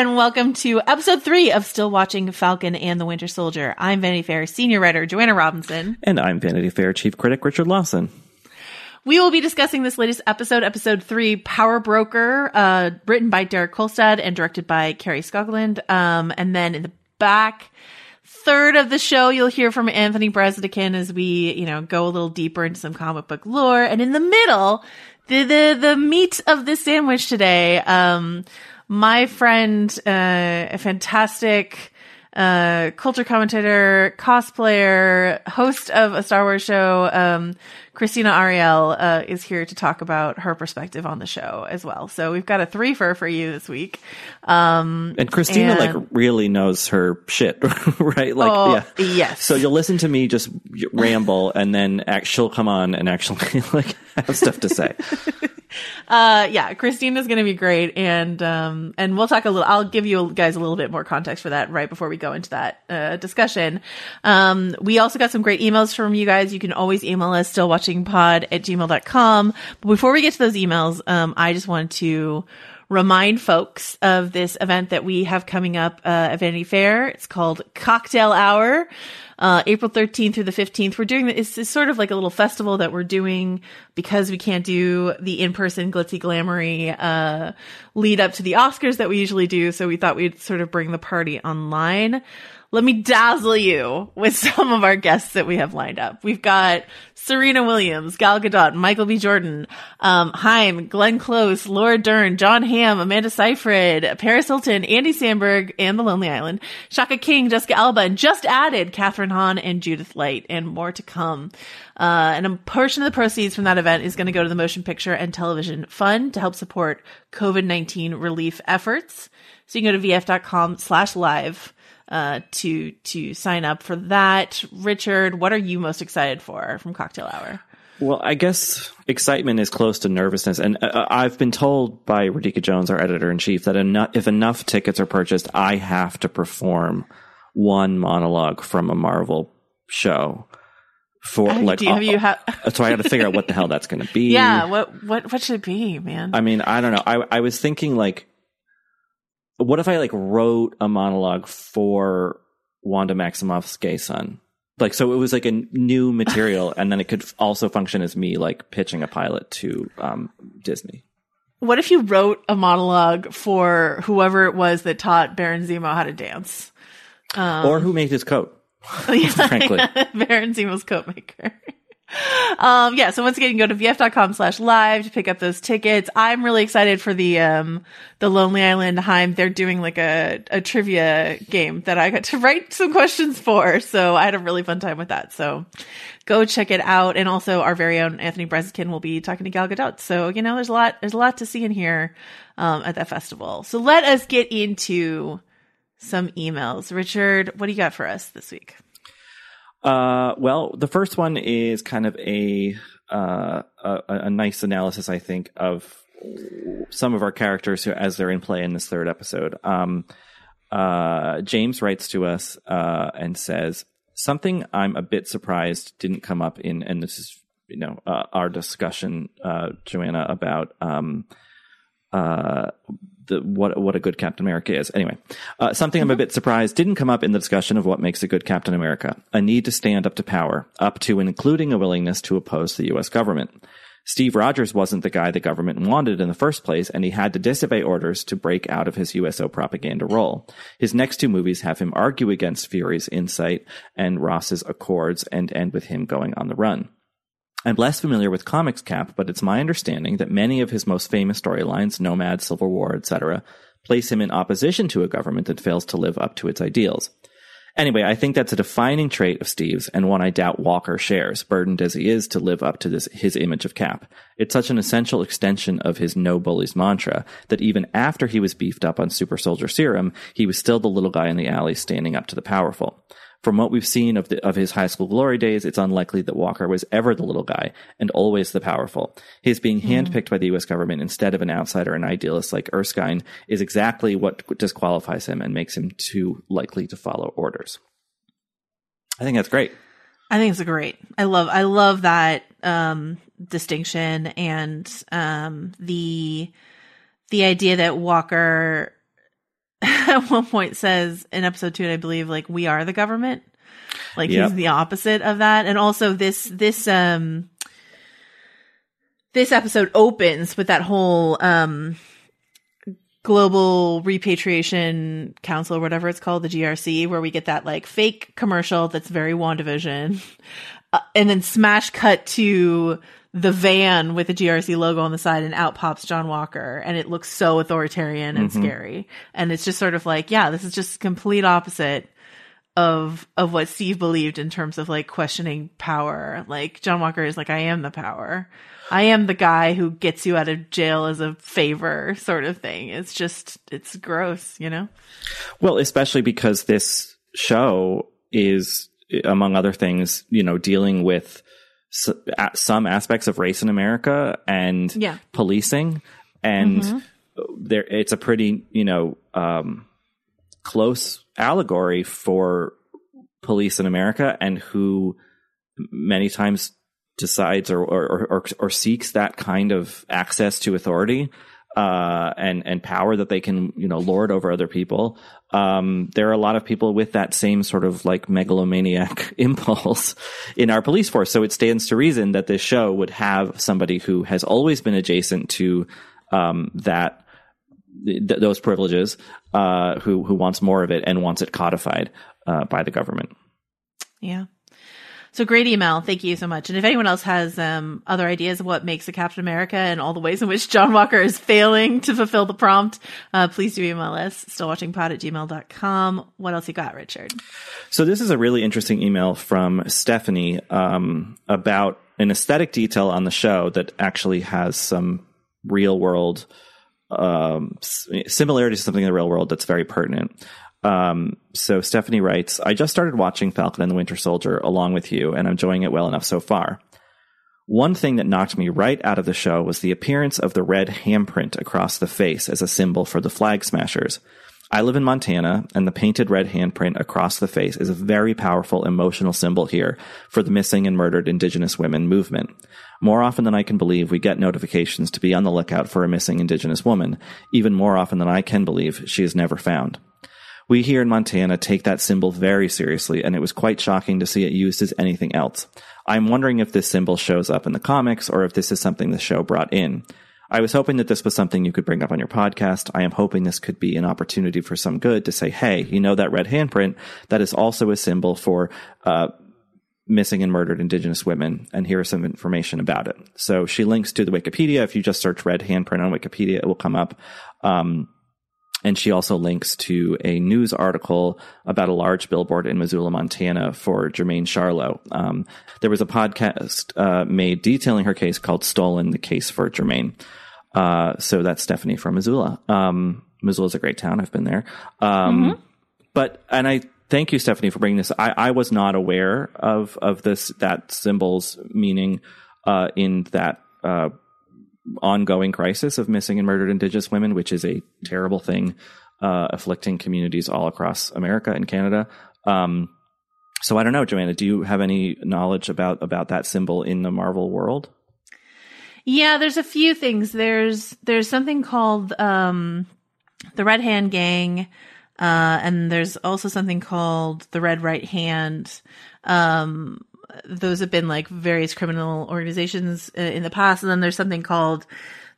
And welcome to episode three of Still Watching Falcon and the Winter Soldier. I'm Vanity Fair senior writer Joanna Robinson. And I'm Vanity Fair chief critic Richard Lawson. We will be discussing this latest episode, episode three, Power Broker, uh, written by Derek Kolstad and directed by Kari Skogland. Um, and then in the back third of the show, you'll hear from Anthony Breznican as we, you know, go a little deeper into some comic book lore. And in the middle, the, the, the meat of this sandwich today, um, my friend, uh, a fantastic, uh, culture commentator, cosplayer, host of a Star Wars show, um, Krystina Arielle, uh, is here to talk about her perspective on the show as well. So we've got a three for for you this week. Um, And Krystina and- like really knows her shit, right? Like Oh, yeah. yes. So you'll listen to me just ramble and then act, she'll come on and actually like have stuff to say. Uh, yeah, Krystina's going to be great, and um, and we'll talk a little. I'll give you guys a little bit more context for that right before we go into that uh, discussion. Um, we also got some great emails from you guys. You can always email us stillwatchingpod at gmail.com. But before we get to those emails, um, I just want to remind folks of this event that we have coming up uh, at Vanity Fair. It's called Cocktail Hour. Uh, April 13th through the 15th. We're doing it's, it's sort of like a little festival that we're doing because we can't do the in-person glitzy glamoury, uh, lead up to the Oscars that we usually do. So we thought we'd sort of bring the party online. Let me dazzle you with some of our guests that we have lined up. We've got Serena Williams, Gal Gadot, Michael B. Jordan, um, Haim, Glenn Close, Laura Dern, Jon Hamm, Amanda Seyfried, Paris Hilton, Andy Samberg, and The Lonely Island, Shaka King, Jessica Alba, and just added Kathryn Hahn and Judith Light, and more to come. Uh, and a portion of the proceeds from that event is going to go to the Motion Picture and Television Fund to help support COVID-19 relief efforts. So you can go to vf.com slash live uh, to to sign up for that. Richard, what are you most excited for from Cocktail Hour? Well, I guess excitement is close to nervousness, and uh, I've been told by Radhika Jones, our editor in chief, that enough, if enough tickets are purchased, I have to perform one monologue from a Marvel show. for Uh, like do you- have you uh, ha- uh, so I got to figure out what the hell that's going to be. Yeah. What what what should it be, man? I mean, I don't know. I I was thinking like, what if I like wrote a monologue for Wanda Maximoff's gay son? Like, so it was like a new material, and then it could also function as me like pitching a pilot to um, Disney. what if you wrote a monologue for whoever it was that taught Baron Zemo how to dance? Um, or who made his coat? frankly. Baron Zemo's coat maker. Um, yeah, so once again, go to vf.com slash live to pick up those tickets. I'm really excited for the, um, the Lonely Island Haim. They're doing like a, a trivia game that I got to write some questions for. So I had a really fun time with that. So go check it out. And also our very own Anthony Breznican will be talking to Gal Gadot. So, you know, there's a lot, there's a lot to see in here, um, at that festival. So let us get into some emails. Richard, what do you got for us this week? Uh, well, the first one is kind of a, uh, a a nice analysis, I think, of some of our characters who, as they're in play in this third episode. Um, uh, James writes to us uh, and says something I'm a bit surprised didn't come up in, and this is you know uh, our discussion, uh, Joanna, about um, the what what a good Captain America is. Anyway, uh, something I'm a bit surprised didn't come up in the discussion of what makes a good Captain America: a need to stand up to power, up to and including a willingness to oppose the U.S. government. Steve Rogers wasn't the guy the government wanted in the first place, and he had to disobey orders to break out of his USO propaganda role. His next two movies have him argue against Fury's insight and Ross's accords and end with him going on the run. I'm less familiar with comics Cap, but it's my understanding that many of his most famous storylines, Nomad, Civil War, etc., place him in opposition to a government that fails to live up to its ideals. Anyway, I think that's a defining trait of Steve's and one I doubt Walker shares, burdened as he is to live up to this, his image of Cap. It's such an essential extension of his no bullies mantra that even after he was beefed up on super soldier serum, he was still the little guy in the alley standing up to the powerful. From what we've seen of the, of his high school glory days, it's unlikely that Walker was ever the little guy and always the powerful. His being handpicked by the U.S. government instead of an outsider and idealist like Erskine is exactly what disqualifies him and makes him too likely to follow orders. I think that's great. I think it's great. I love I love that um distinction and um the the idea that Walker at one point says in episode 2 I believe like we are the government. Like Yep. he's the opposite of that and also this this um this episode opens with that whole um global repatriation council or whatever it's called the grc where we get that like fake commercial that's very wandavision uh, and then smash cut to the van with the grc logo on the side and out pops john walker and it looks so authoritarian and mm-hmm. scary and it's just sort of like yeah this is just complete opposite of of what Steve believed in terms of like questioning power. Like John Walker is like, I am the power. I am the guy who gets you out of jail as a favor, sort of thing. It's just it's gross, you know? Well, especially because this show is, among other things, you know, dealing with some aspects of race in America and Yeah. policing, and there it's a pretty, you know, um, close allegory for police in America and who many times decides or or, or, or seeks that kind of access to authority uh, and and power that they can you know lord over other people. Um, there are a lot of people with that same sort of like megalomaniac impulse in our police force. So it stands to reason that this show would have somebody who has always been adjacent to um, that th- those privileges, uh, who who wants more of it and wants it codified uh, by the government. Yeah. So great email. Thank you so much. And if anyone else has um, other ideas of what makes a Captain America and all the ways in which John Walker is failing to fulfill the prompt, uh, please do email us, stillwatchingpod at gmail.com. What else you got, Richard? So this is a really interesting email from Stephanie um, about an aesthetic detail on the show that actually has some real world um, similarities to something in the real world that's very pertinent. Um, so Stephanie writes, I just started watching Falcon and the Winter Soldier along with you, and I'm enjoying it well enough so far. One thing that knocked me right out of the show was the appearance of the red handprint across the face as a symbol for the flag smashers. I live in Montana, and the painted red handprint across the face is a very powerful emotional symbol here for the missing and murdered Indigenous women movement. More often than I can believe, we get notifications to be on the lookout for a missing Indigenous woman. Even more often than I can believe, she is never found. We here in Montana take that symbol very seriously, and it was quite shocking to see it used as anything else. I'm wondering if this symbol shows up in the comics or if this is something the show brought in. I was hoping that this was something you could bring up on your podcast. I am hoping this could be an opportunity for some good to say, hey, you know that red handprint? That is also a symbol for uh, missing and murdered Indigenous women, and here is some information about it. So she links to the Wikipedia. If you just search red handprint on Wikipedia, it will come up. Um, and she also links to a news article about a large billboard in Missoula, Montana for Jermain Charlo. Um, there was a podcast uh, made detailing her case called Stolen, the Case for Jermain. Uh, so that's Stephanie from Missoula. Um, Missoula is a great town. I've been there. Um, mm-hmm. But, and I thank you, Stephanie, for bringing this. I, I was not aware of, of this, that symbol's meaning uh, in that uh, ongoing crisis of missing and murdered Indigenous women, which is a terrible thing uh, afflicting communities all across America and Canada. Um, so I don't know, Joanna. Do you have any knowledge about about that symbol in the Marvel world? Yeah, there's a few things. There's there's something called um, the Red Hand Gang, uh, and there's also something called the Red Right Hand. Um, those have been like various criminal organizations uh, in the past. And then there's something called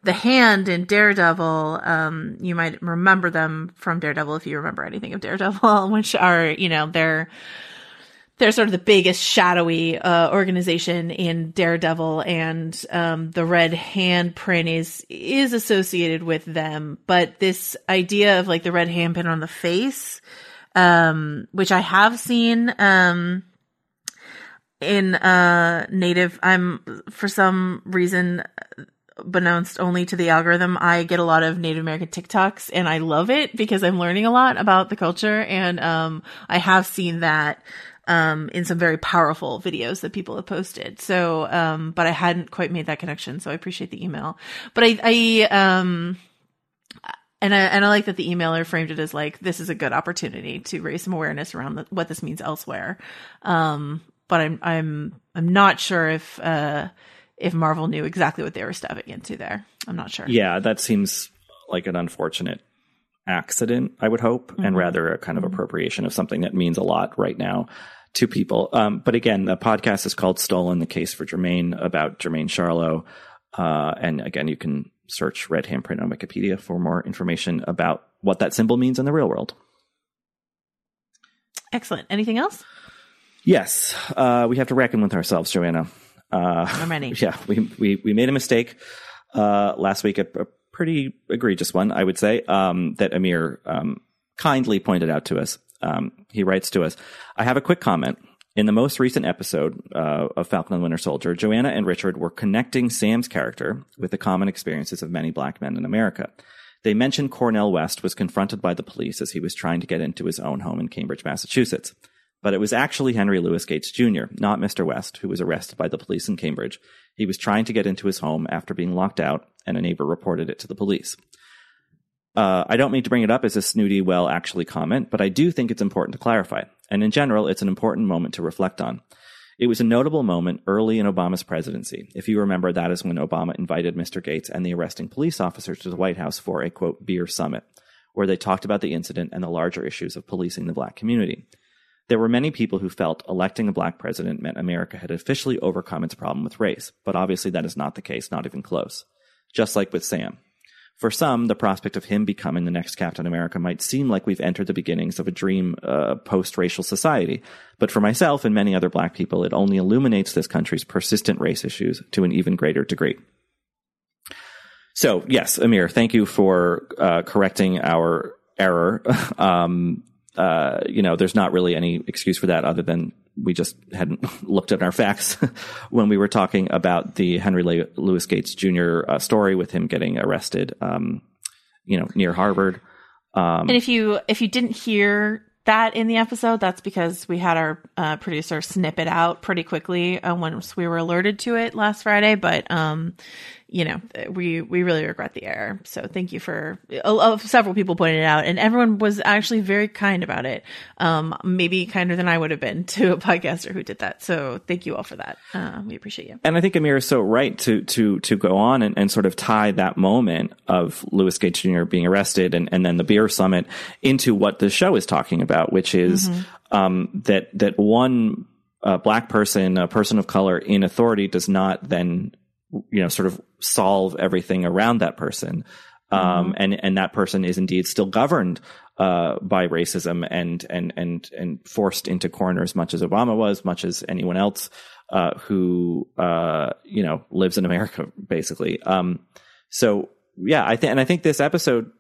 the Hand in Daredevil. Um, you might remember them from Daredevil if you remember anything of Daredevil, which are, you know, they're, they're sort of the biggest shadowy uh, organization in Daredevil, and um, the red handprint is is associated with them. But this idea of like the red Hand handprint on the face, um, which I have seen, um, in uh native i'm for some reason beknownst only to the algorithm i get a lot of native american tiktoks and i love it because i'm learning a lot about the culture and um i have seen that um in some very powerful videos that people have posted so um but i hadn't quite made that connection so i appreciate the email but i i um and I, and I like that the emailer framed it as like this is a good opportunity to raise some awareness around the, what this means elsewhere. Um, but I'm I'm I'm not sure if uh, if Marvel knew exactly what they were stepping into there. I'm not sure. Yeah, that seems like an unfortunate accident. I would hope, mm-hmm. and rather a kind of mm-hmm. appropriation of something that means a lot right now to people. Um, but again, the podcast is called "Stolen: The Case for Jermain" about Jermain Charlo. Uh, and again, you can search red handprint on Wikipedia for more information about what that symbol means in the real world. Excellent. Anything else? Yes, uh, we have to reckon with ourselves, Joanna. Uh, How many? Yeah, we, we, we made a mistake uh, last week, a, a, pretty egregious one, I would say, um, that Amir um, kindly pointed out to us. Um, he writes to us I have a quick comment. In the most recent episode uh, of Falcon and the Winter Soldier, Joanna and Richard were connecting Sam's character with the common experiences of many black men in America. They mentioned Cornel West was confronted by the police as he was trying to get into his own home in Cambridge, Massachusetts. But it was actually Henry Louis Gates Jr., not Mr. West, who was arrested by the police in Cambridge. He was trying to get into his home after being locked out, and a neighbor reported it to the police. Uh, I don't mean to bring it up as a snooty, well, actually comment, but I do think it's important to clarify. And in general, it's an important moment to reflect on. It was a notable moment early in Obama's presidency. If you remember, that is when Obama invited Mr. Gates and the arresting police officers to the White House for a quote, beer summit, where they talked about the incident and the larger issues of policing the black community. There were many people who felt electing a black president meant America had officially overcome its problem with race, but obviously that is not the case, not even close. Just like with Sam. For some, the prospect of him becoming the next Captain America might seem like we've entered the beginnings of a dream uh, post racial society. But for myself and many other black people, it only illuminates this country's persistent race issues to an even greater degree. So, yes, Amir, thank you for uh, correcting our error. um, uh, you know, there's not really any excuse for that other than we just hadn't looked at our facts when we were talking about the Henry Louis Gates Jr. Uh, story with him getting arrested, um, you know, near Harvard. Um, and if you if you didn't hear that in the episode. That's because we had our uh, producer snip it out pretty quickly uh, once we were alerted to it last Friday. But um, you know, we we really regret the error. So thank you for uh, several people pointed it out, and everyone was actually very kind about it. Um, maybe kinder than I would have been to a podcaster who did that. So thank you all for that. Uh, we appreciate you. And I think Amir is so right to to to go on and, and sort of tie that moment of Louis Gates Jr. being arrested and, and then the beer summit into what the show is talking about, which is mm-hmm. um, that that one uh, black person, a person of color in authority, does not then you know, sort of solve everything around that person. Um, mm-hmm. and, and that person is indeed still governed, uh, by racism and, and, and, and forced into corners, much as Obama was, much as anyone else, uh, who, uh, you know, lives in America, basically. Um, so yeah, I think, and I think this episode,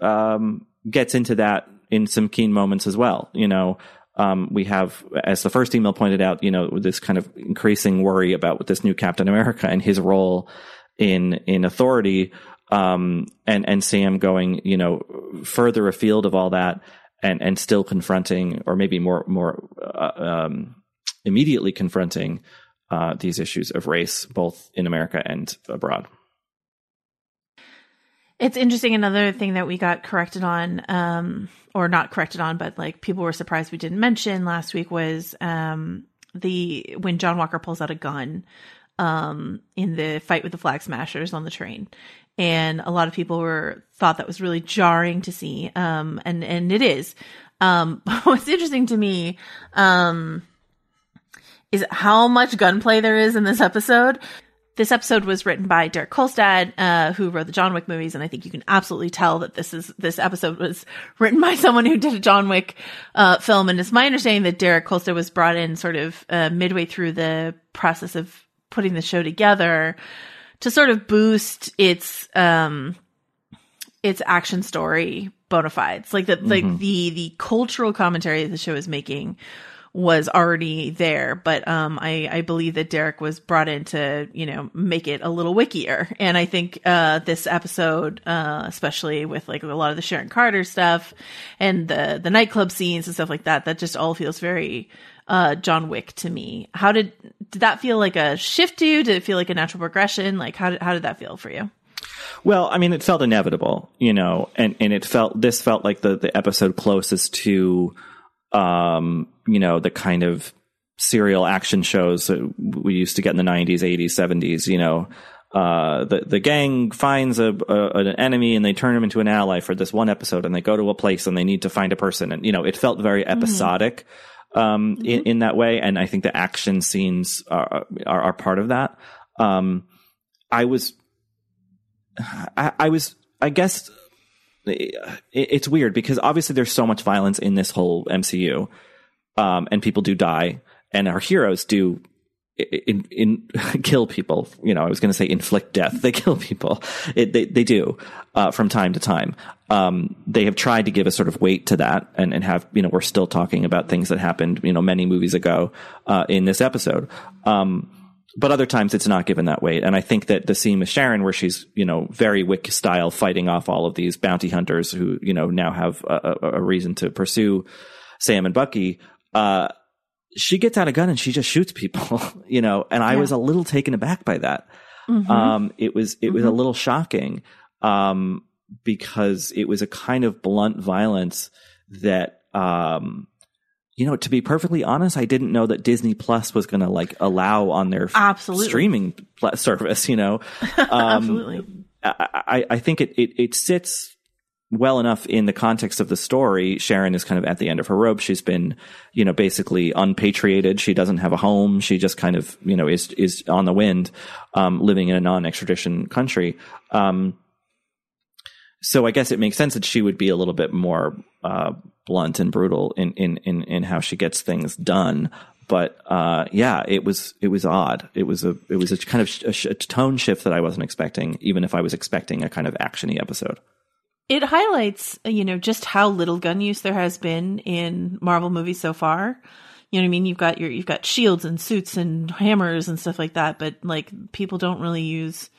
um, gets into that in some keen moments as well. You know, um, we have, as the first email pointed out, you know, this kind of increasing worry about this new Captain America and his role in in authority, um, and and Sam going, you know, further afield of all that, and and still confronting, or maybe more more uh, um, immediately confronting uh, these issues of race, both in America and abroad. It's interesting. Another thing that we got corrected on, um, or not corrected on, but like people were surprised we didn't mention last week was um, the when John Walker pulls out a gun um, in the fight with the flag smashers on the train, and a lot of people were thought that was really jarring to see, um, and and it is. Um, what's interesting to me um, is how much gunplay there is in this episode this episode was written by Derek Kolstad, uh, who wrote the John Wick movies, and I think you can absolutely tell that this is this episode was written by someone who did a John Wick uh, film. And it's my understanding that Derek Kolstad was brought in sort of uh, midway through the process of putting the show together to sort of boost its um, its action story bona fides, like the mm-hmm. like the the cultural commentary that the show is making was already there, but um, I, I believe that Derek was brought in to you know make it a little wickier, and I think uh, this episode, uh, especially with like a lot of the Sharon Carter stuff and the the nightclub scenes and stuff like that, that just all feels very uh, John Wick to me. How did did that feel like a shift to you? Did it feel like a natural progression? Like how did how did that feel for you? Well, I mean, it felt inevitable, you know, and, and it felt, this felt like the, the episode closest to, um, you know, the kind of serial action shows that we used to get in the 90s, 80s, 70s, you know, uh, the the gang finds a, a, an enemy and they turn him into an ally for this one episode, and they go to a place and they need to find a person, and you know it felt very mm-hmm. episodic mm-hmm. Um, mm-hmm. In, in that way, and I think the action scenes are are, are part of that. Um, I was, I, I was, I guess it's weird because obviously there's so much violence in this whole MCU, um, and people do die, and our heroes do in, in kill people. You know, I was going to say inflict death. They kill people. It, they they do uh, from time to time. Um, they have tried to give a sort of weight to that, and and have you know we're still talking about things that happened you know many movies ago uh, in this episode. Um, but other times it's not given that weight. And I think that the scene with Sharon, where she's, you know, very Wick style fighting off all of these bounty hunters who, you know, now have a, a reason to pursue Sam and Bucky, uh, she gets out a gun and she just shoots people, you know, and I yeah. was a little taken aback by that. Mm-hmm. Um, it was, it was mm-hmm. a little shocking, um, because it was a kind of blunt violence that, um, you know, to be perfectly honest, I didn't know that Disney Plus was going to like allow on their Absolutely. streaming service. You know, um, absolutely. I, I think it, it it sits well enough in the context of the story. Sharon is kind of at the end of her rope. She's been, you know, basically unpatriated. She doesn't have a home. She just kind of, you know, is is on the wind, um, living in a non-extradition country. Um, so I guess it makes sense that she would be a little bit more uh, blunt and brutal in, in in in how she gets things done. But uh, yeah, it was it was odd. It was a it was a kind of a, a tone shift that I wasn't expecting, even if I was expecting a kind of actiony episode. It highlights, you know, just how little gun use there has been in Marvel movies so far. You know what I mean? You've got your you've got shields and suits and hammers and stuff like that, but like people don't really use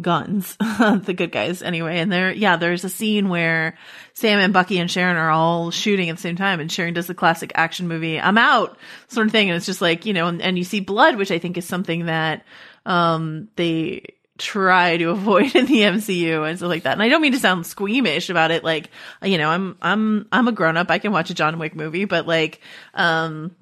guns, the good guys anyway. And there, yeah, there's a scene where Sam and Bucky and Sharon are all shooting at the same time and Sharon does the classic action movie, I'm out sort of thing. And it's just like, you know, and, and you see blood, which I think is something that, um, they, try to avoid in the MCU and stuff like that. And I don't mean to sound squeamish about it. Like, you know, I'm, I'm, I'm a grown up. I can watch a John Wick movie, but like, um,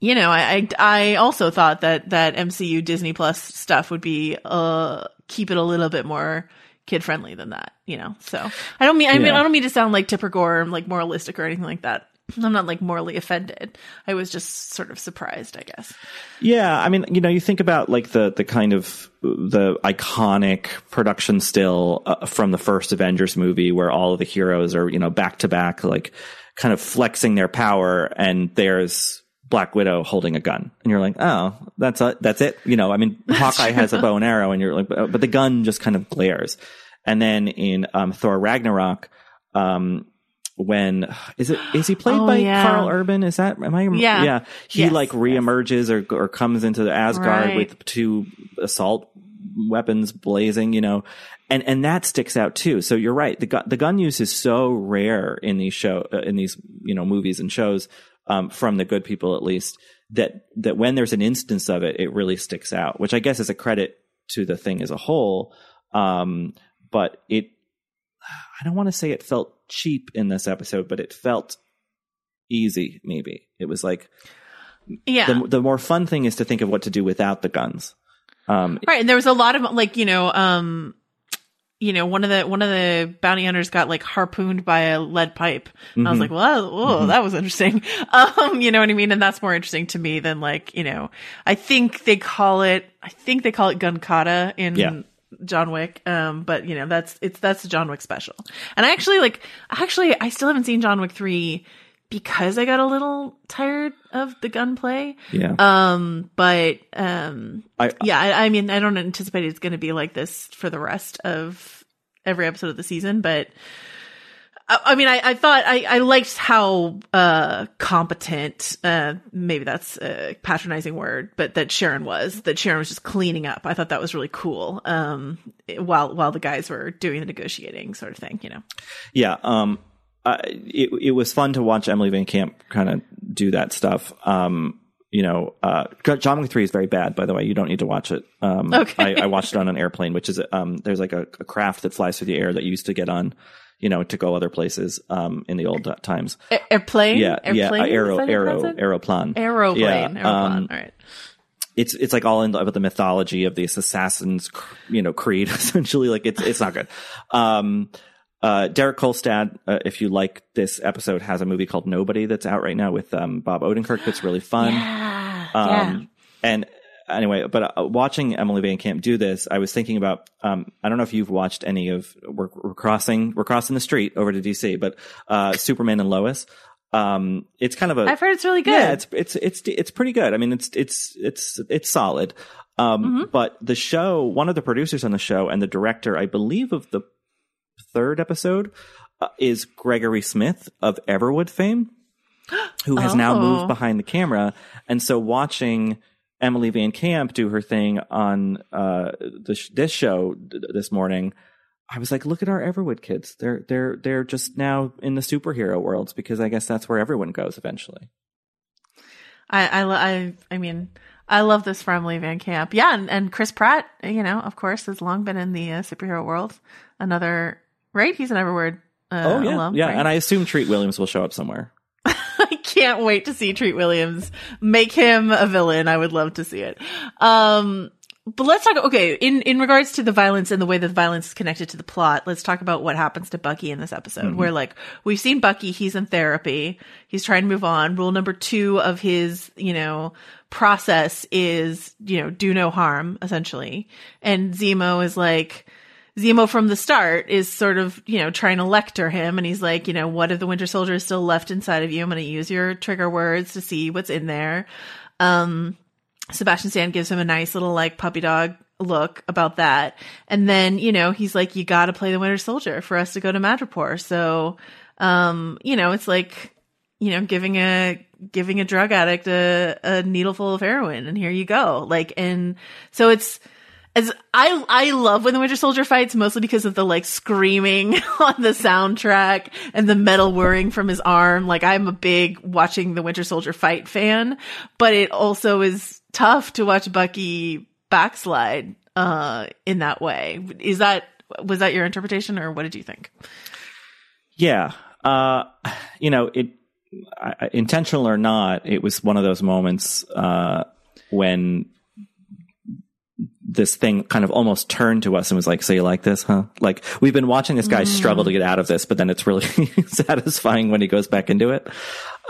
you know, I, I, I also thought that, that MCU Disney Plus stuff would be, uh, keep it a little bit more kid friendly than that, you know? So I don't mean, I mean, Yeah. I don't mean to sound like Tipper Gore, like moralistic or anything like that. I'm not like morally offended. I was just sort of surprised, I guess. Yeah, I mean, you know, you think about like the the kind of the iconic production still uh, from the first Avengers movie, where all of the heroes are you know back to back, like kind of flexing their power, and there's Black Widow holding a gun, and you're like, oh, that's a, that's it. You know, I mean, Hawkeye has a bow and arrow, and you're like, but, but the gun just kind of glares. And then in um, Thor Ragnarok, um, when is it is he played Oh, by yeah. Karl Urban? Is that am I? Yeah. yeah. He Yes, like yes. reemerges or or comes into the Asgard Right. with two assault weapons blazing, you know, and and that sticks out too. So you're right. The gun the gun use is so rare in these show uh, in these you know movies and shows um, from the good people at least that that when there's an instance of it, it really sticks out. Which I guess is a credit to the thing as a whole. Um, but it, I don't want to say it felt cheap in this episode, but it felt easy. Maybe it was like Yeah. the the more fun thing is to think of what to do without the guns. Um, Right, and there was a lot of like you know, um, you know, one of the one of the bounty hunters got like harpooned by a lead pipe. And I was Mhm. like, well, oh, that was interesting. Um, you know what I mean? And that's more interesting to me than like you know, I think they call it, I think they call it gun kata in. Yeah. John Wick, um, but you know that's it's that's the John Wick special, and I actually like actually I still haven't seen John Wick three because I got a little tired of the gunplay. yeah, Um, but um, I, yeah, I, I mean, I don't anticipate it's going to be like this for the rest of every episode of the season, but I, I mean, I, I thought I, I liked how uh competent, uh, maybe that's a patronizing word, but that Sharon was. That Sharon was just cleaning up. I thought that was really cool. Um, while while the guys were doing the negotiating, sort of thing, you know. yeah. Um, It it was fun to watch Emily Van Camp kind of do that stuff. Um, you know, uh, John Wick three is very bad. By the way, you don't need to watch it. Um, Okay. I, I watched it on an airplane, which is um, there's like a, a craft that flies through the air that you used to get on, you know, to go other places um, in the old times. A- airplane, Yeah, yeah, airplane, uh, is aero, that how you aero, aeroplane. aeroplane, Yeah, aeroplane. um, All right. it's it's like all in about the mythology of this assassin's you know creed essentially like it's it's not good um uh derek kolstad uh, if you like this episode has a movie called nobody that's out right now with um bob odenkirk that's really fun Yeah, um yeah. and anyway but uh, watching emily van camp do this i was thinking about um i don't know if you've watched any of we're, we're crossing we're crossing the street over to dc but uh superman and lois um it's kind of a I've heard it's really good. yeah, it's it's it's it's pretty good. I mean, it's it's it's it's solid. Um, Mm-hmm. but the show, one of the producers on the show and the director, I believe, of the third episode, uh, is Gregory Smith of Everwood fame, who has now Oh. moved behind the camera. And so, watching Emily Van Camp do her thing on uh, the, sh- this show this morning. I was like, look at our Everwood kids. They're they're they're just now in the superhero worlds because I guess that's where everyone goes eventually. I, I, I, I mean, I love this for Emily Van Camp. Yeah, and, and Chris Pratt, you know, of course, has long been in the uh, superhero world. Another, right? He's an Everwood uh, Oh yeah, alum, yeah. right? And I assume Treat Williams will show up somewhere. I can't wait to see Treat Williams make him a villain. I would love to see it. Um, but let's talk. Okay, in in regards to the violence and the way that violence is connected to the plot, let's talk about what happens to Bucky in this episode. Where like we've seen Bucky, he's in therapy, he's trying to move on. Rule number two of his, you know, process is you know do no harm essentially, and Zemo is like. Zemo from the start is sort of, you know, trying to lecture him. And he's like, you know, what if the Winter Soldier is still left inside of you? I'm going to use your trigger words to see what's in there. Um, Sebastian Stan gives him a nice little like puppy dog look about that. And then, you know, he's like, you got to play the Winter Soldier for us to go to Madripoor. So, um, you know, it's like, you know, giving a, giving a drug addict a, a needle full of heroin and here you go. Like, and so it's, as I I love when the Winter Soldier fights mostly because of the like screaming on the soundtrack and the metal whirring from his arm. Like I'm a big watching the Winter Soldier fight fan, but it also is tough to watch Bucky backslide uh in that way. Is that was that your interpretation or what did you think? Yeah. Uh you know, it I, intentional or not, it was one of those moments uh when this thing kind of almost turned to us and was like, "So you like this, huh?" Like we've been watching this guy mm. struggle to get out of this, but then it's really satisfying when he goes back into it.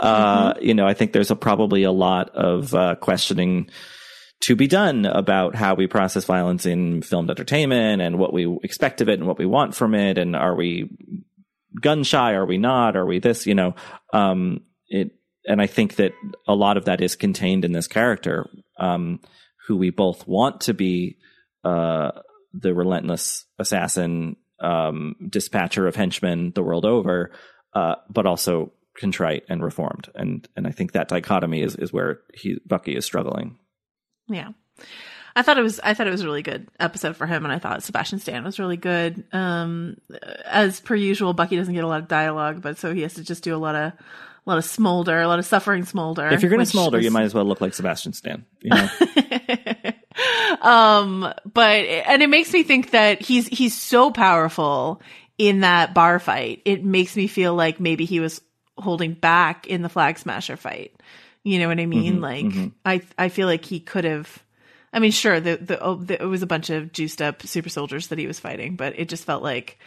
Uh, mm-hmm. You know, I think there's a, probably a lot of uh, questioning to be done about how we process violence in filmed entertainment and what we expect of it and what we want from it, and are we gun shy? Are we not? Are we this? You know, um, it. And I think that a lot of that is contained in this character. Um, who we both want to be uh, the relentless assassin, um, dispatcher of henchmen the world over, uh, but also contrite and reformed. And and I think that dichotomy is is where he Bucky is struggling. Yeah. I thought it was I thought it was a really good episode for him and I thought Sebastian Stan was really good. Um as per usual Bucky doesn't get a lot of dialogue but so he has to just do a lot of a lot of smolder, a lot of suffering smolder. If you're going to smolder, you might as well look like Sebastian Stan. You know? um, but and it makes me think that he's he's so powerful in that bar fight. It makes me feel like maybe he was holding back in the flag smasher fight. You know what I mean? Mm-hmm, like mm-hmm. I I feel like he could have. I mean, sure, the, the, oh, the it was a bunch of juiced up super soldiers that he was fighting, but it just felt like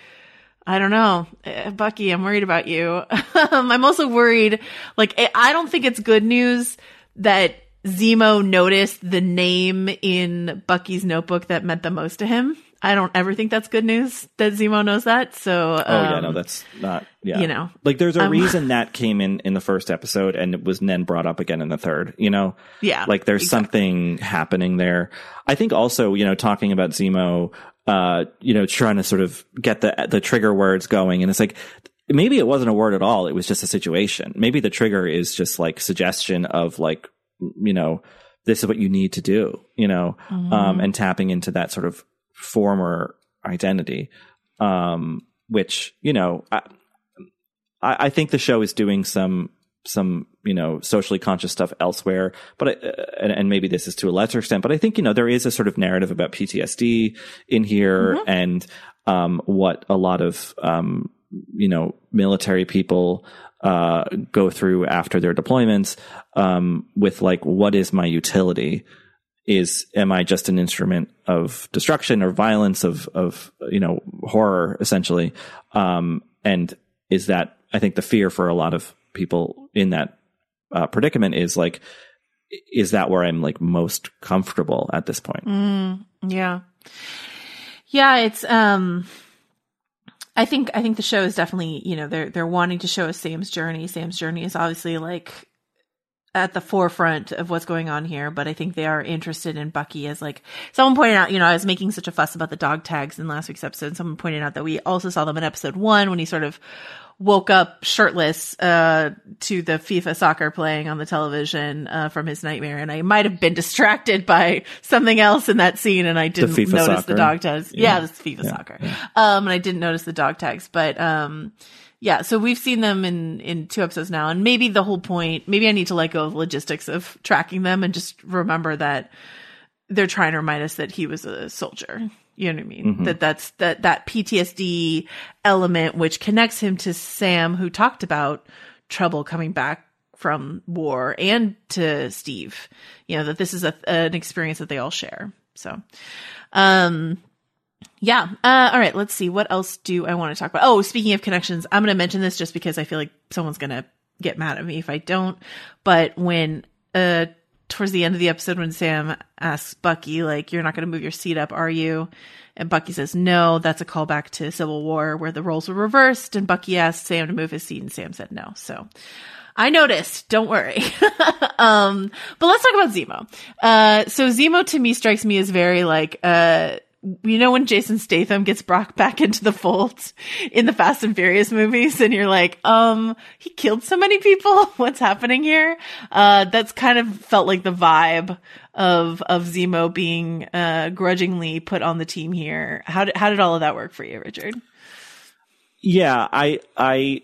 I don't know. Uh, Bucky, I'm worried about you. Um, I'm also worried, like, I don't think it's good news that Zemo noticed the name in Bucky's notebook that meant the most to him. I don't ever think that's good news that Zemo knows that. So, um, oh yeah, no, um, that's not. Yeah, you know, like there's a um, reason that came in in the first episode and it was then brought up again in the third. You know, yeah, like there's exactly. something happening there. I think also, you know, talking about Zemo, uh, you know, trying to sort of get the the trigger words going, and it's like maybe it wasn't a word at all; it was just a situation. Maybe the trigger is just like suggestion of like, you know, this is what you need to do, you know, mm-hmm. um, and tapping into that sort of former identity, um, which you know, I, I think the show is doing some some you know socially conscious stuff elsewhere but I, uh, and, and, maybe this is to a lesser extent but i think you know there is a sort of narrative about ptsd in here mm-hmm. and um, what a lot of um, you know military people uh, go through after their deployments um, with like what is my utility is am i just an instrument of destruction or violence of of you know horror essentially um, and is that i think the fear for a lot of people in that uh, predicament is like, is that where I'm like most comfortable at this point? Mm, yeah. Yeah. It's, um, I think, I think the show is definitely, you know, they're, they're wanting to show us Sam's journey. Sam's journey is obviously like at the forefront of what's going on here, but I think they are interested in Bucky as like someone pointed out, you know, I was making such a fuss about the dog tags in last week's episode. Someone pointed out that we also saw them in episode one when he sort of woke up shirtless uh, to the FIFA soccer playing on the television uh, from his nightmare, and I might have been distracted by something else in that scene, and I didn't notice soccer. the dog tags. Yeah, yeah this FIFA yeah, soccer, yeah. Um, and I didn't notice the dog tags, but um, yeah. So we've seen them in in two episodes now, and maybe the whole point, maybe I need to let go of logistics of tracking them and just remember that they're trying to remind us that he was a soldier. You know what I mean? Mm-hmm. That that's that that PTSD element which connects him to Sam who talked about trouble coming back from war and to Steve. You know, that this is a, an experience that they all share. So, um, yeah. Uh, all right. Let's see. What else do I want to talk about? Oh, speaking of connections, I'm going to mention this just because I feel like someone's going to get mad at me if I don't. But when, uh, towards the end of the episode when Sam asks Bucky, like, you're not going to move your seat up, are you? And Bucky says, no, that's a callback to Civil War where the roles were reversed. And Bucky asked Sam to move his seat and Sam said no. So I noticed. Don't worry. um, but let's talk about Zemo. Uh, so Zemo to me strikes me as very like, uh, you know when Jason Statham gets brought back into the fold in the Fast and Furious movies and you're like, um, he killed so many people. What's happening here? Uh, that's kind of felt like the vibe of, of Zemo being, uh, grudgingly put on the team here. How did, how did all of that work for you, Richard? Yeah, I, I,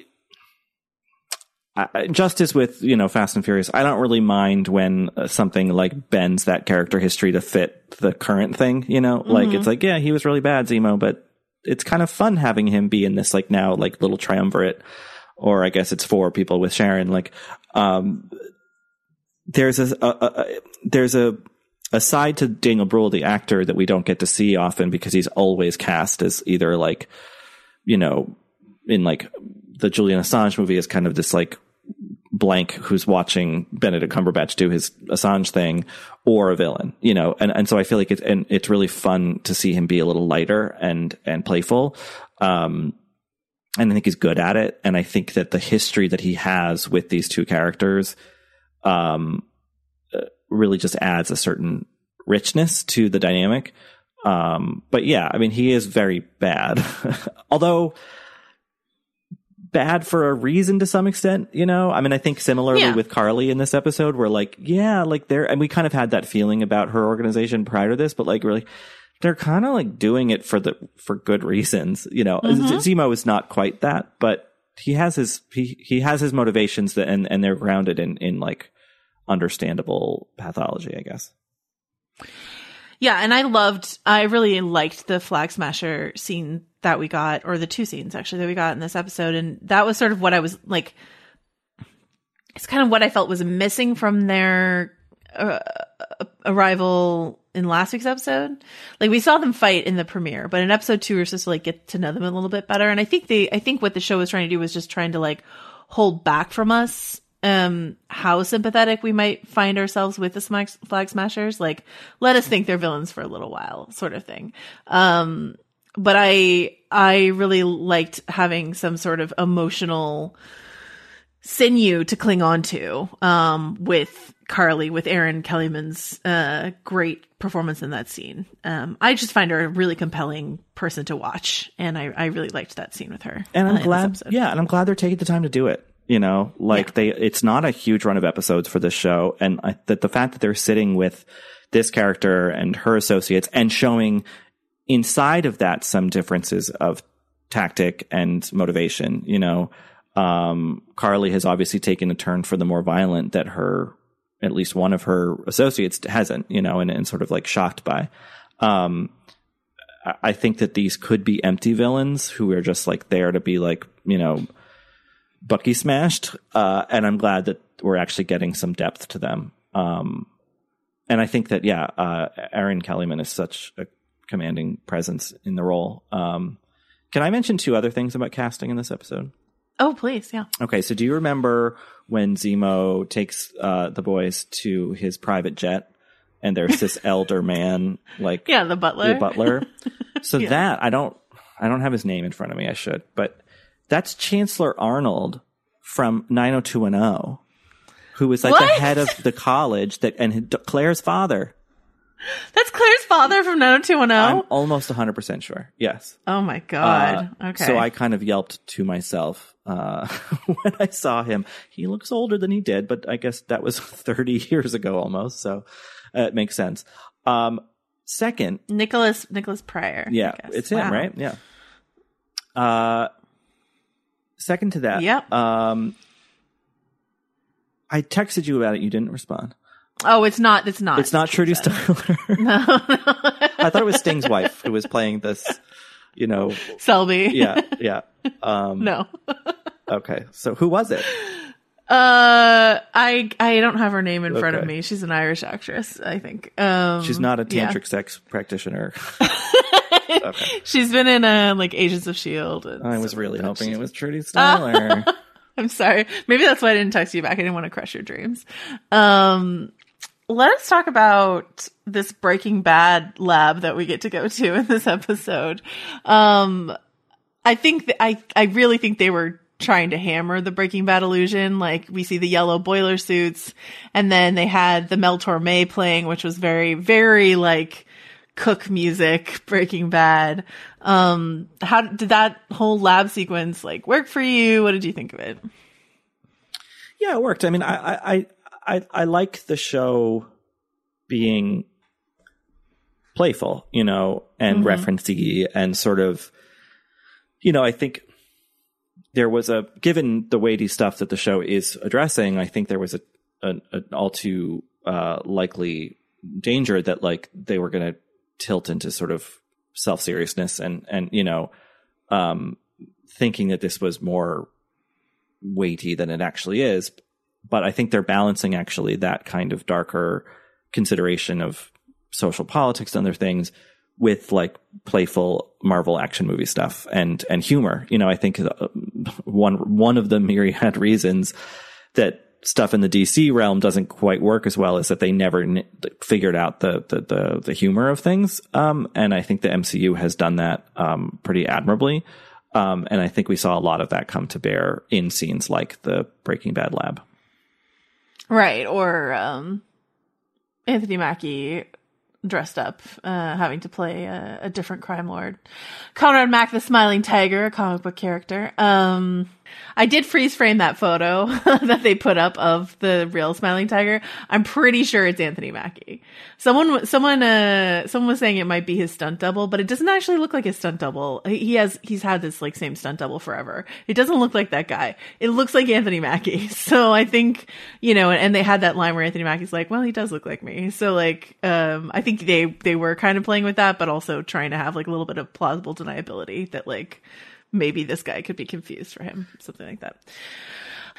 I, just as with you know Fast and Furious, I don't really mind when uh, something like bends that character history to fit the current thing. You know, like Mm-hmm. it's like yeah, he was really bad, Zemo, but it's kind of fun having him be in this like now like little triumvirate, or I guess it's four people with Sharon. Like, um, there's a, a, a there's a a side to Daniel Bruhl, the actor, that we don't get to see often because he's always cast as either like you know in like the Julian Assange movie is kind of this like blank who's watching Benedict Cumberbatch do his Assange thing or a villain, you know, and, and so I feel like it's, and it's really fun to see him be a little lighter and, and playful. Um, and I think he's good at it. And I think that the history that he has with these two characters, um, uh, really just adds a certain richness to the dynamic. Um, but yeah, I mean, he is very bad. Although bad for a reason to some extent, you know? I mean, I think similarly Yeah. with Carly in this episode, we're like, yeah, like they're, and we kind of had that feeling about her organization prior to this, but like really, they're kind of like doing it for the, for good reasons, you know? Mm-hmm. Z- Zemo is not quite that, but he has his, he, he has his motivations that, and, and they're grounded in, in like understandable pathology, I guess. Yeah, and I loved, I really liked the flag smasher scene that we got, or the two scenes actually that we got in this episode. And that was sort of what I was like, it's kind of what I felt was missing from their uh, arrival in last week's episode. Like we saw them fight in the premiere, but in episode two, we we're supposed to like get to know them a little bit better. And I think they, I think what the show was trying to do was just trying to like hold back from us um how sympathetic we might find ourselves with the flag, flag smashers like let us think they're villains for a little while sort of thing. Um but i i really liked having some sort of emotional sinew to cling on to um with carly with erin kellyman's uh great performance in that scene. Um i just find her a really compelling person to watch and i i really liked that scene with her and I'm glad, yeah, and I'm glad they're taking the time to do it. You know, like Yeah. they, it's not a huge run of episodes for this show, and I, that the fact that they're sitting with this character and her associates and showing inside of that some differences of tactic and motivation. You know, um, Carly has obviously taken a turn for the more violent that her, at least one of her associates hasn't. You know, and, and sort of like shocked by. Um, I- I think that these could be empty villains who are just like there to be like, you know, Bucky smashed. Uh, and I'm glad that we're actually getting some depth to them. Um, and I think that, yeah, uh, Erin Kellyman is such a commanding presence in the role. Um, can I mention two other things about casting in this episode? oh please yeah Okay, so do you remember when Zemo takes uh, the boys to his private jet, and there's this elder man, like yeah the butler the butler. So that I don't I don't have his name in front of me. I should, but that's Chancellor Arnold from 90210, who was like the head of the college that and Claire's father. That's Claire's father from 90210? I'm 90210. almost 100 percent sure. Yes. Oh my god. Uh, okay. So I kind of yelped to myself uh, when I saw him. He looks older than he did, but I guess that was 30 years ago almost. So uh, it makes sense. Um, second, Nicholas Nicholas Pryor. Yeah, it's him, right? Yeah. Second to that, Yep. Um, I texted you about it. You didn't respond. Oh, it's not. It's not. It's not Trudy Styler. No, no. I thought it was Sting's wife who was playing this. You know, Selby. yeah, yeah. Um, No. Okay, so who was it? Uh, I I don't have her name in front of me. She's an Irish actress, I think. Um, She's not a yeah. tantric sex practitioner. okay. She's been in uh like Agents of Shield. And I was really like hoping it was Trudy Styler. I'm sorry. Maybe that's why I didn't text you back. I didn't want to crush your dreams. Um, let us talk about this Breaking Bad lab that we get to go to in this episode. Um, I think th- I I really think they were trying to hammer the Breaking Bad illusion. Like we see the yellow boiler suits, and then they had the Mel Torme playing, which was very very like cook music, Breaking Bad. Um, how did that whole lab sequence like work for you? What did you think of it? Yeah, it worked. I mean, I I I I like the show being playful, you know, and mm-hmm. referencey and sort of, you know, I think there was a given the weighty stuff that the show is addressing. I think there was a an, an all too uh, likely danger that like they were going to tilt into sort of self seriousness and and you know, um, thinking that this was more weighty than it actually is. But I think they're balancing actually that kind of darker consideration of social politics and other things with like playful Marvel action movie stuff and and humor. You know, I think uh, one one of the myriad reasons that stuff in the DC realm doesn't quite work as well is that they never n- figured out the, the, the the humor of things. Um, and I think the MCU has done that um, pretty admirably. Um, and I think we saw a lot of that come to bear in scenes like the Breaking Bad lab. Right, or um, Anthony Mackie dressed up, uh, having to play a, a, different crime lord. Conrad Mack, the Smiling Tiger, a comic book character. Um, I did freeze frame that photo that they put up of the real smiling tiger. I'm pretty sure it's Anthony Mackie. Someone, someone, uh, someone was saying it might be his stunt double, but it doesn't actually look like his stunt double. He has, he's had this like same stunt double forever. It doesn't look like that guy. It looks like Anthony Mackie. So I think, you know, and they had that line where Anthony Mackie's like, well, he does look like me. So like, um, I think they, they were kind of playing with that, but also trying to have like a little bit of plausible deniability that like, maybe this guy could be confused for him, something like that.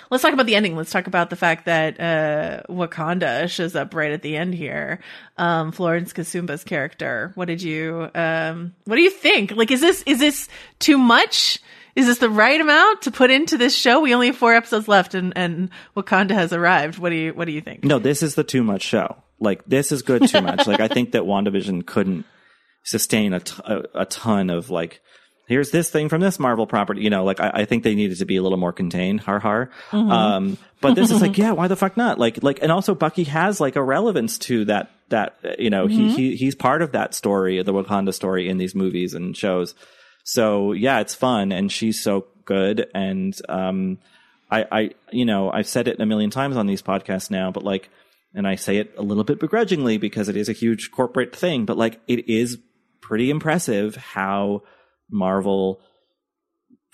Let's talk about the ending. Let's talk about the fact that uh, Wakanda shows up right at the end here. Um, Florence Kasumba's character. What did you um, What do you think? Like, is this is this too much? Is this the right amount to put into this show? We only have four episodes left, and, and Wakanda has arrived. What do you What do you think? No, this is the too much show. Like, this is good too much. like, I think that WandaVision couldn't sustain a, t- a, a ton of like here's this thing from this Marvel property. You know, like I, I think they needed to be a little more contained. Har har. Mm-hmm. Um, but this is like, yeah, why the fuck not? Like, like, and also Bucky has like a relevance to that. That you know, mm-hmm. he he he's part of that story, the Wakanda story in these movies and shows. So yeah, it's fun, and she's so good. And um, I I you know I've said it a million times on these podcasts now, but like. And I say it a little bit begrudgingly because it is a huge corporate thing, but like it is pretty impressive how Marvel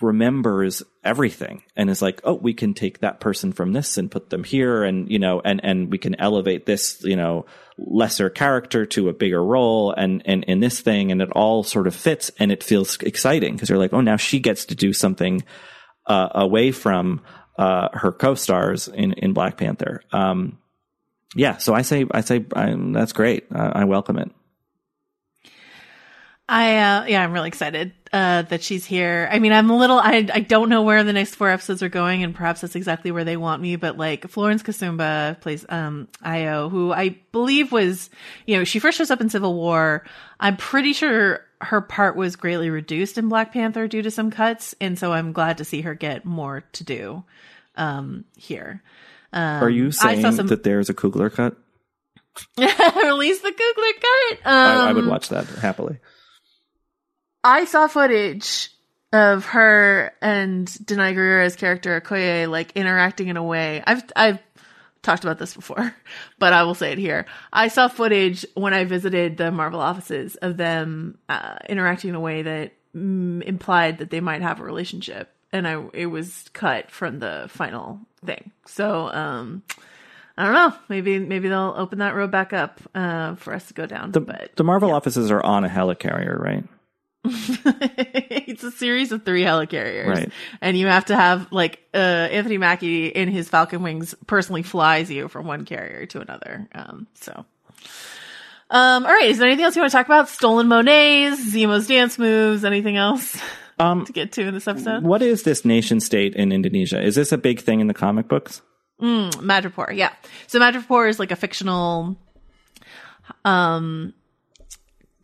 remembers everything and is like, oh, we can take that person from this and put them here, and you know, and and we can elevate this, you know, lesser character to a bigger role, and and in this thing, and it all sort of fits, and it feels exciting because you're like, oh, now she gets to do something uh, away from uh, her co-stars in in Black Panther. Um, yeah, so I say, I say, I'm, that's great. I welcome it. I uh, yeah, I'm really excited uh, that she's here. I mean, I'm a little I I don't know where the next four episodes are going, and perhaps that's exactly where they want me. But like Florence Kasumba plays um Ayo, who I believe was you know she first shows up in Civil War. I'm pretty sure her part was greatly reduced in Black Panther due to some cuts, and so I'm glad to see her get more to do um here. Um, are you saying some... that there's a Coogler cut? Release the Coogler cut. Um, I, I would um, watch that happily. I saw footage of her and Danai Gurira's character Okoye like interacting in a way. I've I've talked about this before, but I will say it here. I saw footage when I visited the Marvel offices of them uh, interacting in a way that mm, implied that they might have a relationship, and I it was cut from the final thing. So um, I don't know. Maybe maybe they'll open that road back up uh, for us to go down. The, but the Marvel yeah. offices are on a helicarrier, right? it's a series of three helicarriers. Right. And you have to have like uh Anthony Mackie in his Falcon wings personally flies you from one carrier to another. Um so um all right, is there anything else you want to talk about? Stolen Monets, Zemo's dance moves, anything else um to get to in this episode? What is this nation state in Indonesia? Is this a big thing in the comic books? Mm, Madripoor, yeah. So Madripoor is like a fictional um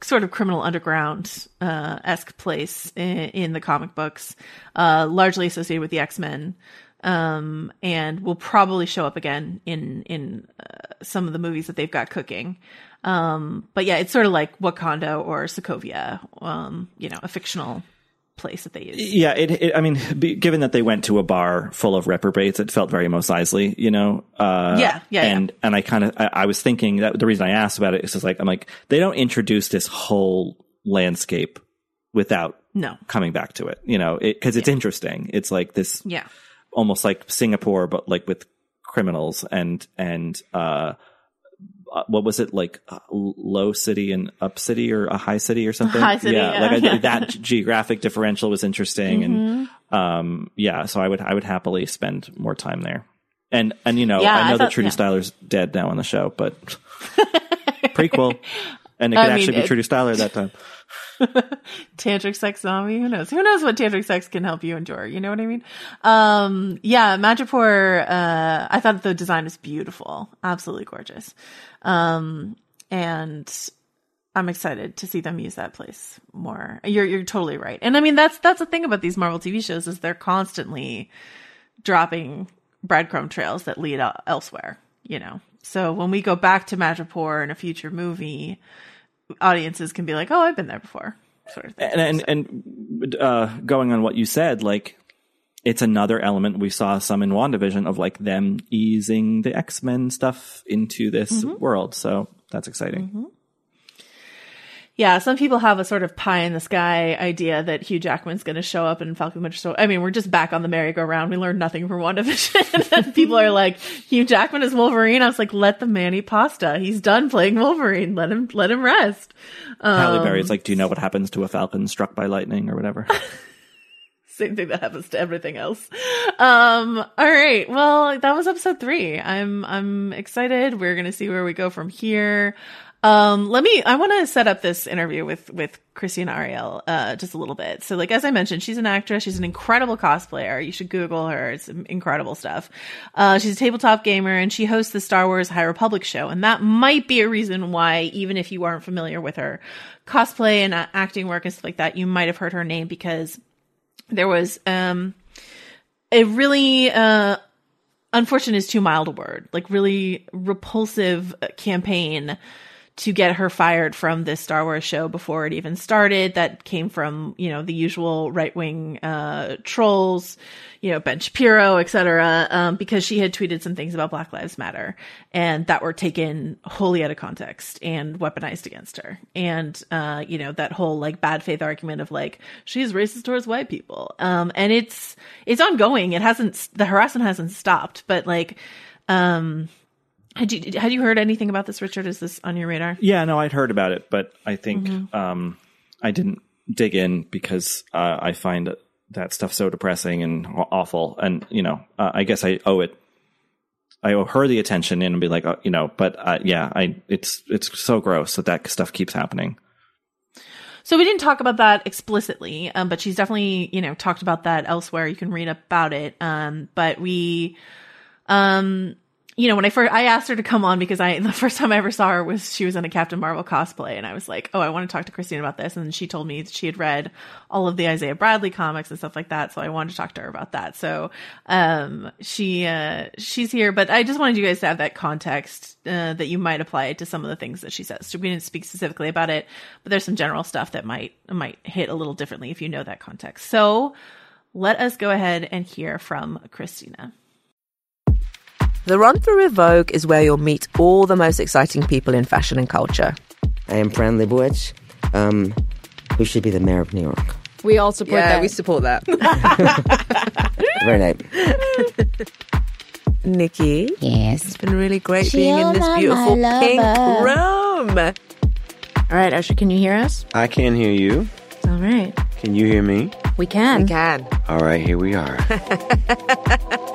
sort of criminal underground uh, esque place in, in, the comic books, uh, largely associated with the X Men. um, and will probably show up again in in uh, some of the movies that they've got cooking. Um, but yeah, it's sort of like Wakanda or Sokovia, um, you know, a fictional place that they use. Yeah, it, it I mean, given that they went to a bar full of reprobates, it felt very Mos Eisley, you know. Uh, Yeah, yeah, and yeah. and I kind of I, I was thinking that the reason I asked about it is just like I'm like they don't introduce this whole landscape without No. coming back to it, you know, because it's interesting. It's like this Yeah. almost like Singapore, but like with criminals and and uh, what was it like uh, low city and up city or a high city or something? High city, yeah, yeah. like I, Yeah. that geographic differential was interesting, and Mm-hmm. um, yeah, so I would I would happily spend more time there. And and you know Yeah, I I know thought- that Trudy. Styler's dead now on the show, but prequel, and it could I mean, actually be it- Trudy Styler at that time. tantric sex zombie who knows who knows what tantric sex can help you endure you know what i mean um yeah madripoor uh i thought the design was beautiful absolutely gorgeous um and i'm excited to see them use that place more. You're you're totally right. And i mean that's that's the thing about these marvel tv shows is they're constantly dropping breadcrumb trails that lead elsewhere you know? So when we go back to madripoor in a future movie audiences can be like oh i've been there before sort of thing. and and, and uh, going on what you said, like it's another element we saw some in WandaVision of like them easing the X Men stuff into this mm-hmm. world. So that's exciting. Mm-hmm. Yeah, some people have a sort of pie in the sky idea that Hugh Jackman's going to show up in Falcon Winter Soldier. I mean, we're just back on the merry-go-round. We learned nothing from WandaVision. and people are like, Hugh Jackman is Wolverine. I was like, let the man eat pasta. He's done playing Wolverine. Let him, let him rest. Halle Berry's um, like, do you know what happens to a falcon struck by lightning or whatever? Same thing that happens to everything else. Um, all right. Well, that was episode three. I'm, I'm excited. We're going to see where we go from here. Um, let me, I want to set up this interview with, with Krystina Arielle, uh, just a little bit. So like, as I mentioned, she's an actress. She's an incredible cosplayer. You should Google her. It's incredible stuff. Uh, she's a tabletop gamer and she hosts the Star Wars High Republic show. And that might be a reason why, even if you aren't familiar with her cosplay and uh, acting work and stuff like that, you might have heard her name because there was um a really uh unfortunate is too mild a word like really repulsive campaign to get her fired from this Star Wars show before it even started. That came from, you know, the usual right wing, uh, trolls, you know, Ben Shapiro, et cetera, um, because she had tweeted some things about Black Lives Matter and that were taken wholly out of context and weaponized against her. And, uh, you know, that whole like bad faith argument of like, she's racist towards white people. Um, and it's, it's ongoing. It hasn't, the harassment hasn't stopped, but like, um, had you had you heard anything about this, Richard? Is this on your radar? yeah, no, I'd heard about it, but I think Mm-hmm. um, I didn't dig in because uh, I find that stuff so depressing and awful. And you know, uh, I guess I owe it. I owe her the attention and be like, uh, you know, but uh, yeah, I it's it's so gross that that stuff keeps happening. So we didn't talk about that explicitly, um, but she's definitely you know talked about that elsewhere. You can read about it. Um, but we, um, you know, when I first I asked her to come on because I the first time I ever saw her was she was in a Captain Marvel cosplay, and I was like, oh, I want to talk to Krystina about this, and she told me she had read all of the Isaiah Bradley comics and stuff like that, so I wanted to talk to her about that. So, um, she uh, she's here, but I just wanted you guys to have that context uh, that you might apply to some of the things that she says. So we didn't speak specifically about it, but there's some general stuff that might might hit a little differently if you know that context. So. Let us go ahead and hear from Krystina. The Run Through with Vogue is where you'll meet all the most exciting people in fashion and culture. I am Fran Lebowitz, um, who should be the mayor of New York. We all support that. We support that. Very nice. Nikki, Yes. it's been really great being in this beautiful pink room. all right, Usher, can you hear us? I can hear you. All right. Can you hear me? We can. We can. All right, here we are.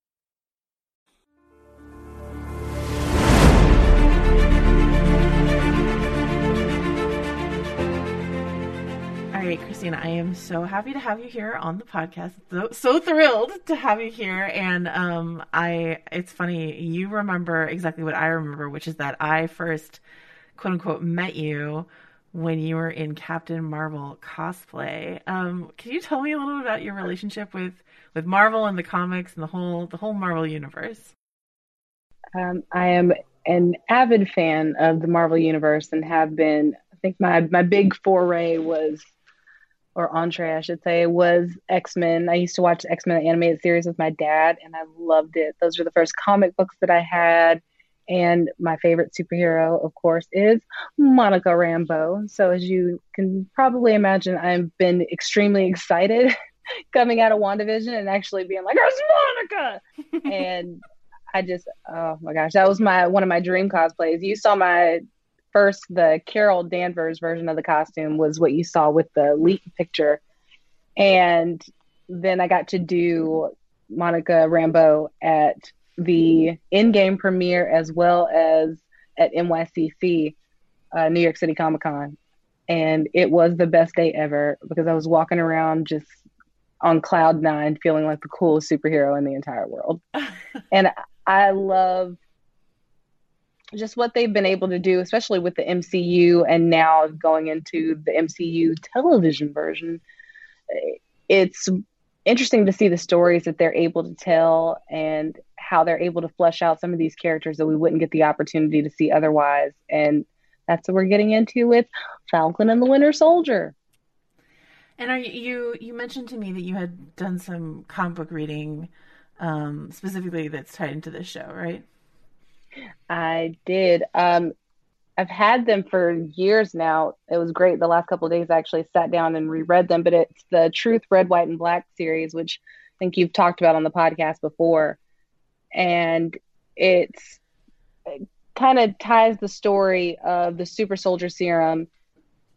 I am so happy to have you here on the podcast. So, so thrilled to have you here. And um, I, it's funny, you remember exactly what I remember, which is that I first, quote unquote, met you when you were in Captain Marvel cosplay. Um, can you tell me a little bit about your relationship with with Marvel and the comics and the whole the whole Marvel universe? Um, I am an avid fan of the Marvel universe and have been. I think my my big foray was or entree, I should say, was X Men. I used to watch X Men animated series with my dad, and I loved it. Those were the first comic books that I had. And my favorite superhero, of course, is Monica Rambeau. So, as you can probably imagine, I've been extremely excited coming out of WandaVision and actually being like, "It's Monica!" and I just, oh my gosh, that was my one of my dream cosplays. You saw my first the Carol Danvers version of the costume was what you saw with the leak picture. And then I got to do Monica Rambeau at the Endgame premiere as well as at NYCC, uh, New York City Comic Con. And it was the best day ever because I was walking around just on cloud nine, feeling like the coolest superhero in the entire world. and I love just what they've been able to do, especially with the MCU and now going into the MCU television version. It's interesting to see the stories that they're able to tell and how they're able to flesh out some of these characters that we wouldn't get the opportunity to see otherwise. And that's what we're getting into with Falcon and the Winter Soldier. And are you you mentioned to me that you had done some comic book reading um, specifically that's tied into this show, right? I did. Um, I've had them for years now. It was great. The last couple of days, I actually sat down and reread them. But it's the Truth, Red, White, and Black series, which I think you've talked about on the podcast before, and it's it kind of ties the story of the super soldier serum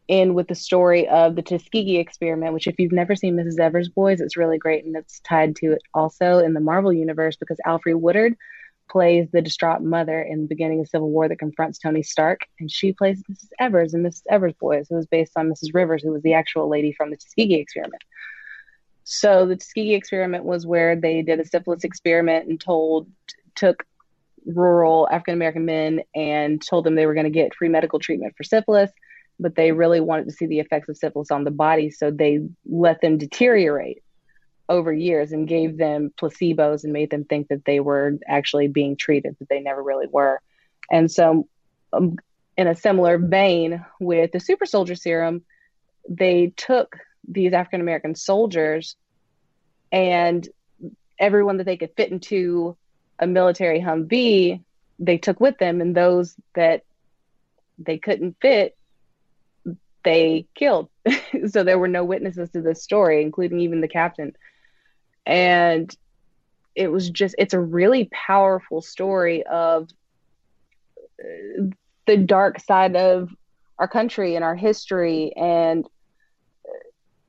in with the story of the Tuskegee experiment, which if you've never seen Mrs. Evers Boys, it's really great and it's tied to it also in the Marvel universe because Alfre Woodard plays the distraught mother in the beginning of Civil War that confronts Tony Stark, and she plays Mrs. Evers in Mrs. Evers Boys. It was based on Mrs. Rivers, who was the actual lady from the Tuskegee experiment. So the Tuskegee experiment was where they did a syphilis experiment and told took rural African American men and told them they were going to get free medical treatment for syphilis, but they really wanted to see the effects of syphilis on the body, so they let them deteriorate over years and gave them placebos and made them think that they were actually being treated, but they never really were. And so, um, in a similar vein with the super soldier serum, they took these African American soldiers and everyone that they could fit into a military Humvee, they took with them, and those that they couldn't fit, they killed. so there were no witnesses to this story, including even the captain and it was just it's a really powerful story of uh, the dark side of our country and our history and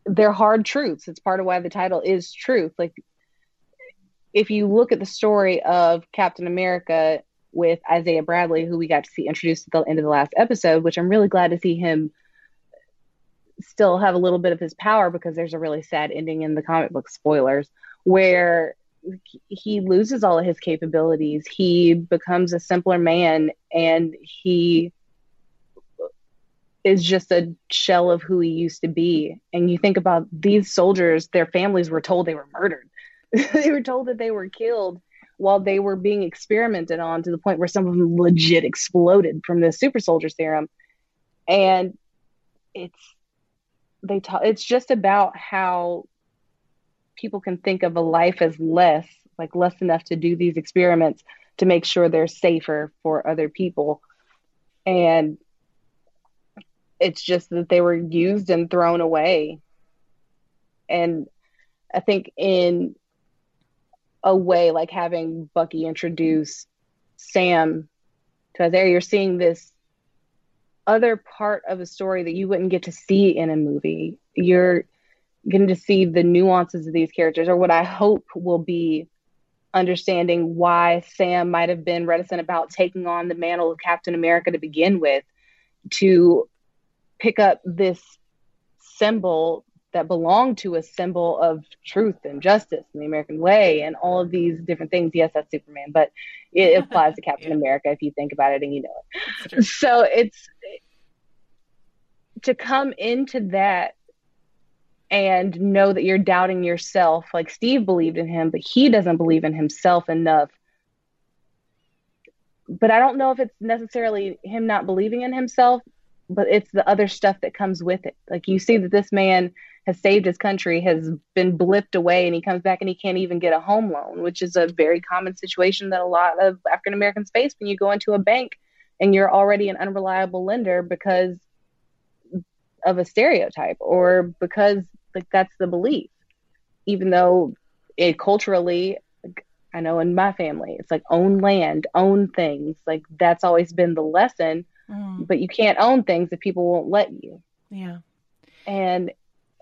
they're hard truths. It's part of why the title is truth. Like if you look at the story of captain america with isaiah bradley who we got to see introduced at the end of the last episode which i'm really glad to see him still have a little bit of his power because there's a really sad ending in the comic book. Spoilers where he loses all of his capabilities. He becomes a simpler man and he is just a shell of who he used to be. And you think about these soldiers, their families were told they were murdered. they were told that they were killed while they were being experimented on to the point where some of them legit exploded from the super soldier serum. And it's they talk it's just about how people can think of a life as less like less enough to do these experiments to make sure they're safer for other people. And it's just that they were used and thrown away. And I think in a way, like having Bucky introduce Sam to Isaiah, you're seeing this other part of a story that you wouldn't get to see in a movie. You're getting to see the nuances of these characters, or what I hope will be understanding why Sam might have been reticent about taking on the mantle of Captain America to begin with, to pick up this symbol that belonged to a symbol of truth and justice and the American way and all of these different things. Yes, that's Superman, but it applies to Captain yeah. America if you think about it and you know it. So it's to come into that and know that you're doubting yourself. Like Steve believed in him, but he doesn't believe in himself enough. But I don't know if it's necessarily him not believing in himself, but it's the other stuff that comes with it. Like you see that this man has saved his country, has been blipped away, and he comes back and he can't even get a home loan, which is a very common situation that a lot of African Americans face when you go into a bank and you're already an unreliable lender because of a stereotype or because like that's the belief. Even though it culturally i know in my family it's like own land own things. Like that's always been the lesson. Mm. but you can't own things if people won't let you. Yeah. And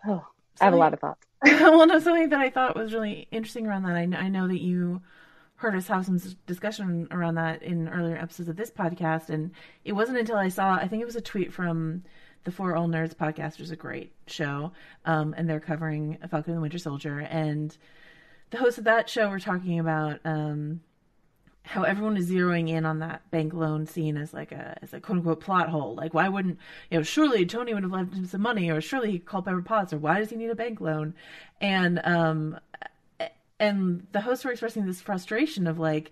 oh i have a lot of thoughts. Well no something that i thought was really interesting around that i I know that you heard us have some discussion around that in earlier episodes of this podcast and it wasn't until i saw i think it was a tweet from the Four All Nerds podcast is a great show, um, and they're covering Falcon and the Winter Soldier. And the hosts of that show were talking about um, how everyone is zeroing in on that bank loan scene as like a as a quote unquote plot hole. Like, why wouldn't you know? Surely Tony would have left him some money, or surely he called Pepper Potts, or why does he need a bank loan? And um, and the hosts were expressing this frustration of like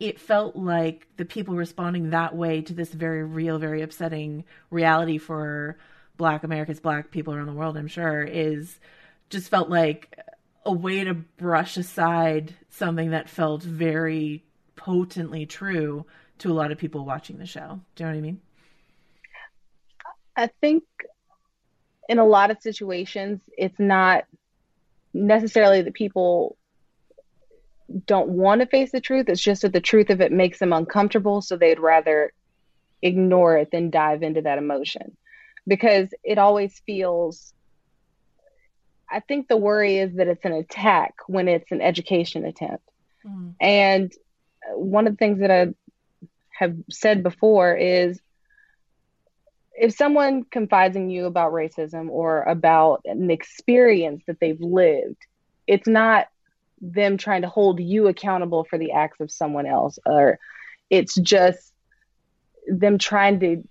it felt like the people responding that way to this very real, very upsetting reality for Black Americans, Black people around the world, I'm sure, is just felt like a way to brush aside something that felt very potently true to a lot of people watching the show. Do you know what I mean? I think in a lot of situations, it's not necessarily that people don't want to face the truth. It's just that the truth of it makes them uncomfortable. So they'd rather ignore it than dive into that emotion because it always feels. I think the worry is that it's an attack when it's an education attempt. Mm. And one of the things that I have said before is if someone confides in you about racism or about an experience that they've lived, it's not them trying to hold you accountable for the acts of someone else or it's just them trying to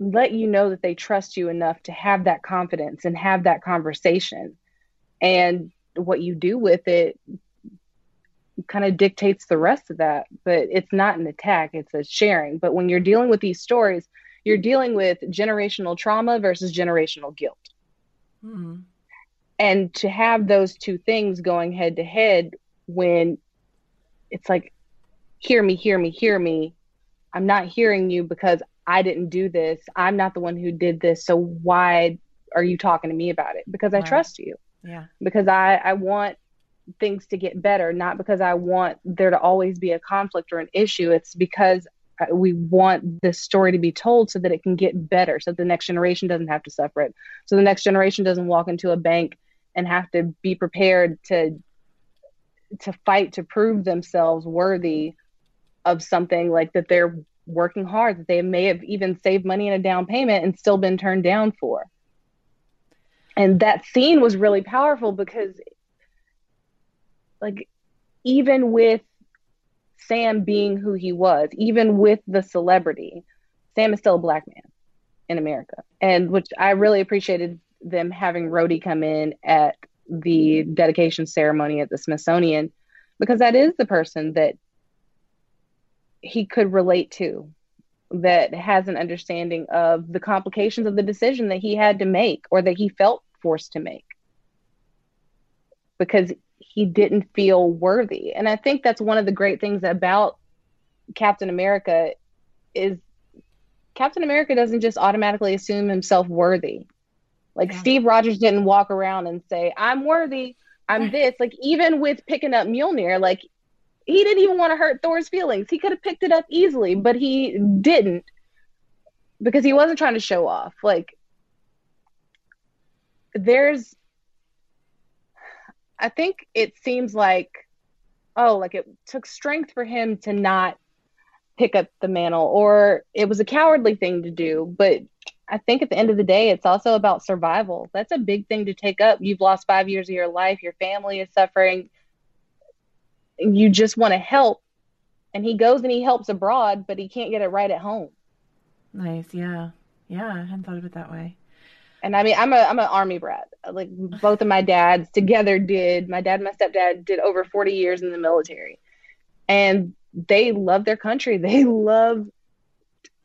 let you know that they trust you enough to have that confidence and have that conversation. And what you do with it kind of dictates the rest of that but it's not an attack it's a sharing. But when you're dealing with these stories you're dealing with generational trauma versus generational guilt. Mm-hmm and to have those two things going head to head when it's like hear me hear me hear me. I'm not hearing you because i didn't do this. I'm not the one who did this. So why are you talking to me about it? Because right. i trust you. Yeah. Because i i want things to get better not because i want there to always be a conflict or an issue. It's because we want this story to be told so that it can get better so the next generation doesn't have to suffer it. So the next generation doesn't walk into a bank and have to be prepared to to fight to prove themselves worthy of something like that they're working hard that they may have even saved money in a down payment and still been turned down for. And that scene was really powerful because like even with sam being who he was even with the celebrity sam is still a black man in america. And which i really appreciated them having Rhodey come in at the dedication ceremony at the Smithsonian because that is the person that he could relate to that has an understanding of the complications of the decision that he had to make or that he felt forced to make. Because he didn't feel worthy. And I think that's one of the great things about Captain America is Captain America doesn't just automatically assume himself worthy. Like yeah. Steve Rogers didn't walk around and say, "I'm worthy. I'm this." Like even with picking up Mjolnir, like he didn't even want to hurt Thor's feelings. He could have picked it up easily, but he didn't because he wasn't trying to show off. Like there's I think it seems like oh, like it took strength for him to not pick up the mantle or it was a cowardly thing to do, but I think at the end of the day, it's also about survival. That's a big thing to take up. You've lost five years of your life. Your family is suffering. You just want to help. And he goes and he helps abroad, but he can't get it right at home. Nice. Yeah. Yeah. I hadn't thought of it that way. And I mean, I'm a I'm an army brat. Like both of my dads together did. My dad and my stepdad did over 40 years in the military, and they love their country. They love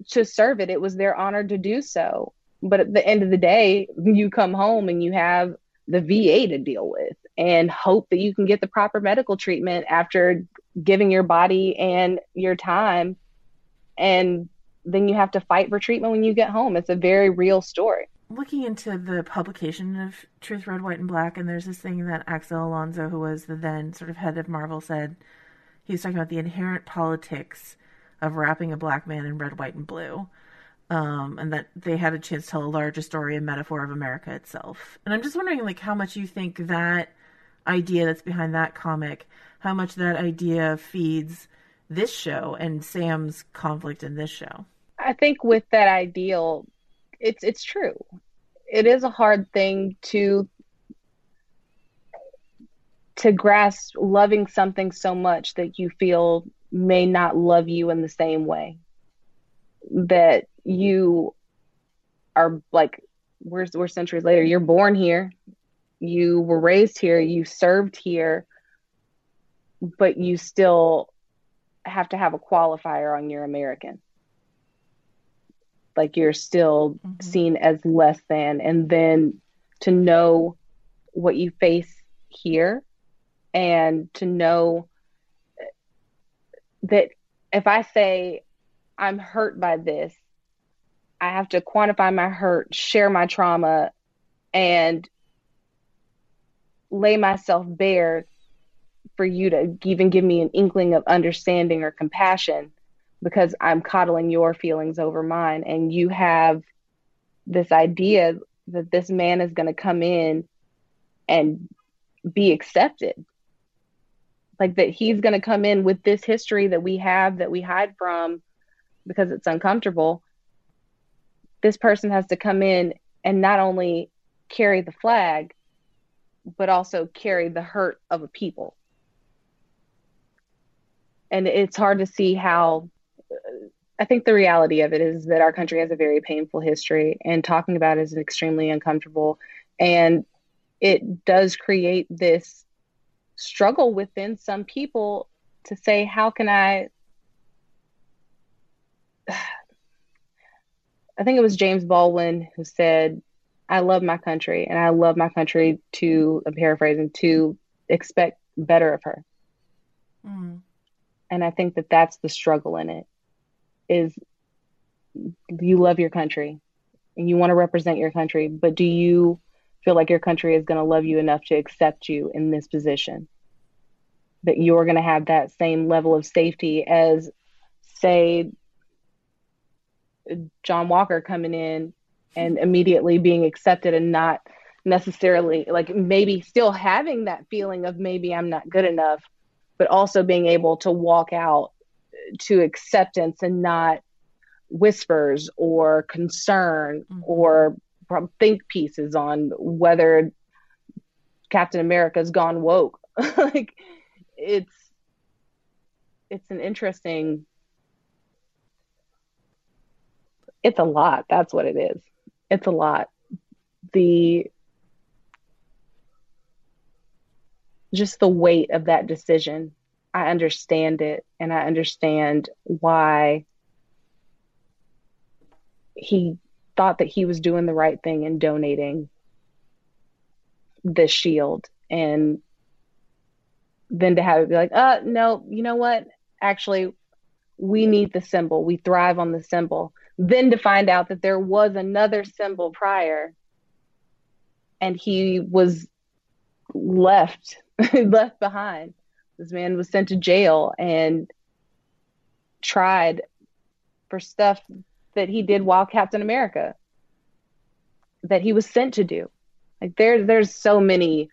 to serve it. It was their honor to do so. But at the end of the day, you come home and you have the VA to deal with and hope that you can get the proper medical treatment after giving your body and your time. And then you have to fight for treatment when you get home. It's a very real story. Looking into the publication of Truth, Red, White, and Black, and there's this thing that Axel Alonso, who was the then sort of head of Marvel, said. He was talking about the inherent politics of wrapping a black man in red, white, and blue. Um, and that they had a chance to tell a larger story and metaphor of America itself. And I'm just wondering, like, how much you think that idea that's behind that comic, how much that idea feeds this show and Sam's conflict in this show. I think with that ideal, it's it's true. It is a hard thing to to grasp loving something so much that you feel may not love you in the same way. That you are like we're, we're centuries later. You're born here. You were raised here. You served here. But you still have to have a qualifier on your american like you're still mm-hmm. seen as less than and then to know what you face here and to know that if I say I'm hurt by this, I have to quantify my hurt, share my trauma, and lay myself bare for you to even give me an inkling of understanding or compassion because I'm coddling your feelings over mine. And you have this idea that this man is going to come in and be accepted like that he's going to come in with this history that we have that we hide from because it's uncomfortable this person has to come in and not only carry the flag but also carry the hurt of a people and it's hard to see how i think the reality of it is that our country has a very painful history and talking about it is extremely uncomfortable and it does create this struggle within some people to say, how can I? I think it was James Baldwin who said, I love my country and I love my country to, I'm paraphrasing, to expect better of her. Mm. And I think that that's the struggle in it is you love your country and you want to represent your country, but do you feel like your country is going to love you enough to accept you in this position. That you're going to have that same level of safety as, say, John Walker coming in and immediately being accepted and not necessarily like maybe still having that feeling of maybe I'm not good enough, but also being able to walk out to acceptance and not whispers or concern mm-hmm. or think pieces on whether Captain America's gone woke. like it's it's an interesting it's a lot. That's what it is. It's a lot. The just the weight of that decision. I understand it and I understand why he thought that he was doing the right thing in donating the shield and then to have it be like uh no you know what actually we need the symbol. We thrive on the symbol. Then to find out that there was another symbol prior and he was left left behind. This man was sent to jail and tried for stuff that he did while Captain America that he was sent to do. Like there there's so many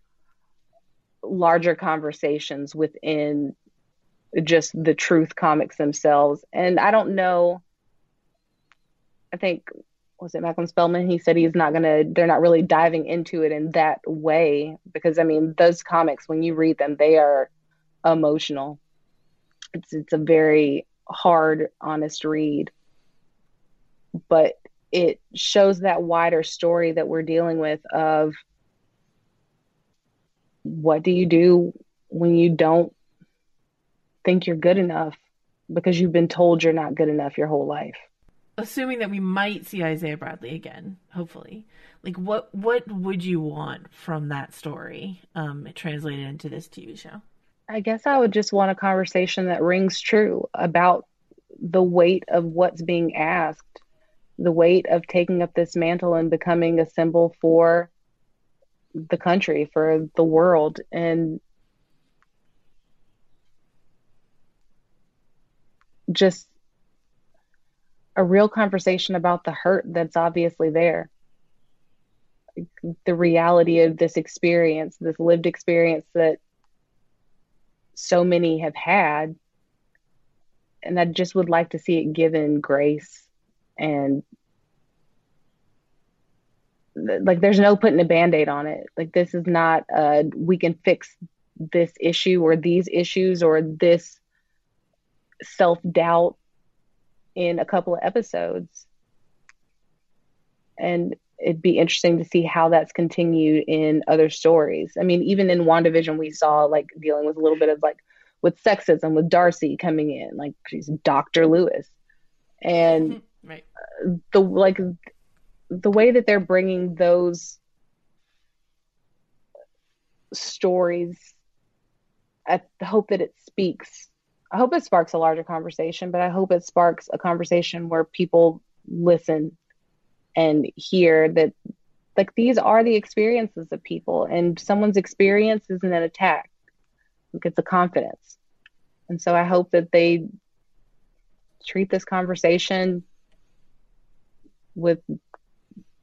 larger conversations within just the truth comics themselves. And I don't know I think was it Malcolm Spellman? He said he's not gonna they're not really diving into it in that way because I mean those comics when you read them they are emotional. It's it's a very hard, honest read. But it shows that wider story that we're dealing with of what do you do when you don't think you're good enough because you've been told you're not good enough your whole life assuming that we might see Isaiah Bradley again, hopefully. Like what what would you want from that story um translated into this TV show? I guess I would just want a conversation that rings true about the weight of what's being asked, the weight of taking up this mantle and becoming a symbol for the country, for the world and just a real conversation about the hurt that's obviously there. The reality of this experience, this lived experience that so many have had. And I just would like to see it given grace and like there's no putting a band-aid on it. Like this is not uh we can fix this issue or these issues or this self-doubt in a couple of episodes. And it'd be interesting to see how that's continued in other stories. I mean, even in WandaVision, we saw like dealing with a little bit of like with sexism with Darcy coming in, like she's Dr. Lewis. And right. the like the way that they're bringing those stories, I hope that it speaks I hope it sparks a larger conversation, but I hope it sparks a conversation where people listen and hear that like these are the experiences of people and someone's experience isn't an attack. Like it's a confidence. And so I hope that they treat this conversation with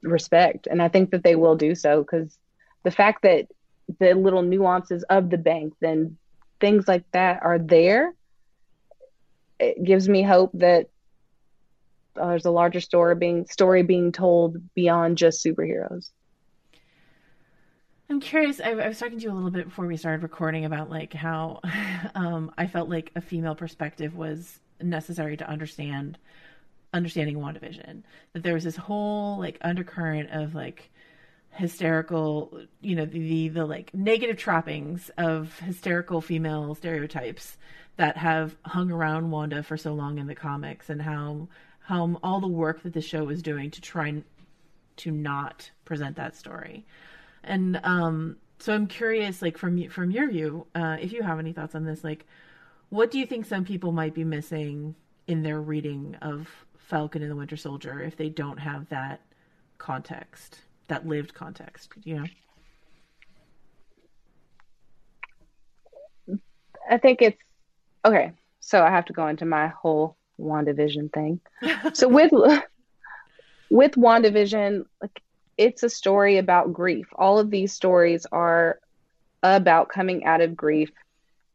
respect. And I think that they will do so because the fact that the little nuances of the bank, then things like that are there it gives me hope that uh, there's a larger story being story being told beyond just superheroes. I'm curious. I, I, was talking to you a little bit before we started recording about like how um, I felt like a female perspective was necessary to understand understanding WandaVision. That there was this whole like undercurrent of like hysterical, you know, the, the, the like negative trappings of hysterical female stereotypes that have hung around Wanda for so long in the comics and how how all the work that the show is doing to try to not present that story. And um, so I'm curious, like from from your view, uh, if you have any thoughts on this, like what do you think some people might be missing in their reading of Falcon and the Winter Soldier if they don't have that context, that lived context, you know? I think it's okay, so I have to go into my whole WandaVision thing. so with with WandaVision, like it's a story about grief. All of these stories are about coming out of grief.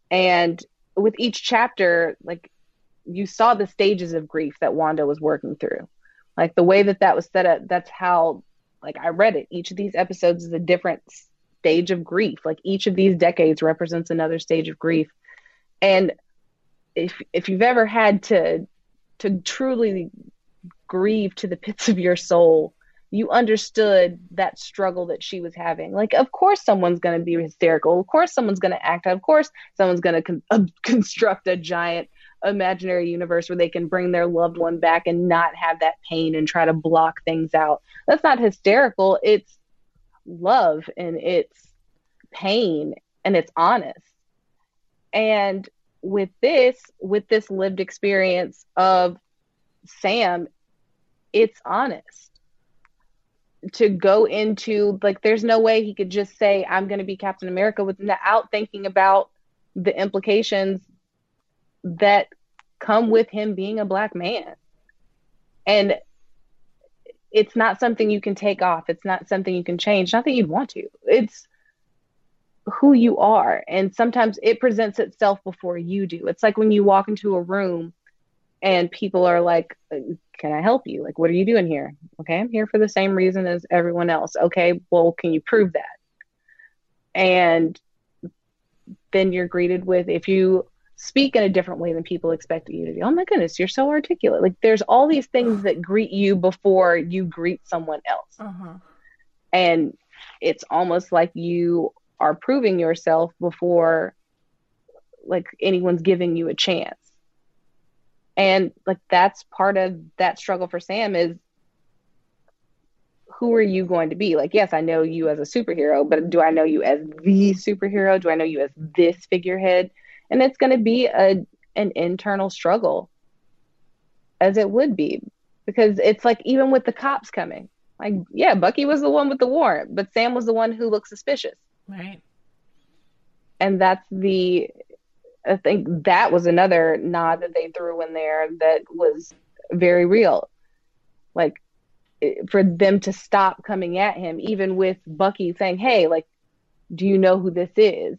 And with each chapter, like you saw the stages of grief that Wanda was working through. Like the way that that was set up, that's how like I read it. Each of these episodes is a different stage of grief. Like each of these decades represents another stage of grief. And if if you've ever had to to truly grieve to the pits of your soul you understood that struggle that she was having. Like of course someone's going to be hysterical. Of course someone's going to act of course someone's going to con- uh, construct a giant imaginary universe where they can bring their loved one back and not have that pain and try to block things out. That's not hysterical. It's love and it's pain and it's honest. And with this, with this lived experience of Sam, it's honest to go into like there's no way he could just say I'm going to be Captain America without thinking about the implications that come with him being a black man. And it's not something you can take off. It's not something you can change. Not that you'd want to. It's who you are. And sometimes it presents itself before you do. It's like when you walk into a room and people are like, Can I help you? Like, what are you doing here? Okay, I'm here for the same reason as everyone else. Okay, well, can you prove that? And then you're greeted with, if you speak in a different way than people expect you to do. Oh my goodness, you're so articulate. Like there's all these things that greet you before you greet someone else. Uh-huh. And it's almost like you are proving yourself before like anyone's giving you a chance. And like that's part of that struggle for Sam is who are you going to be? Like, yes, I know you as a superhero, but do I know you as the superhero? Do I know you as this figurehead? and it's going to be a an internal struggle as it would be because it's like even with the cops coming like yeah bucky was the one with the warrant but sam was the one who looked suspicious right and that's the i think that was another nod that they threw in there that was very real like for them to stop coming at him even with bucky saying hey like do you know who this is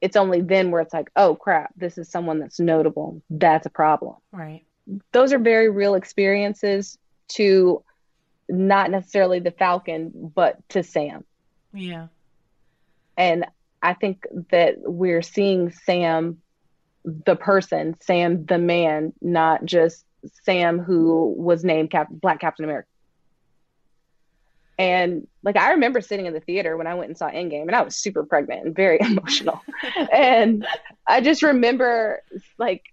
it's only then where it's like, oh crap, this is someone that's notable. That's a problem. Right. Those are very real experiences to not necessarily the Falcon, but to Sam. Yeah. And I think that we're seeing Sam, the person, Sam, the man, not just Sam who was named Cap- Black Captain America. And like I remember sitting in the theater when I went and saw Endgame, and I was super pregnant and very emotional. and I just remember like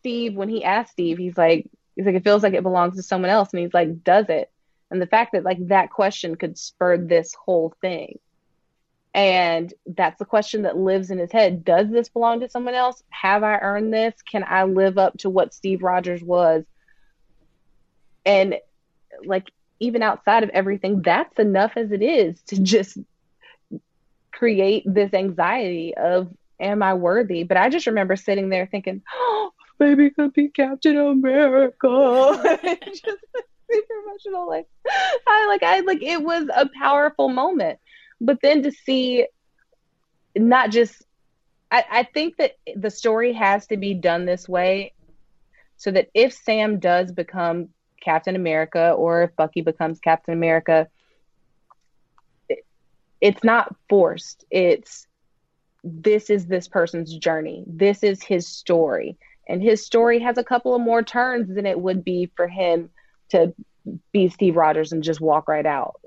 Steve when he asked Steve, he's like, he's like, it feels like it belongs to someone else, and he's like, does it? And the fact that like that question could spur this whole thing. And that's the question that lives in his head. Does this belong to someone else? Have I earned this? Can I live up to what Steve Rogers was? And like even outside of everything, that's enough as it is to just create this anxiety of, am I worthy? But I just remember sitting there thinking, oh, maybe could be Captain America. just super emotional. Like, I like, I like, it was a powerful moment. But then to see not just, I, I think that the story has to be done this way so that if Sam does become Captain America or if Bucky becomes Captain America, it's not forced. It's this is this person's journey. This is his story. And his story has a couple of more turns than it would be for him to be Steve Rogers and just walk right out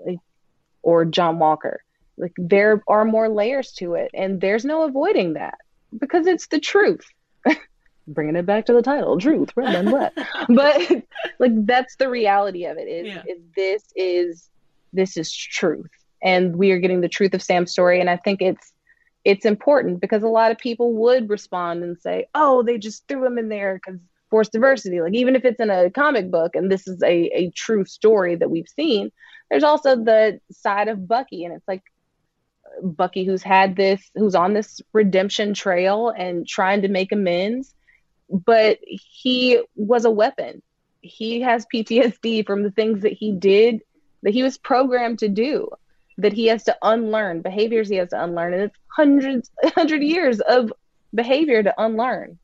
or John Walker. Like there are more layers to it and there's no avoiding that because it's the truth bringing it back to the title, truth, red and black. but like that's the reality of it. Is, Yeah. is this is this is truth, and we are getting the truth of Sam's story. And I think it's it's important because a lot of people would respond and say, "Oh, they just threw him in there because forced diversity." Like even if it's in a comic book and this is a a true story that we've seen, there's also the side of Bucky, and it's like Bucky who's had this, who's on this redemption trail and trying to make amends, but he was a weapon. He has PTSD from the things that he did that he was programmed to do, that he has to unlearn, behaviors he has to unlearn. And it's hundreds, hundred years of behavior to unlearn.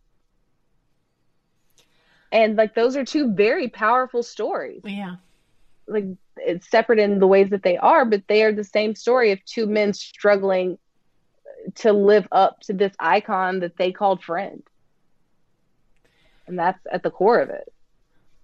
And like those are two very powerful stories. Yeah. Like it's separate in the ways that they are, but they are the same story of two men struggling to live up to this icon that they called friend. And that's at the core of it.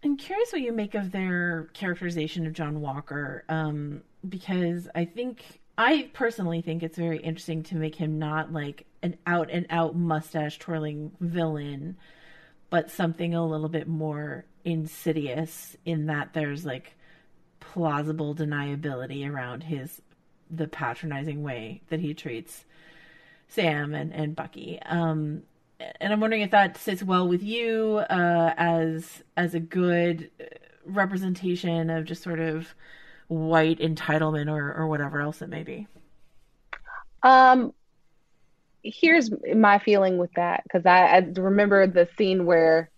I'm curious what you make of their characterization of John Walker, um, because I think I personally think it's very interesting to make him not like an out and out mustache twirling villain, but something a little bit more insidious in that there's like plausible deniability around his the patronizing way that he treats Sam and and Bucky. Um, and I'm wondering if that sits well with you uh, as as a good representation of just sort of white entitlement or or whatever else it may be. Um, here's my feeling with that because I, I remember the scene where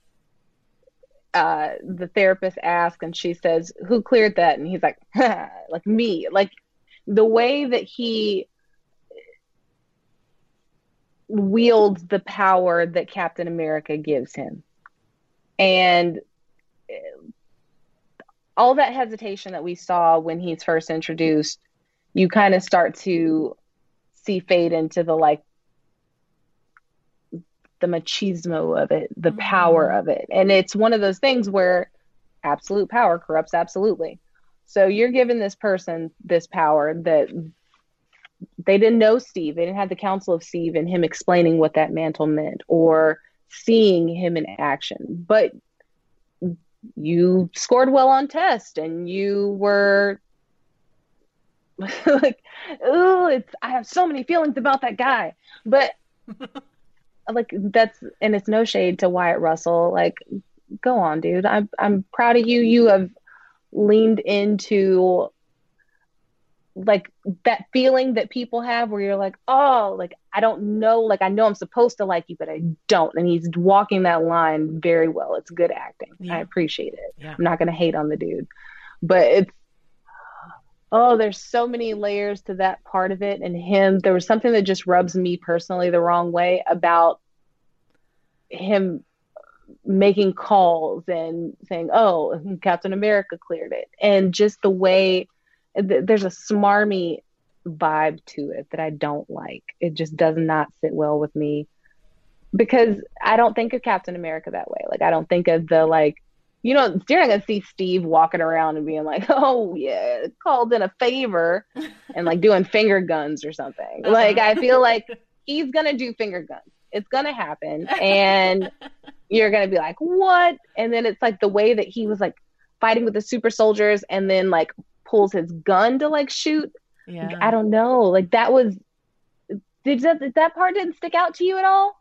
uh, the therapist asks and she says, "Who cleared that?" And he's like, "Like me." Like the way that he wields the power that Captain America gives him, and all that hesitation that we saw when he's first introduced, you kind of start to see fade into the like the machismo of it, the mm-hmm. power of it. And it's one of those things where absolute power corrupts absolutely. So you're giving this person this power that they didn't know Steve. They didn't have the counsel of Steve and him explaining what that mantle meant or seeing him in action. But you scored well on test and you were like, oh, it's I have so many feelings about that guy. But like that's and it's no shade to Wyatt Russell. Like, go on, dude. I'm I'm proud of you. You have leaned into like that feeling that people have where you're like, oh, like I don't know, like I know I'm supposed to like you, but I don't. And he's walking that line very well. It's good acting. Yeah. I appreciate it. Yeah. I'm not gonna hate on the dude. But it's oh, there's so many layers to that part of it and him. There was something that just rubs me personally the wrong way about him making calls and saying, "Oh, Captain America cleared it," and just the way th- there's a smarmy vibe to it that I don't like. It just does not sit well with me because I don't think of Captain America that way. Like I don't think of the like you know, you're not gonna see Steve walking around and being like, "Oh yeah, called in a favor," and like doing finger guns or something. Uh-huh. Like I feel like he's gonna do finger guns. It's gonna happen, and you're gonna be like, "What?" And then it's like the way that he was like fighting with the super soldiers, and then like pulls his gun to like shoot. Yeah. I don't know. Like that was. Did that that part didn't stick out to you at all?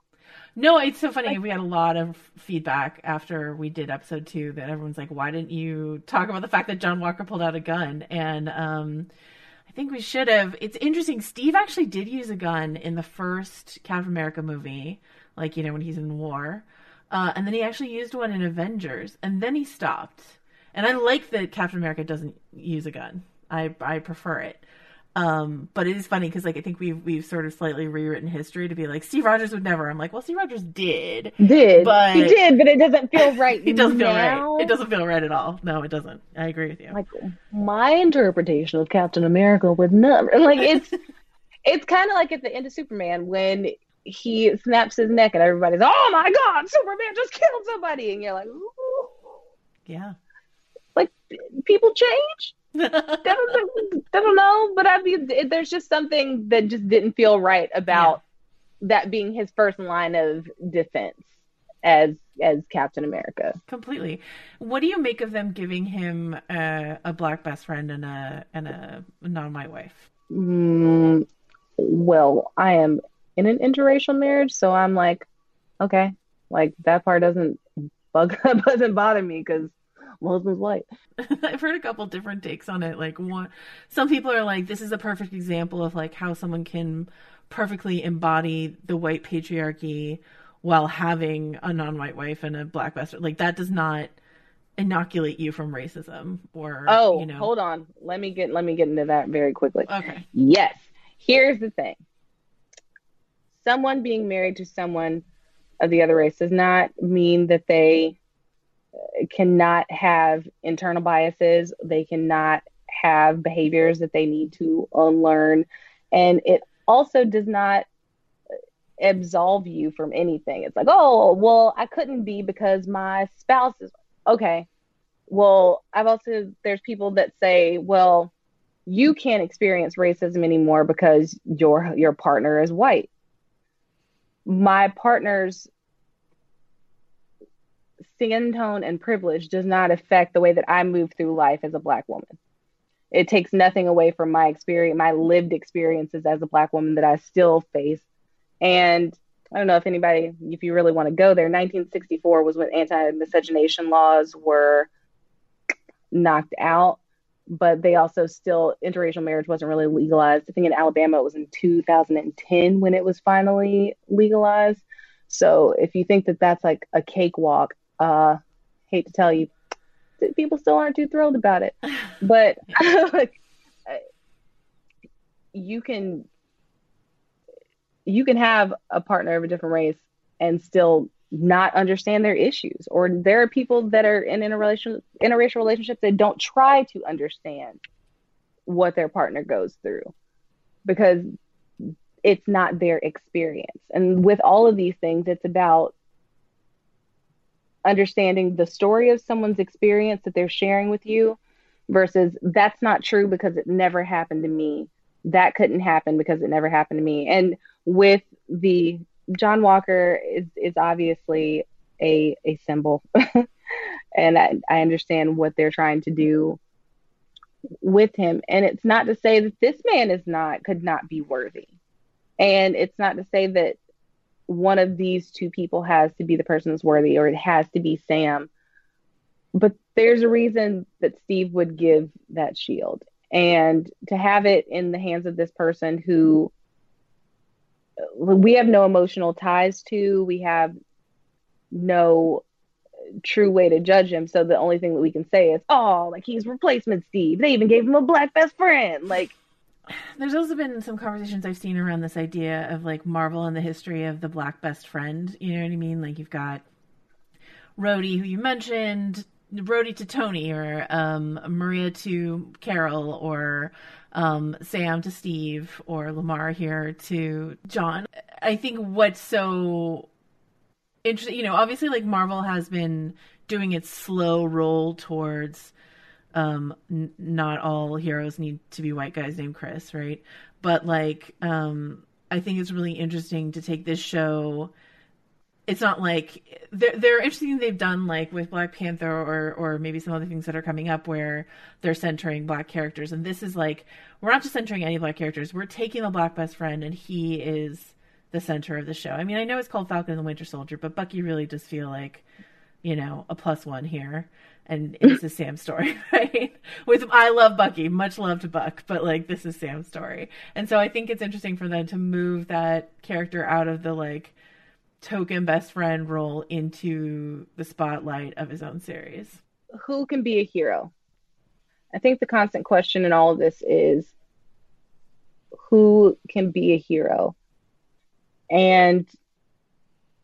No, it's so funny. Like, we had a lot of feedback after we did episode two that everyone's like, "Why didn't you talk about the fact that John Walker pulled out a gun?" And um, I think we should have. It's interesting. Steve actually did use a gun in the first Captain America movie, like you know when he's in war, uh, and then he actually used one in Avengers, and then he stopped. And I like that Captain America doesn't use a gun. I I prefer it. Um, but it is funny because like I think we've we've sort of slightly rewritten history to be like Steve Rogers would never. I'm like, well, Steve Rogers did, did, but he did, but it doesn't feel right. it doesn't now. feel right. It doesn't feel right at all. No, it doesn't. I agree with you. Like my interpretation of Captain America would never like it's it's kind of like at the end of Superman when he snaps his neck and everybody's, oh my god, Superman just killed somebody, and you're like, Ooh. yeah, like people change don't, I don't know, but I mean, there's just something that just didn't feel right about yeah. that being his first line of defense as as Captain America. Completely. What do you make of them giving him a, a black best friend and a and a non-white wife? Mm, well, I am in an interracial marriage, so I'm like, okay, like that part doesn't bug doesn't bother me because husband's white. I've heard a couple different takes on it. Like one, some people are like, this is a perfect example of like how someone can perfectly embody the white patriarchy while having a non-white wife and a black best. Like that does not inoculate you from racism or oh you know hold on let me get let me get into that very quickly okay yes here's the thing someone being married to someone of the other race does not mean that they cannot have internal biases. They cannot have behaviors that they need to unlearn. And it also does not absolve you from anything. It's like, oh, well, I couldn't be because my spouse is okay. Well, I've also, there's people that say, well, you can't experience racism anymore because your your partner is white. My partner's skin tone and privilege does not affect the way that I move through life as a black woman. It takes nothing away from my experience, my lived experiences as a black woman that I still face And I don't know if anybody, if you really want to go there, 1964 was when anti miscegenation laws were knocked out, but they also still, interracial marriage wasn't really legalized. I think in Alabama it was in 2010 when it was finally legalized. So if you think that that's like a cakewalk, uh, hate to tell you, people still aren't too thrilled about it. But like, you can you can have a partner of a different race and still not understand their issues or there are people that are in interrelation interracial relationships that don't try to understand what their partner goes through because it's not their experience and with all of these things it's about understanding the story of someone's experience that they're sharing with you versus that's not true because it never happened to me. That couldn't happen because it never happened to me. And with the John Walker is is obviously a a symbol, and I, I understand what they're trying to do with him. And it's not to say that this man is not could not be worthy, and it's not to say that one of these two people has to be the person that's worthy or it has to be Sam. But there's a reason that Steve would give that shield. And to have it in the hands of this person who we have no emotional ties to. We have no true way to judge him. So the only thing that we can say is, oh, like he's replacement Steve. They even gave him a black best friend. Like, there's also been some conversations I've seen around this idea of like Marvel and the history of the black best friend. You know what I mean? Like you've got Rhodey, who you mentioned, Rhodey to Tony, or um, Maria to Carol, or um, Sam to Steve or Lemar here to John. I think what's so interesting, you know, obviously like Marvel has been doing its slow roll towards um n- not all heroes need to be white guys named Chris, right? But like um I think it's really interesting to take this show it's not like they're they're interesting they've done like with Black Panther or or maybe some other things that are coming up where they're centering black characters and this is like we're not just centering any black characters we're taking the black best friend and he is the center of the show. I mean I know it's called Falcon and the Winter Soldier but Bucky really does feel like you know a plus one here and it's a Sam story, right? With I love Bucky, much love to Buck, but like this is Sam's story. And so I think it's interesting for them to move that character out of the like token best friend role into the spotlight of his own series. Who can be a hero? I think the constant question in all of this is who can be a hero? And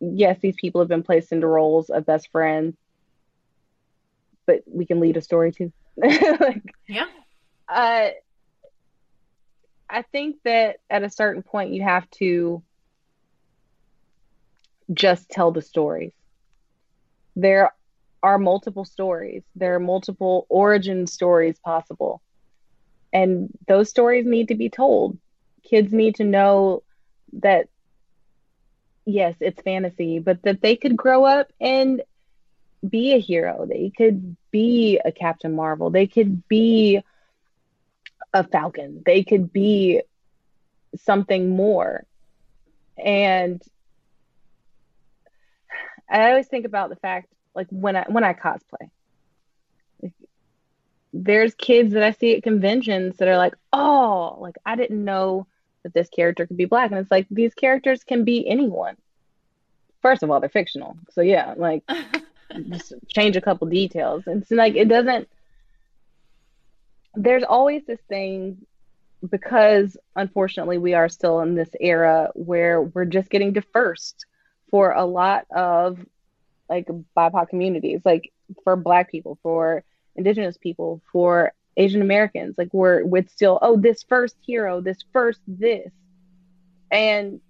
yes, these people have been placed into roles of best friends, but we can lead a story too. like, yeah. Uh, I think that at a certain point you have to just tell the stories. There are multiple stories, there are multiple origin stories possible. And those stories need to be told. Kids need to know that, yes, it's fantasy, but that they could grow up and be a hero. They could be a Captain Marvel. They could be a Falcon. They could be something more. And I always think about the fact, like when I when I cosplay, there's kids that I see at conventions that are like, oh, like I didn't know that this character could be black, and it's like these characters can be anyone. First of all, they're fictional, so yeah, like just change a couple details. And it's like it doesn't. There's always this thing because unfortunately we are still in this era where we're just getting first for a lot of like BIPOC communities, like for Black people, for Indigenous people, for Asian Americans. Like we're with still, oh, this first hero, this first this, and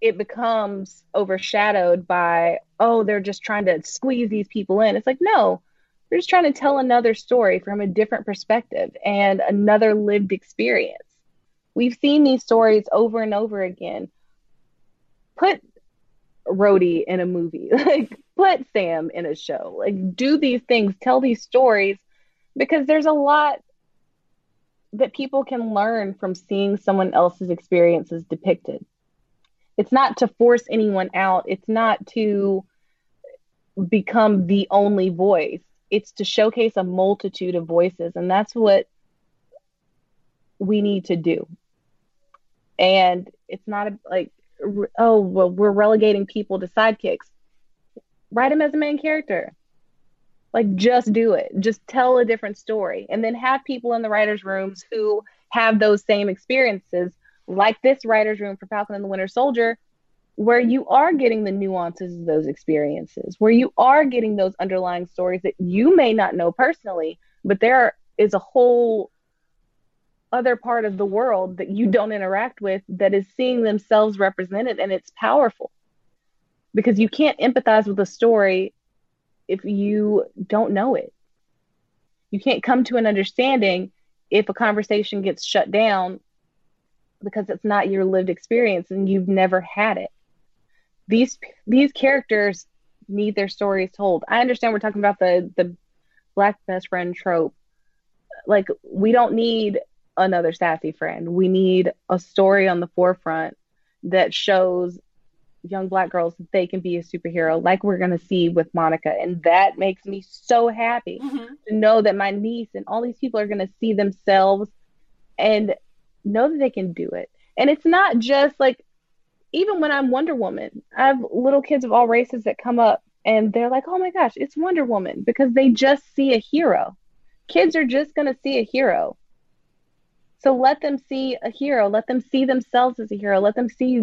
it becomes overshadowed by, oh, they're just trying to squeeze these people in. It's like no, they're just trying to tell another story from a different perspective and another lived experience. We've seen these stories over and over again put Rhodey in a movie, like put Sam in a show, like do these things, tell these stories, because there's a lot that people can learn from seeing someone else's experiences depicted. It's not to force anyone out, it's not to become the only voice. It's to showcase a multitude of voices. And that's what we need to do. And it's not a, like, oh, well, we're relegating people to sidekicks. Write them as a main character. Like, just do it. Just tell a different story. And then have people in the writers' rooms who have those same experiences, like this writer's room for Falcon and the Winter Soldier, where you are getting the nuances of those experiences, where you are getting those underlying stories that you may not know personally, but there is a whole other part of the world that you don't interact with that is seeing themselves represented and it's powerful. Because you can't empathize with a story if you don't know it. You can't come to an understanding if a conversation gets shut down because it's not your lived experience and you've never had it these these characters need their stories told. I understand we're talking about the the black best friend trope. Like we don't need another sassy friend. We need a story on the forefront that shows young black girls that they can be a superhero like we're going to see with Monica and that makes me so happy mm-hmm. to know that my niece and all these people are going to see themselves and know that they can do it. And it's not just like even when I'm Wonder Woman, I have little kids of all races that come up and they're like, oh my gosh, it's Wonder Woman because they just see a hero. Kids are just going to see a hero. So let them see a hero. Let them see themselves as a hero. Let them see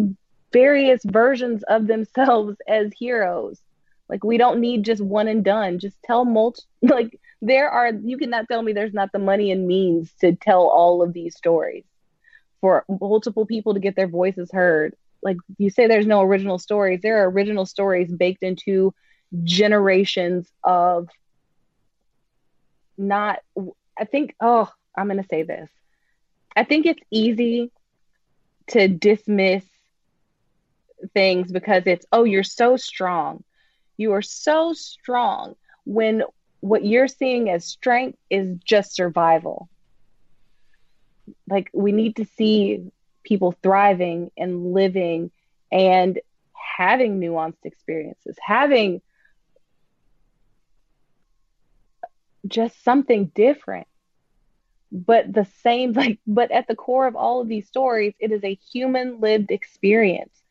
various versions of themselves as heroes. Like we don't need just one and done. Just tell multi like there are you cannot tell me there's not the money and means to tell all of these stories for multiple people to get their voices heard. Like you say there's no original stories. There are original stories baked into generations of not i think oh i'm going to say this. I think it's easy to dismiss things because it's oh you're so strong. You are so strong when what you're seeing as strength is just survival like we need to see people thriving and living and having nuanced experiences, having just something different. But the same, like, but at the core of all of these stories, it is a human lived experience.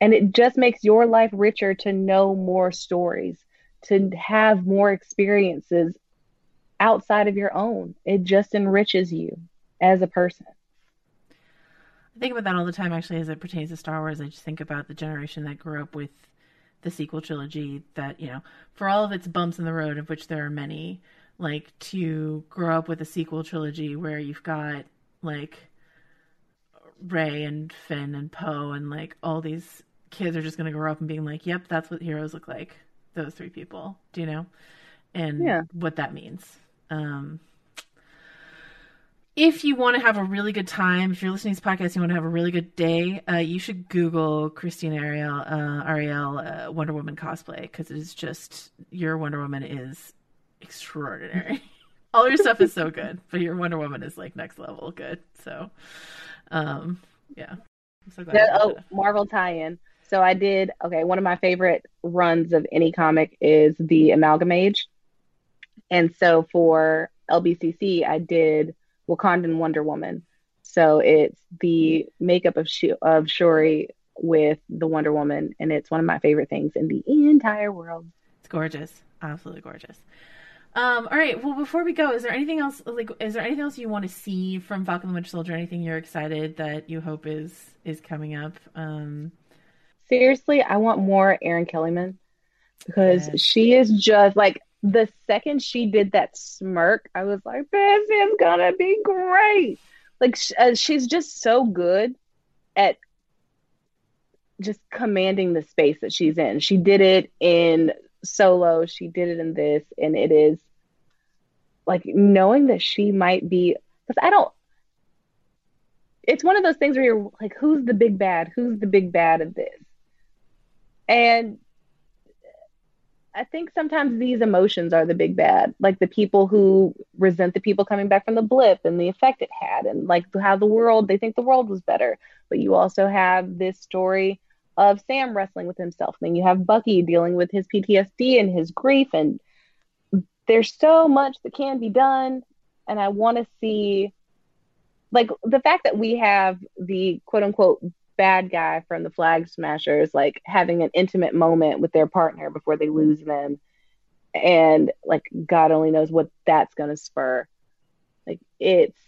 And it just makes your life richer to know more stories, to have more experiences outside of your own. It just enriches you as a person. I think about that all the time, actually, as it pertains to Star Wars. I just think about the generation that grew up with the sequel trilogy. That you know, for all of its bumps in the road, of which there are many, like to grow up with a sequel trilogy where you've got like Rey and Finn and Poe and like all these kids are just going to grow up and being like, "Yep, that's what heroes look like." Those three people, do you know? And yeah. what that means. Um, if you want to have a really good time, if you're listening to this podcast, and you want to have a really good day, uh, you should Google Krystina Arielle, uh, Arielle uh, Wonder Woman cosplay because it is just your Wonder Woman is extraordinary. All your stuff is so good, but your Wonder Woman is like next level good. So, um, yeah. So yeah oh, Marvel tie-in. So I did okay. One of my favorite runs of any comic is the Amalgam Age, and so for LBCC, I did Wakandan Wonder Woman. So it's the makeup of Sh- of Shuri with the Wonder Woman, and it's one of my favorite things in the entire world. It's gorgeous, absolutely gorgeous. Um, all right. Well, before we go, is there anything else? Like, is there anything else you want to see from Falcon the Winter Soldier? Anything you're excited that you hope is is coming up? Um, Seriously, I want more Erin Kellyman because yes. she is just like the second she did that smirk, I was like, this is gonna be great. Like uh, she's just so good at just commanding the space that she's in. She did it in Solo, she did it in this, and it is like knowing that she might be because I don't. It's one of those things where you're like, who's the big bad? Who's the big bad of this? And I think sometimes these emotions are the big bad, like the people who resent the people coming back from the blip and the effect it had, and like how the world, they think the world was better. But you also have this story of Sam wrestling with himself. Then you have Bucky dealing with his PTSD and his grief. And there's so much that can be done. And I want to see, like, the fact that we have the quote unquote bad guy from the Flag Smashers, like having an intimate moment with their partner before they lose them. And like, God only knows what that's going to spur. Like, it's,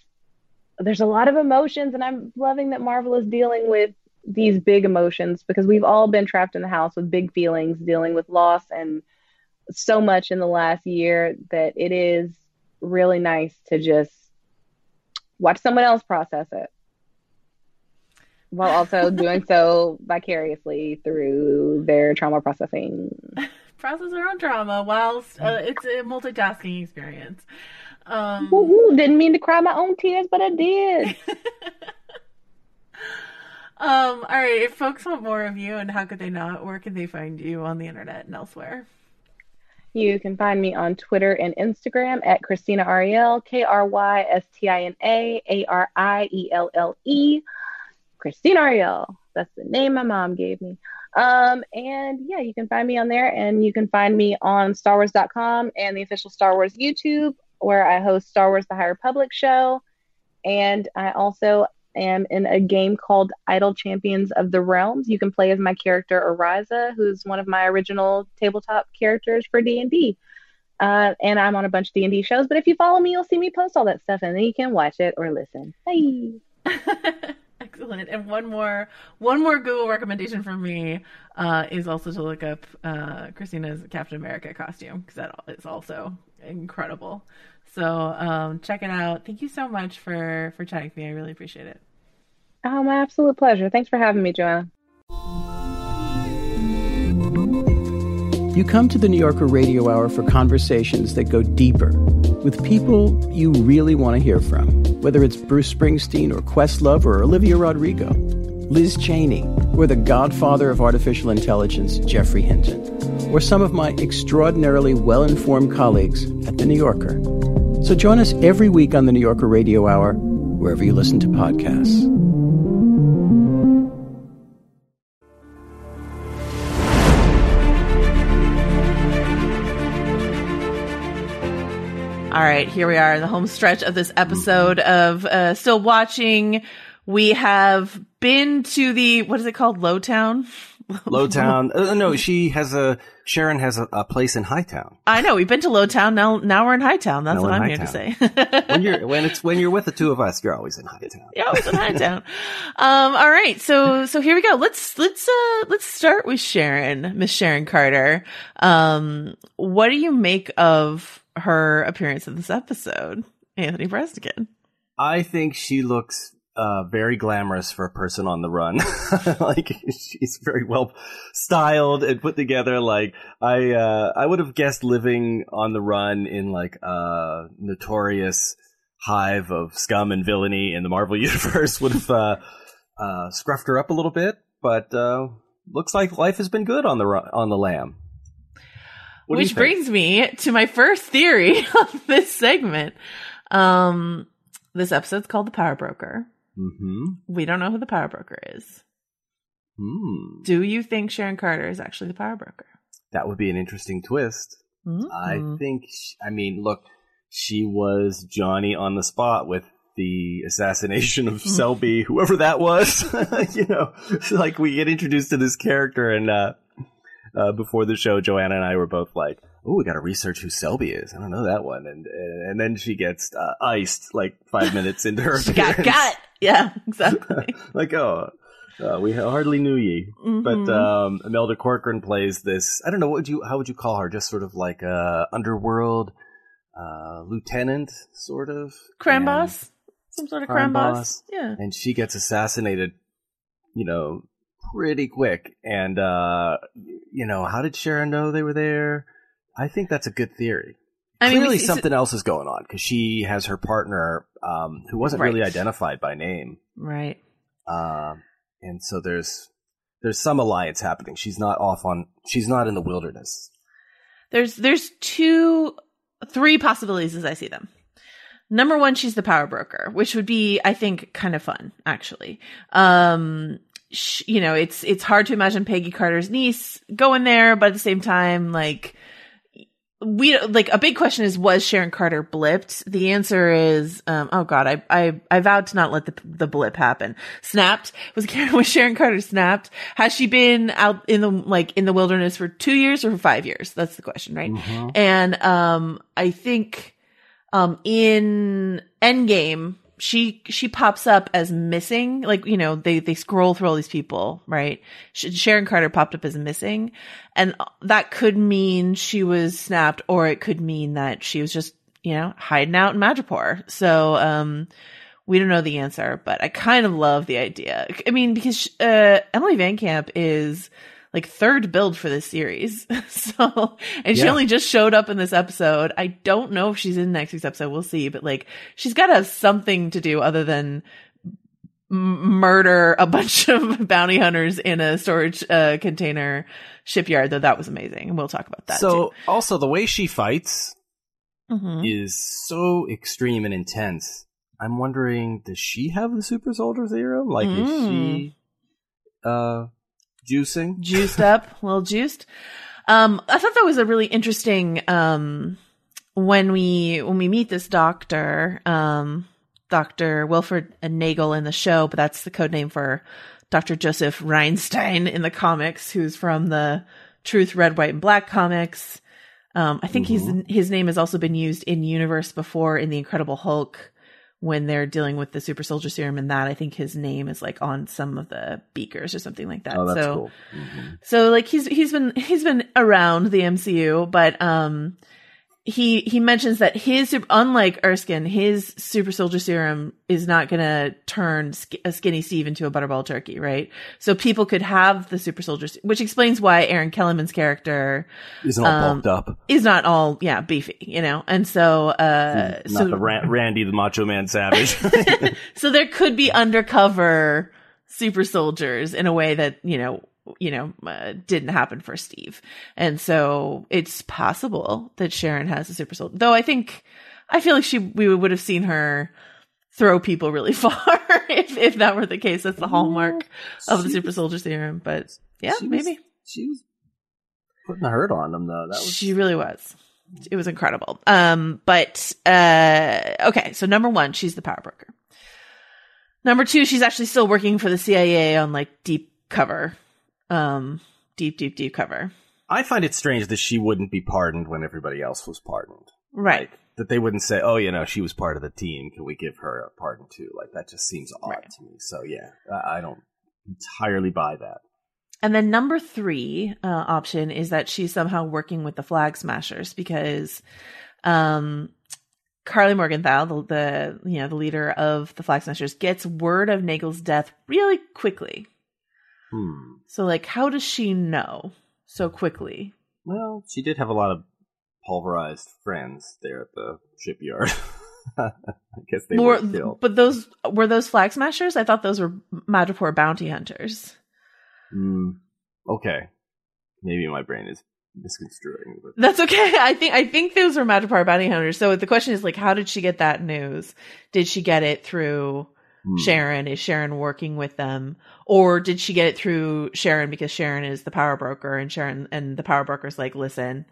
there's a lot of emotions, and I'm loving that Marvel is dealing with these big emotions because we've all been trapped in the house with big feelings, dealing with loss and so much in the last year that it is really nice to just watch someone else process it while also doing so vicariously through their trauma processing. Process their own trauma whilst uh, it's a multitasking experience. Um, Woo-hoo, didn't mean to cry my own tears, but I did. um, all right, if folks want more of you and how could they not, where can they find you on the internet and elsewhere? You can find me on Twitter and Instagram at Krystina Arielle, K R Y S T I N A A R I E L L E. Krystina Arielle. That's the name my mom gave me. Um, and yeah, you can find me on there and you can find me on StarWars.com and the official Star Wars YouTube, where I host Star Wars The High Republic show. And I also am in a game called Idle Champions of the Realms. You can play as my character Ariza, who's one of my original tabletop characters for D&D. Uh, and I'm on a bunch of D&D shows, but if you follow me, you'll see me post all that stuff and then you can watch it or listen. Bye. Excellent. And one more, one more Google recommendation for me uh, is also to look up uh, Krystina's Captain America costume because that is also incredible. So um, check it out. Thank you so much for for chatting with me. I really appreciate it. Oh, my absolute pleasure. Thanks for having me, Joanna. You come to the New Yorker Radio Hour for conversations that go deeper with people you really want to hear from, whether it's Bruce Springsteen or Questlove or Olivia Rodrigo, Liz Cheney, or the godfather of artificial intelligence, Geoffrey Hinton, or some of my extraordinarily well informed colleagues at The New Yorker. So join us every week on the New Yorker Radio Hour, wherever you listen to podcasts. All right, here we are in the home stretch of this episode of uh, Still Watching. We have been to the, what is it called? Lowtown? Lowtown. Uh, no, she has a, Sharon has a, a, place in Hightown. I know. We've been to Lowtown. Now, now we're in Hightown. That's now what I'm Hightown. here to say. when you're, when it's, when you're with the two of us, you're always in Hightown. You're always in Hightown. um, all right. So, so here we go. Let's, let's, uh, let's start with Sharon, Miss Sharon Carter. Um, what do you make of her appearance in this episode, Anthony Breznican. I think she looks uh, very glamorous for a person on the run. like she's very well styled and put together. Like I, uh, I would have guessed living on the run in like a notorious hive of scum and villainy in the Marvel universe would have uh, uh, scruffed her up a little bit. But uh, looks like life has been good on the on the lam. What Which brings me to my first theory of this segment. Um, this episode's called The Power Broker. Mm-hmm. We don't know who the Power Broker is. Hmm. Do you think Sharon Carter is actually the Power Broker? That would be an interesting twist. Mm-hmm. I think, she, I mean, look, she was Johnny on the spot with the assassination of. Selby, whoever that was. you know, like we get introduced to this character and, uh, uh, before the show, Joanna and I were both like, "Oh, we got to research who Selby is. I don't know that one." And and then she gets uh, iced like five minutes into her. she got got. Yeah, exactly. like oh. Uh, we hardly knew ye, mm-hmm. but um, Imelda Corcoran plays this. I don't know what would you how would you call her? Just sort of like a underworld uh, lieutenant, sort of crime boss, some sort of crime, crime boss. boss. Yeah, and she gets assassinated. You know, pretty quick. And, uh, you know, how did Sharon know they were there? I think that's a good theory. I Clearly, mean, something else is going on because she has her partner, um, who wasn't right. really identified by name, right? Um, and so there's there's some alliance happening. She's not off on. She's not in the wilderness. There's there's two three possibilities as I see them. Number one, she's the power broker, which would be, I think, kind of fun, actually. Um, sh- you know, it's it's hard to imagine Peggy Carter's niece going there, but at the same time, like we like a big question is was Sharon Carter blipped? The answer is um oh god, I I I vowed to not let the the blip happen. Snapped was was Sharon Carter snapped? Has she been out in the like in the wilderness for 2 years or for 5 years? That's the question, right? Mm-hmm. And um I think um in Endgame she she pops up as missing like you know they they scroll through all these people right? Sharon carter popped up as missing and that could mean she was snapped or it could mean that she was just you know hiding out in madripoor. So um we don't know the answer but i kind of love the idea. I mean because uh Emily VanCamp is like third build for this series. so, and she Yeah. only just showed up in this episode. I don't know if she's in next week's episode. We'll see, but like she's got to have something to do other than m- murder a bunch of bounty hunters in a storage uh, container shipyard. Though that was amazing, and we'll talk about that. so also the way she fights too. Mhm. is so extreme and intense. I'm wondering, does she have the super soldier serum? Like, is she uh juicing? juiced up, a little juiced. Um, I thought that was a really interesting um, when we when we meet this doctor, um, Doctor Wilfred Nagel in the show, but that's the code name for Doctor Joseph Reinstein in the comics, who's from the Truth Red, White, and Black comics. Um, I think his his name has also been used in universe before in the Incredible Hulk when they're dealing with the super soldier serum and that. I think his name is like on some of the beakers or something like that. Oh, that's so, cool. Mm-hmm. so like he's he's been he's been around the MCU, but um he he mentions that his unlike Erskine, his super soldier serum is not going to turn sk- a skinny Steve into a butterball turkey, right? So people could have the super soldiers, which explains why Erin Kellyman's character Isn't all um, bulked up. is not all yeah beefy, you know, and so uh Not so the Ran- Randy the Macho Man Savage. so there could be undercover super soldiers in a way that you know you know uh, didn't happen for steve. And so it's possible that sharon has a super soldier though i think i feel like she we would have seen her throw people really far if if that were the case. That's the hallmark of the super soldier serum but yeah She was- maybe. she was putting the hurt on them though. That was she really was. It was incredible. Um but uh okay so number one she's the power broker. Number two she's actually still working for the cia on like deep cover um deep deep deep cover I find it strange that she wouldn't be pardoned when everybody else was pardoned. right That they wouldn't say, "Oh, you know, she was part of the team. Can we give her a pardon too?" Like that just seems odd to me. So yeah, I I don't entirely buy that. and then number three uh, option is that she's somehow working with the flag smashers because um Karli Morgenthau, the, the you know the leader of the Flag Smashers, gets word of Nagel's death really quickly. Hmm. So, like, how does she know so quickly? Well, she did have a lot of pulverized friends there at the shipyard. I guess they were, were, killed. but those were those flag smashers? I thought those were Madripoor bounty hunters. Hmm. okay, maybe my brain is misconstruing. But That's okay. I think I think those were Madripoor bounty hunters. So the question is like, how did she get that news? Did she get it through Hmm. Sharon? Is Sharon working with them, or did she get it through Sharon because Sharon is the power broker and Sharon and the power broker's like, listen,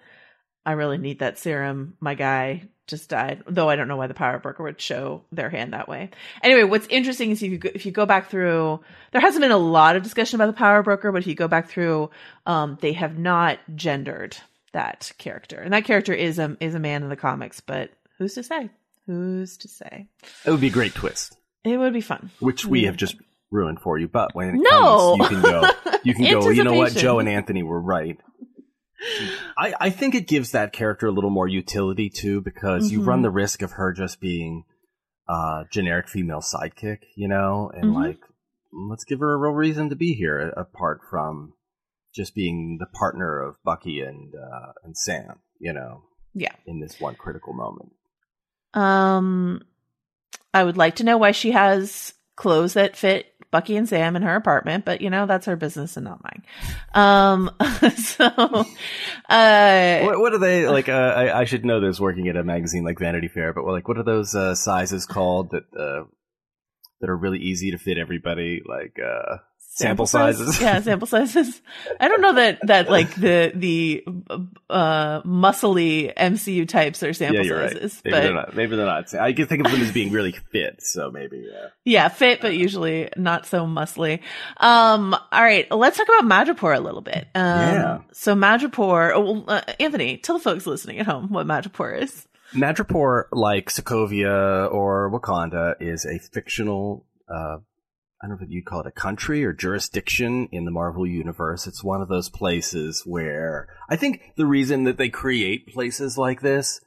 I really need that serum. My guy just died. Though I don't know why the power broker would show their hand that way. Anyway, what's interesting is if you go, if you go back through, there hasn't been a lot of discussion about the power broker, but if you go back through, um, they have not gendered that character, and that character is a is a man in the comics. But who's to say? Who's to say? it would be a great twist, It would be fun. which we have just ruined for you. But when it No! comes, you can go. You can go. You know what? Joe and Anthony were right. I, I think it gives that character a little more utility too, because you Mhm. run the risk of her just being a generic female sidekick, you know, and Mhm. like let's give her a real reason to be here, apart from just being the partner of Bucky and uh, and Sam, you know, Yeah. in this one critical moment. Um, I would like to know why she has clothes that fit Bucky and Sam in her apartment, but you know, that's her business and not mine. Um, so, uh, what, what are they like? Uh, I, I should know this working at a magazine like Vanity Fair, but like, what are those uh, sizes called that uh, that are really easy to fit everybody? Like sample, sizes. yeah, sample sizes. I don't know that that like the the uh muscly MCU types are sample yeah, you're sizes, right. Maybe but they're not. Maybe they're not. I can think of them as being really fit. So maybe. Yeah. yeah, fit, but usually not so muscly. Um, all right, let's talk about Madripoor a little bit. Um, Yeah. So Madripoor, oh, well, uh, Anthony, tell the folks listening at home what Madripoor is. Madripoor, like Sokovia or Wakanda, is a fictional. Uh, I don't know if you'd call it a country or jurisdiction in the Marvel universe. It's one of those places where I think the reason that they create places like this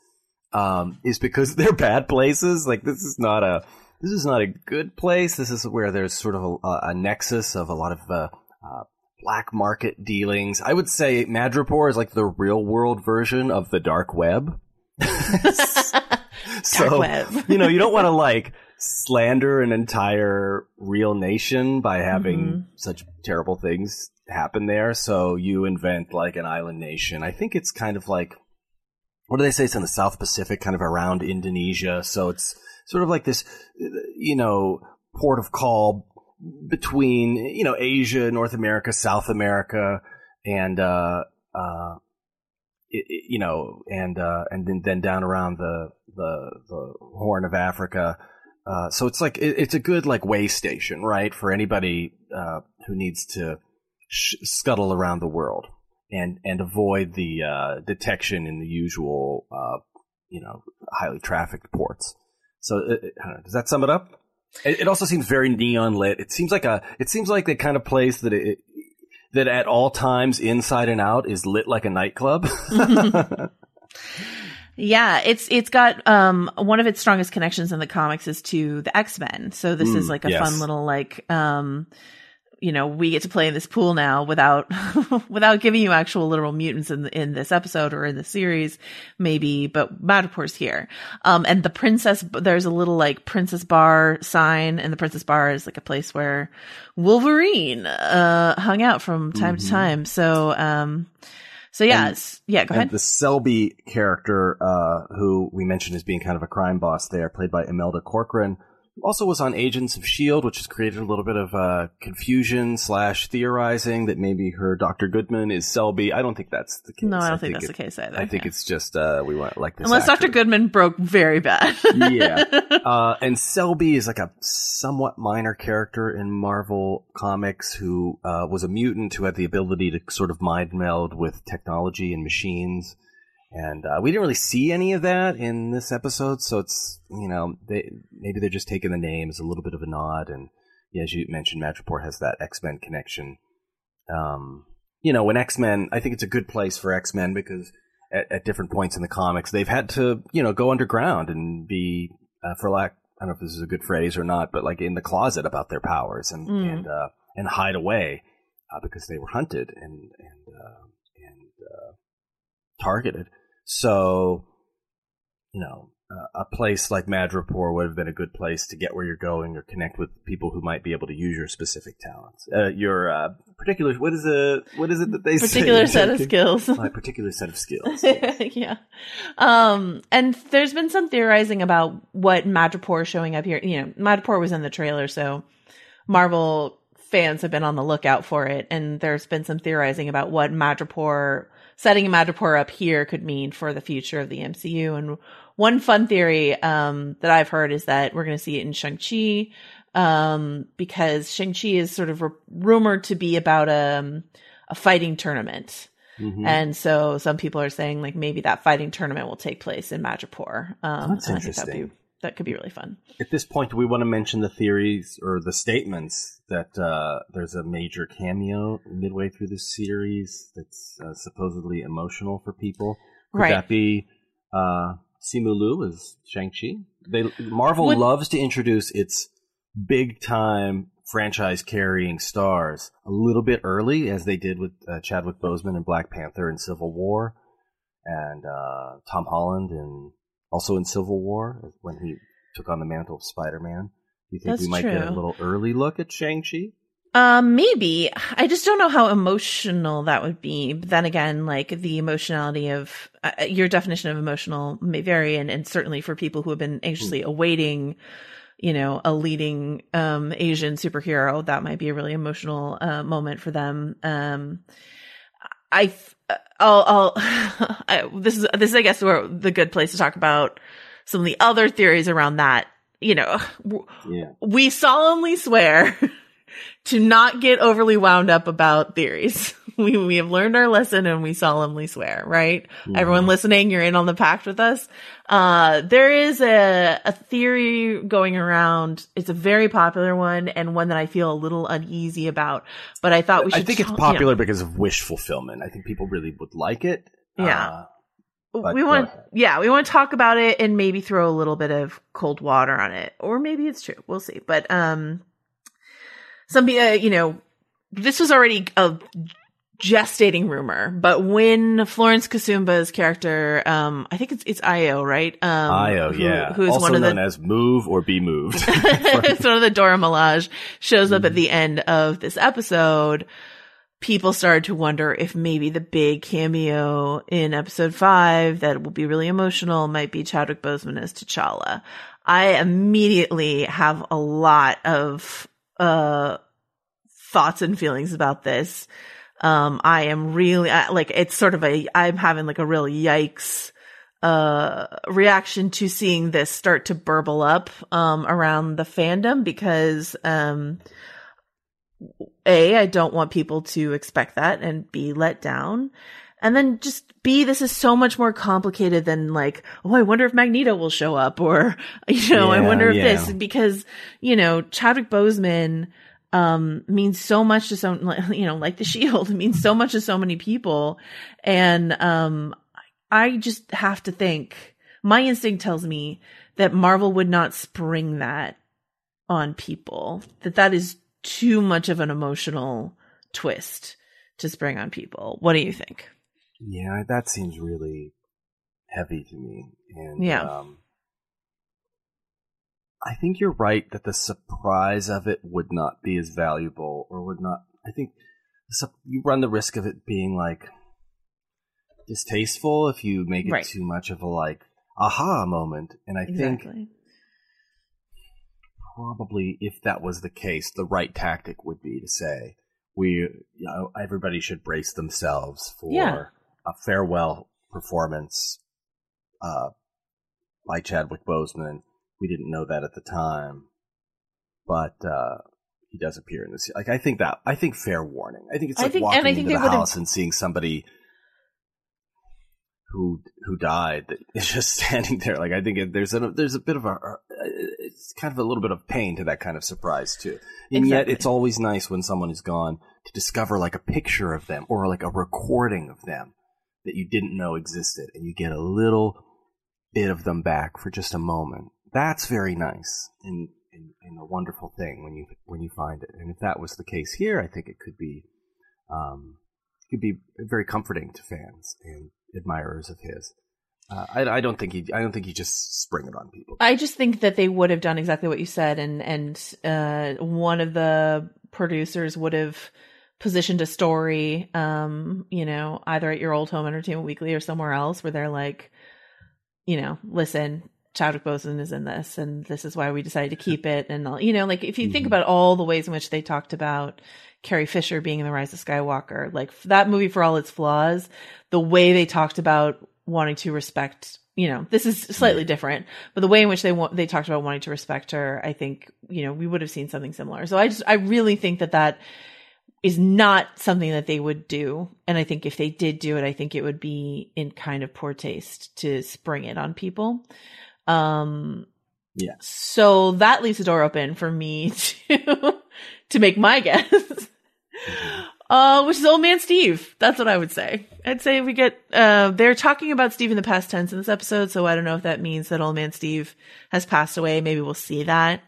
um, is because they're bad places. Like this is not a this is not a good place. This is where there's sort of a, a nexus of a lot of uh, uh, black market dealings. I would say Madripoor is like the real world version of the dark web. so web. you know you don't want to like slander an entire real nation by having Mhm. such terrible things happen there. So you invent like an island nation. I think it's kind of like what do they say? It's in the South Pacific, kind of around Indonesia. So it's sort of like this, you know, port of call between you know Asia, North America, South America, and uh, uh, it, it- you know, and uh, and then, then down around the the the Horn of Africa. Uh, so it's like it, it's a good like way station, right, for anybody uh, who needs to sh- scuttle around the world and and avoid the uh, detection in the usual, uh, you know, highly trafficked ports. So uh, know, does that sum it up? It, it also seems very neon lit. It seems like a. It seems like the kind of place that it that at all times, inside and out, is lit like a nightclub. Yeah, it's it's got um one of its strongest connections in the comics is to the X Men. So this is Mm, like a yes. fun little like um you know we get to play in this pool now without without giving you actual literal mutants in in this episode or in the series maybe but Madripoor's here um and the princess there's a little like princess bar sign and the princess bar is like a place where Wolverine uh hung out from time to Mhm. time so um so yeah And- yeah go ahead. the Selby character, uh, who we mentioned as being kind of a crime boss there, played by Imelda Corcoran, also was on Agents of S.H.I.E.L.D., which has created a little bit of uh, confusion slash theorizing that maybe her Dr. Goodman is Selby. I don't think that's the case. No, I don't think think that's the case either, I think it's just, uh, we want like this. Unless actor. Dr. Goodman broke very bad. yeah. Uh, and Selby is like a somewhat minor character in Marvel comics who uh, was a mutant who had the ability to sort of mind meld with technology and machines. And uh, we didn't really see any of that in this episode, so it's you know they maybe they're just taking the name as a little bit of a nod. And yeah, as you mentioned, Madripoor has that X Men connection. Um, you know, when X Men, I think it's a good place for X Men because at, at different points in the comics, they've had to, you know, go underground and be, uh, for lack, I don't know if this is a good phrase or not, but like in the closet about their powers and Mm. and uh, and hide away uh, because they were hunted and and uh, and uh, targeted. So, you know, uh, a place like Madripoor would have been a good place to get where you're going or connect with people who might be able to use your specific talents. Uh, your uh, particular what is it? What is it that they Particular say? set of skills. My particular set of skills. yeah. Um, and there's been some theorizing about what Madripoor showing up here. You know, Madripoor was in the trailer, so Marvel fans have been on the lookout for it. And there's been some theorizing about what Madripoor, setting Madripoor up here could mean for the future of the MCU. And one fun theory, um, that I've heard is that we're going to see it in Shang-Chi, um, because Shang-Chi is sort of r- rumored to be about, um, a fighting tournament. Mhm. And so some people are saying like maybe that fighting tournament will take place in Madripoor. Um, That's interesting. be, that could be really fun. At this point, do we want to mention the theories or the statements that uh, there's a major cameo midway through this series that's uh, supposedly emotional for people? Could Right. that be uh, Simu Liu as Shang-Chi? They, Marvel Would- loves to introduce its big time franchise carrying stars a little bit early, as they did with uh, Chadwick Boseman in Black Panther and Civil War, and uh, Tom Holland in also in Civil War when he took on the mantle of Spider-Man. You think That's we might get a little early look at Shang Chi? Um, maybe. I just don't know how emotional that would be. But then again, like the emotionality of uh, your definition of emotional may vary, and, and certainly for people who have been anxiously awaiting, you know, a leading um Asian superhero, that might be a really emotional uh, moment for them. Um, I, f- I'll, I'll, I, this is this is I guess where the good place to talk about some of the other theories around that. You know, w- Yeah. we solemnly swear to not get overly wound up about theories. We we have learned our lesson and we solemnly swear, right? Everyone listening, you're in on the pact with us. Uh, there is a, a theory going around. It's a very popular one and one that I feel a little uneasy about, but I thought we should I think it's talk- you know, popular because of wish fulfillment. I think people really would like it. Yeah. Uh, but we want, yeah, we want to talk about it and maybe throw a little bit of cold water on it, or maybe it's true. We'll see. But um, some uh, you know, this was already a gestating rumor, but when Florence Kasumba's character, um, I think it's it's Ayo, right? Um, Ayo, who- yeah. who's also one of known the as move or be moved. it's one of the Dora Milaje shows up at the end of this episode. People started to wonder if maybe the big cameo in episode five that will be really emotional might be Chadwick Boseman as T'Challa. I immediately have a lot of, uh, thoughts and feelings about this. Um, I am really, like, it's sort of a, I'm having like a real yikes, uh, reaction to seeing this start to burble up, um, around the fandom because, um, a, I don't want people to expect that and be let down. And then just B, this is so much more complicated than like, oh, I wonder if Magneto will show up or, you know, I wonder if yeah. this, because, you know, Chadwick Boseman, um, means so much to some, like, you know, like the shield means so much to so many people. And, um, I just have to think my instinct tells me that Marvel would not spring that on people, that that is too much of an emotional twist to spring on people. What do you think? yeah, that seems really heavy to me. And Yeah. um, I think you're right that the surprise of it would not be as valuable, or would not. I think you run the risk of it being like distasteful if you make it Right. too much of a like aha moment. And I think Exactly. Probably if that was the case, the right tactic would be to say we, you know, everybody should brace themselves for Yeah. a farewell performance uh, by Chadwick Boseman. We didn't know that at the time, but uh, he does appear in this. Like I think that I think fair warning. I think it's like think- walking and I think into the house and seeing somebody who who died that is just standing there. Like I think it, there's a there's a bit of a it's kind of a little bit of pain to that kind of surprise too. And yet it's always nice when someone is gone to discover like a picture of them or like a recording of them that you didn't know existed, and you get a little bit of them back for just a moment. That's very nice and, and, and a wonderful thing when you when you find it. And if that was the case here, I think it could be um, could be very comforting to fans and admirers of his. Uh, I, I don't think he I don't think he just spring it on people. I just think that they would have done exactly what you said, and and uh, one of the producers would have positioned a story, um, you know, either at your old home Entertainment Weekly or somewhere else, where they're like, you know, listen, Chadwick Boseman is in this, and this is why we decided to keep it, and all, you know, like if you think mm-hmm. about all the ways in which they talked about Carrie Fisher being in the Rise of Skywalker, like that movie for all its flaws, the way they talked about wanting to respect you know this is slightly different but the way in which they want they talked about wanting to respect her i think you know we would have seen something similar. So i just i really think that that is not something that they would do and i think if they did do it i think it would be in kind of poor taste to spring it on people um Yeah. so that leaves the door open for me to to make my guess uh, which is old man Steve. That's what I would say. I'd say we get, uh, they're talking about Steve in the past tense in this episode. So I don't know if that means that old man Steve has passed away. Maybe we'll see that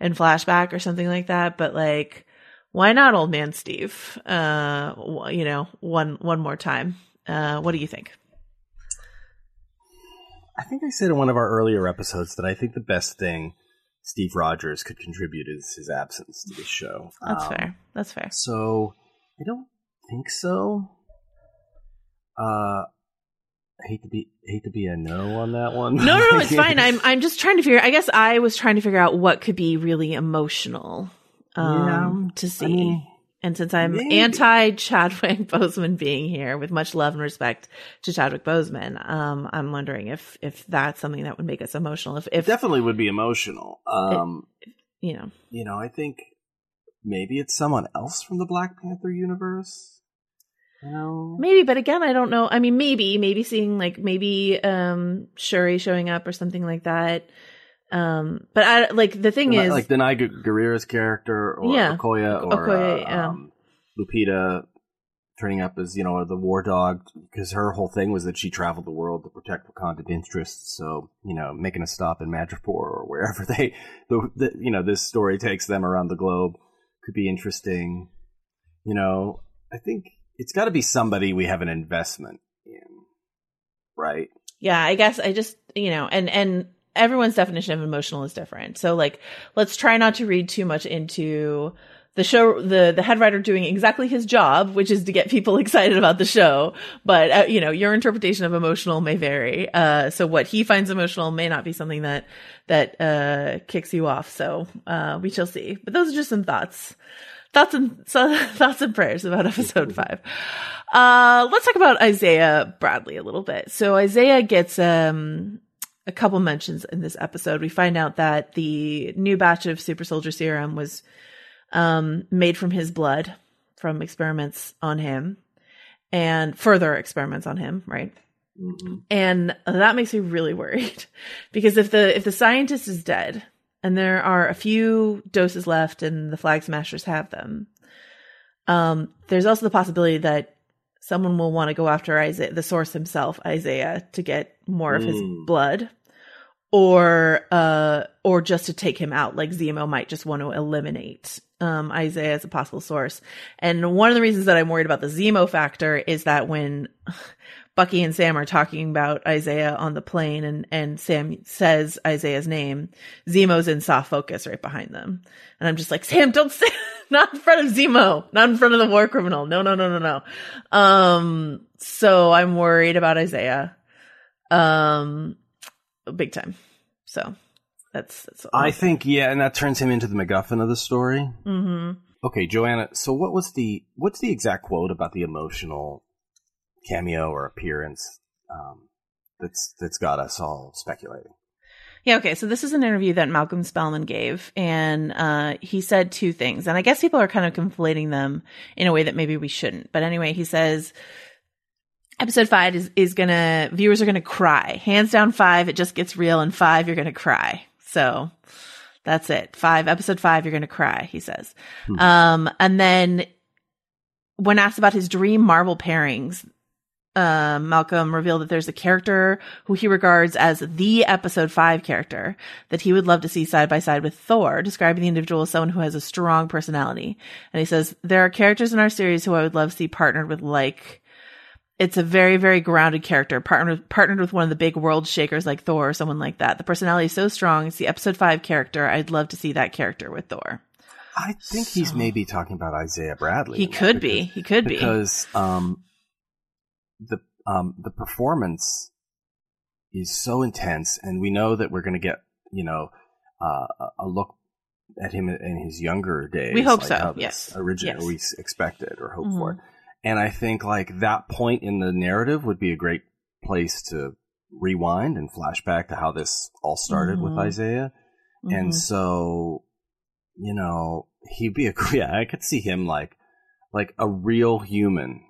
in flashback or something like that. But like, why not old man Steve? Uh, you know, one, one more time. Uh, what do you think? I think I said in one of our earlier episodes that I think the best thing Steve Rogers could contribute is his absence to the show. That's Um, fair. That's fair. So I don't think so. Uh, I hate to be hate to be a no on that one. No, no, no, it's fine. I'm I'm just trying to figure. I guess I was trying to figure out what could be really emotional um, to see. And since I'm maybe. anti Chadwick Boseman being here, with much love and respect to Chadwick Boseman, um, I'm wondering if if that's something that would make us emotional. If if definitely would be emotional. Um, you know, you know, I think maybe it's someone else from the Black Panther universe. You know, maybe, but again, I don't know. I mean, maybe, maybe seeing like maybe um Shuri showing up or something like that. Um, but I like the thing like, is, like Danai Gu- Gurira's character, or Yeah. Okoye, or Okoye, uh, yeah. um, Lupita turning up as you know the war dog because her whole thing was that she traveled the world to protect Wakandan interests. So you know, making a stop in Madripoor or wherever they, the, the you know, this story takes them around the globe could be interesting. You know, I think it's got to be somebody we have an investment in, right? yeah i guess i just you know and and everyone's definition of emotional is different. So like let's try not to read too much into the show the the head writer doing exactly his job which is to get people excited about the show. But uh, you know your interpretation of emotional may vary. Uh so what he finds emotional may not be something that that uh kicks you off. So uh we shall see. But those are just some thoughts. Thoughts and so, thoughts and prayers about episode five. Uh, let's talk about Isaiah Bradley a little bit. So Isaiah gets um a couple mentions in this episode. We find out that the new batch of super soldier serum was um made from his blood from experiments on him and further experiments on him, right? And that makes me really worried because if the if the scientist is dead and there are a few doses left and the flag smashers have them, um, there's also the possibility that someone will want to go after Isaiah, the source himself, Isaiah, to get more of his Mm. blood, or uh, or just to take him out. Like Zemo might just want to eliminate um, Isaiah as a possible source. And one of the reasons that I'm worried about the Zemo factor is that when Bucky and Sam are talking about Isaiah on the plane and, and Sam says Isaiah's name, Zemo's in soft focus right behind them. And I'm just like, Sam, don't say, not in front of Zemo, not in front of the war criminal. No, no, no, no, no. Um, so I'm worried about Isaiah. Um, big time. So that's, that's all. I think yeah, and that turns him into the MacGuffin of the story. hmm Okay, Joanna. So what was the what's the exact quote about the emotional cameo or appearance um, that's that's got us all speculating? Yeah, okay. So this is an interview that Malcolm Spellman gave, and uh, he said two things. And I guess people are kind of conflating them in a way that maybe we shouldn't. But anyway, he says episode five is, is gonna, viewers are gonna cry. Hands down five, it just gets real, and five, you're gonna cry. So that's it. Five, episode five, you're gonna cry, he says. Um, and then when asked about his dream Marvel pairings, uh, Malcolm revealed that there's a character who he regards as the episode five character that he would love to see side by side with Thor, describing the individual as someone who has a strong personality. And he says, there are characters in our series who I would love to see partnered with like, it's a very, very grounded character, partnered, partnered with one of the big world shakers like Thor or someone like that. The personality is so strong. It's the episode five character. I'd love to see that character with Thor. I think he's maybe talking about Isaiah Bradley. He could be. He could be. because um, the um, the performance is so intense, and we know that we're going to get you know uh, a- look at him in his younger days. We hope like so, yes. Originally, Yes. we expected or hoped Mhm. for and I think like that point in the narrative would be a great place to rewind and flashback to how this all started with Mhm. Isaiah. And Mhm. so, you know, he'd be a yeah. I could see him like like a real human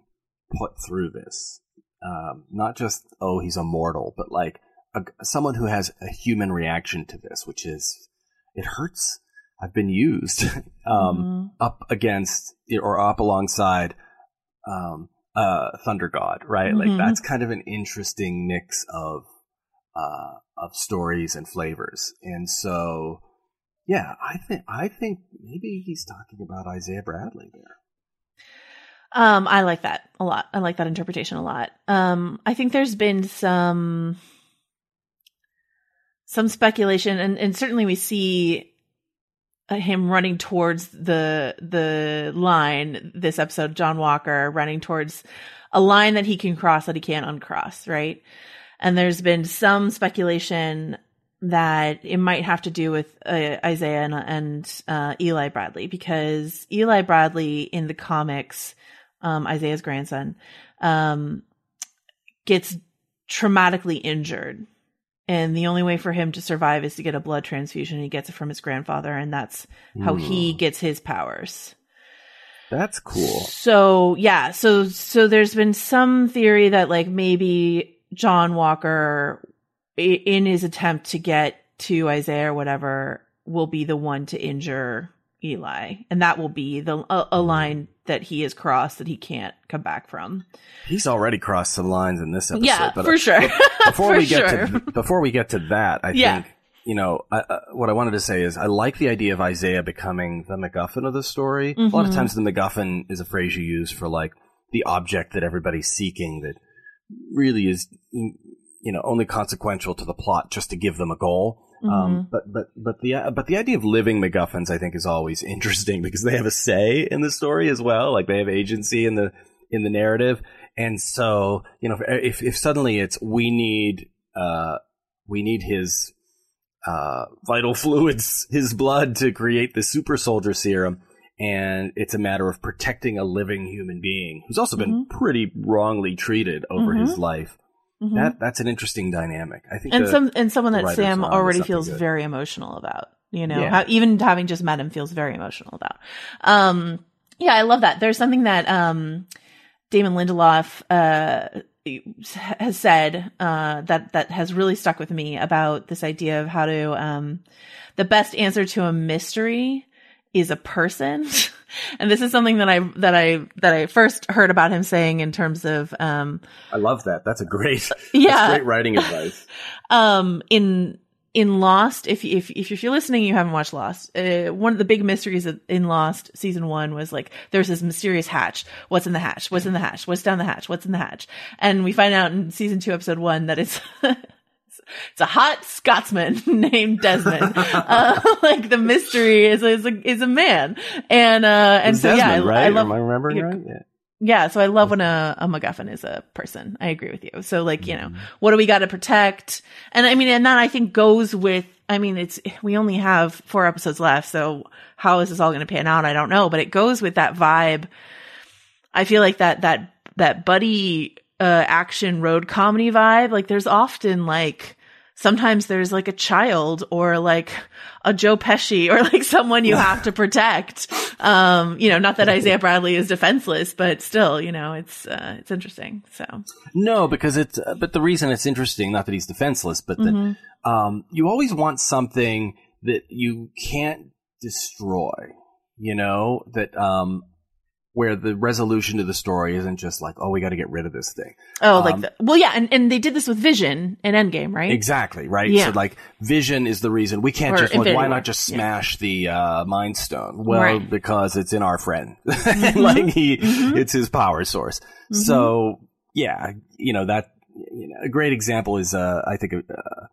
put through this. Um, not just oh he's immortal, but like a, someone who has a human reaction to this, which is it hurts. I've been used um, up against or up alongside um, uh, Thunder God, right? Mhm. Like that's kind of an interesting mix of uh, of stories and flavors, and so yeah, I think I think maybe he's talking about Isaiah Bradley there. Um, I like that a lot. I like that interpretation a lot. Um, I think there's been some some speculation, and and certainly we see uh, him running towards the the line this episode. John Walker running towards a line that he can cross that he can't uncross, right? And there's been some speculation that it might have to do with uh, Isaiah and, and uh, Eli Bradley because Eli Bradley in the comics, um, Isaiah's grandson, um, gets traumatically injured. And the only way for him to survive is to get a blood transfusion. He gets it from his grandfather, and that's how he gets his powers. That's cool. So yeah, so so there's been some theory that like maybe John Walker in his attempt to get to Isaiah or whatever will be the one to injure Eli and that will be the a, a, line that he has crossed that he can't come back from. He's already crossed some lines in this episode. Yeah, but, for sure. before for we get sure. to before we get to that, I Yeah. think you know I, uh, what I wanted to say is I like the idea of Isaiah becoming the MacGuffin of the story. A lot of Mhm. times, the MacGuffin is a phrase you use for like the object that everybody's seeking that really is you know only consequential to the plot just to give them a goal. Um, Mhm. but but but the uh, but the idea of living MacGuffins I think is always interesting because they have a say in the story as well. Like they have agency in the in the narrative, and so you know if if suddenly it's we need uh we need his uh vital fluids, his blood to create the super soldier serum. And it's a matter of protecting a living human being who's also been pretty wrongly treated over his Mhm. life. Mhm. That that's an interesting dynamic. I think, and the- some and someone that Sam already feels good. very emotional about. You know, Yeah. how, even having just met him feels very emotional about. Um, yeah, I love that. There's something that um, Damon Lindelof uh, has said uh, that that has really stuck with me about this idea of how to um, the best answer to a mystery is a person. and this is something that I that I that I first heard about him saying in terms of um, I love that. That's a great, Yeah. that's great writing advice. um in in Lost, if if if you're listening, you haven't watched Lost. Uh, one of the big mysteries in Lost season one was like there's this mysterious hatch. What's in the hatch? What's in the hatch? What's down the hatch? What's in the hatch? And we find out in season two, episode one, that it's it's a hot Scotsman named Desmond. uh, like the mystery is is a is a man, and uh and It's so yeah, I, Desmond, right? I love Am I remembering yeah, right? Yeah. yeah, so I love when a, a MacGuffin is a person. I agree with you. So like, you know, what do we got to protect? And I mean, and that I think goes with, I mean, it's, we only have four episodes left. So how is this all going to pan out? I don't know, but it goes with that vibe. I feel like that, that, that buddy, uh, action road comedy vibe. Like there's often like, sometimes there's like a child or like a Joe Pesci or like someone you have to protect. Um, you know, not that Isaiah Bradley is defenseless, but still, you know, it's, uh, it's interesting. So, No, because it's, uh, but the reason it's interesting, not that he's defenseless, but that, Mhm. um, you always want something that you can't destroy, you know, that, um, where the resolution to the story isn't just like, oh, we got to get rid of this thing. oh, like, Um, the, well, yeah. And, and they did this with Vision in Endgame, right? Exactly, right? Yeah. So like vision is the reason we can't Or just like, why not just Yeah. smash the uh mind stone? Well, Right. because it's in our friend. Mm-hmm. like he it's his power source. So yeah, you know that you know, a great example is uh I think uh, uh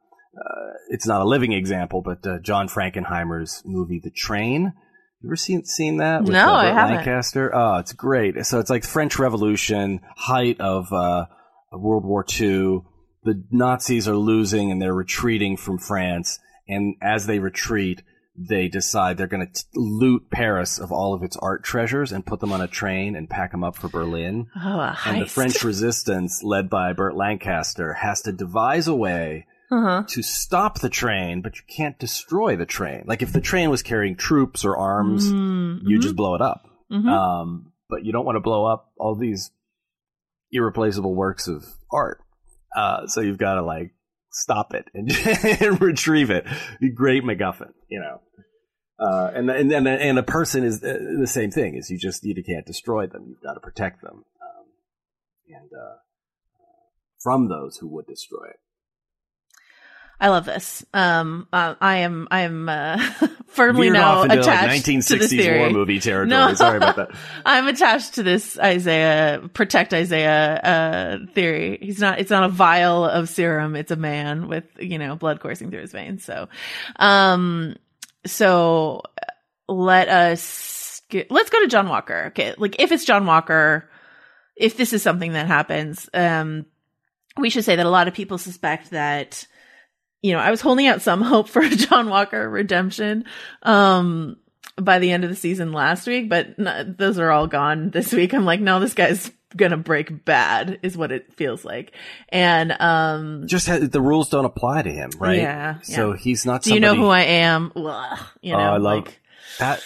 it's not a living example, but uh, John Frankenheimer's movie The Train. You ever seen seen that? With, No, uh, I haven't. Lancaster. Oh, it's great. So it's like French Revolution, height of uh, World War II. The Nazis are losing and they're retreating from France. And as they retreat, they decide they're going to loot Paris of all of its art treasures and put them on a train and pack them up for Berlin. Oh, a And the. French resistance, led by Burt Lancaster, has to devise a way Uh-huh. to stop the train, but you can't destroy the train. Like if the train was carrying troops or arms, Mm, you just blow it up. Mhm. Um, but you don't want to blow up all these irreplaceable works of art. Uh, so you've got to like stop it and, and retrieve it. Great MacGuffin, you know. Uh, and and and and a person is uh, the same thing. Is you just you can't destroy them. You've got to protect them, um, and uh, from those who would destroy it. I love this. Um, uh, I am, I am, uh, firmly Veered now off into, like, attached to this 1960s theory. war movie territory. No. Sorry about that. I'm attached to this Isaiah, protect Isaiah, uh, theory. He's not, it's not a vial of serum. It's a man with, you know, blood coursing through his veins. So, um, so let us, get, let's go to John Walker. Okay. Like if it's John Walker, if this is something that happens, um, we should say that a lot of people suspect that, you know, I was holding out some hope for a John Walker redemption, um, by the end of the season last week, but n- those are all gone this week. I'm like, no, this guy's gonna break bad is what it feels like. And, um, Just ha- the rules don't apply to him, right? Yeah, So yeah. he's not. do you know who I am? Ugh, you know, oh, I love like, that.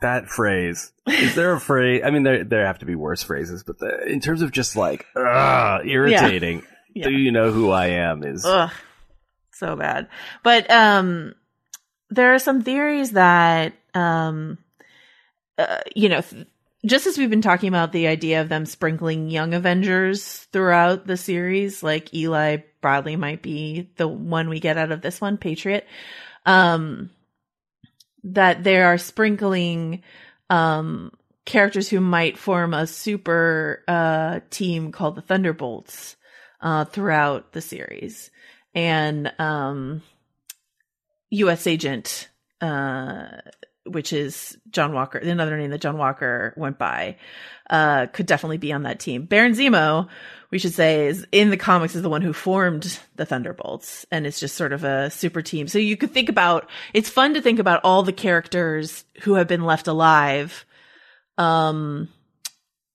That phrase. Is there a phrase? I mean, there there have to be worse phrases, but the, in terms of just like ugh, irritating. Yeah. Do you know who I am? Is Ugh, so bad. But um, there are some theories that um, uh, you know, th- just as we've been talking about the idea of them sprinkling young Avengers throughout the series, like Eli Bradley might be the one we get out of this one, Patriot. Um, that they are sprinkling um characters who might form a super uh team called the Thunderbolts uh throughout the series. And um US agent uh which is John Walker, another name that John Walker went by, uh, could definitely be on that team. Baron Zemo, we should say, is in the comics is the one who formed the Thunderbolts, and it's just sort of a super team. So you could think about it's fun to think about all the characters who have been left alive, um,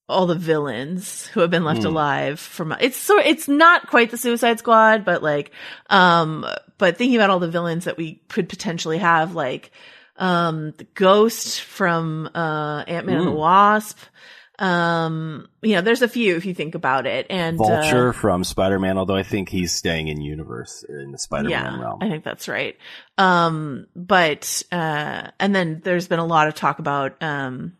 all the villains who have been left Hmm. alive from it's so it's not quite the Suicide Squad, but like, um, but thinking about all the villains that we could potentially have, like, um, the Ghost from uh Ant Man and the Mm. Wasp. Um, you know, there's a few if you think about it, and uh, Vulture from Spider Man? Although I think he's staying in universe in the Spider Man yeah, realm. I think that's right. Um, but uh, and then there's been a lot of talk about um,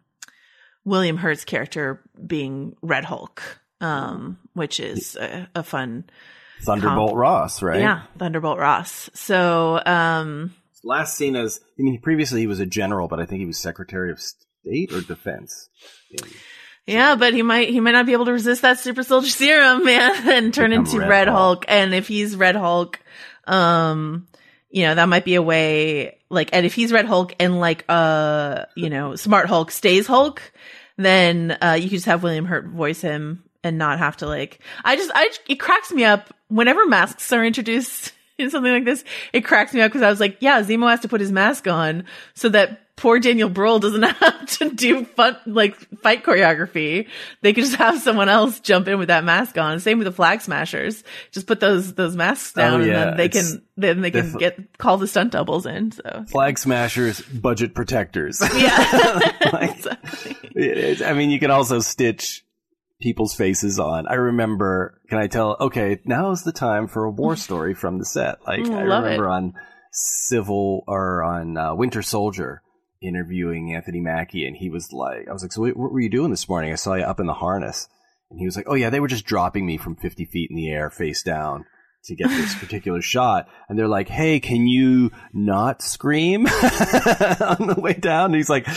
William Hurt's character being Red Hulk, um, which is a, a fun Thunderbolt comp. Ross, right? Yeah, Thunderbolt Ross. So, um, Last seen as I mean, previously he was a general, but I think he was Secretary of State or Defense. yeah, but he might he might not be able to resist that super soldier serum, man, and turn Become into Red Red, Hulk. Hulk. And if he's Red Hulk, um, you know, that might be a way. Like, and if he's Red Hulk and like, uh, you know, Smart Hulk stays Hulk, then uh, you could just have William Hurt voice him and not have to like. I just, I it cracks me up whenever masks are introduced in something like this. It cracks me up because I was like, yeah, Zemo has to put his mask on so that poor Daniel Bruhl doesn't have to do fun like fight choreography. They could just have someone else jump in with that mask on. Same with the Flag Smashers. Just put those those masks down, Oh, and then they it's can then they can get call the stunt doubles in. So Flag smashers, budget protectors. yeah, It is- I mean, you can also stitch people's faces on. I remember, can I tell? Okay, now is the time for a war story from the set. Like, I remember it. on Civil or on uh, Winter Soldier interviewing Anthony Mackie, and he was like, I was like, so what, what were you doing this morning? I saw you up in the harness. And he was like, oh yeah, they were just dropping me from 50 feet in the air face down to get this particular shot. And they're like, hey, can you not scream on the way down? And he's like,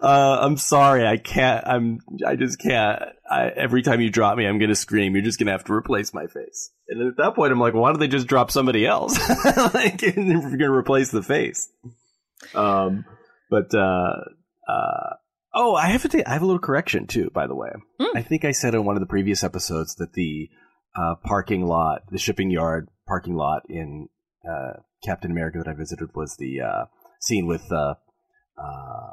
uh, I'm sorry, I can't, I'm, I just can't. I, every time you drop me, I'm going to scream. You're just going to have to replace my face. And at that point, I'm like, why don't they just drop somebody else? like, you're going to replace the face. Um, but, uh, uh, oh, I have to, I have a little correction too, by the way. I think I said in one of the previous episodes that the, uh, parking lot, the shipping yard parking lot in, uh, Captain America that I visited was the, uh, scene with, uh, uh,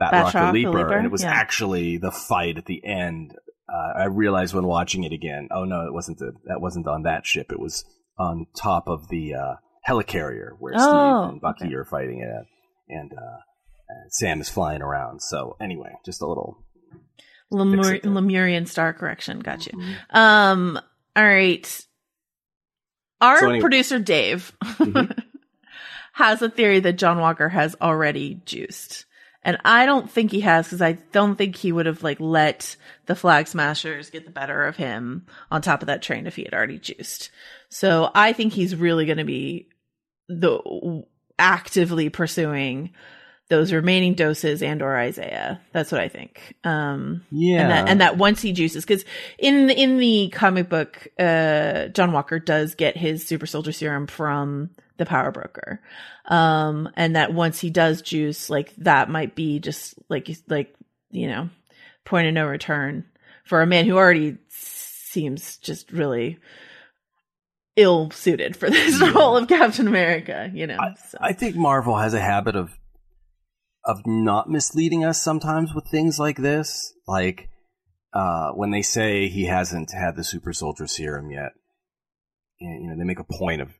Batroc Batroc the the Leaper, Leaper, and it was yeah. actually the fight at the end. Uh, I realized when watching it again, oh no, it wasn't the, that wasn't on that ship. It was on top of the, uh, helicarrier where Oh, Steve and Bucky are fighting it. And, uh, and Sam is flying around. So anyway, just a little Lemur- Lemurian star correction. Got you. Um. All right. Our So anyway- producer Dave has a theory that John Walker has already juiced. And I don't think he has because I don't think he would have like let the flag smashers get the better of him on top of that train if he had already juiced. So I think he's really going to be the actively pursuing those remaining doses and or Isaiah. That's what I think. Um, Yeah. and that, and that once he juices, because in the, in the comic book, uh, John Walker does get his super soldier serum from the power broker. Um, and that once he does juice, like that might be just like, like, you know, point of no return for a man who already seems just really ill suited for this role of Captain America, you know. so. I think Marvel has a habit of of not misleading us sometimes with things like this. Like uh, when they say he hasn't had the super soldier serum yet, you know, they make a point of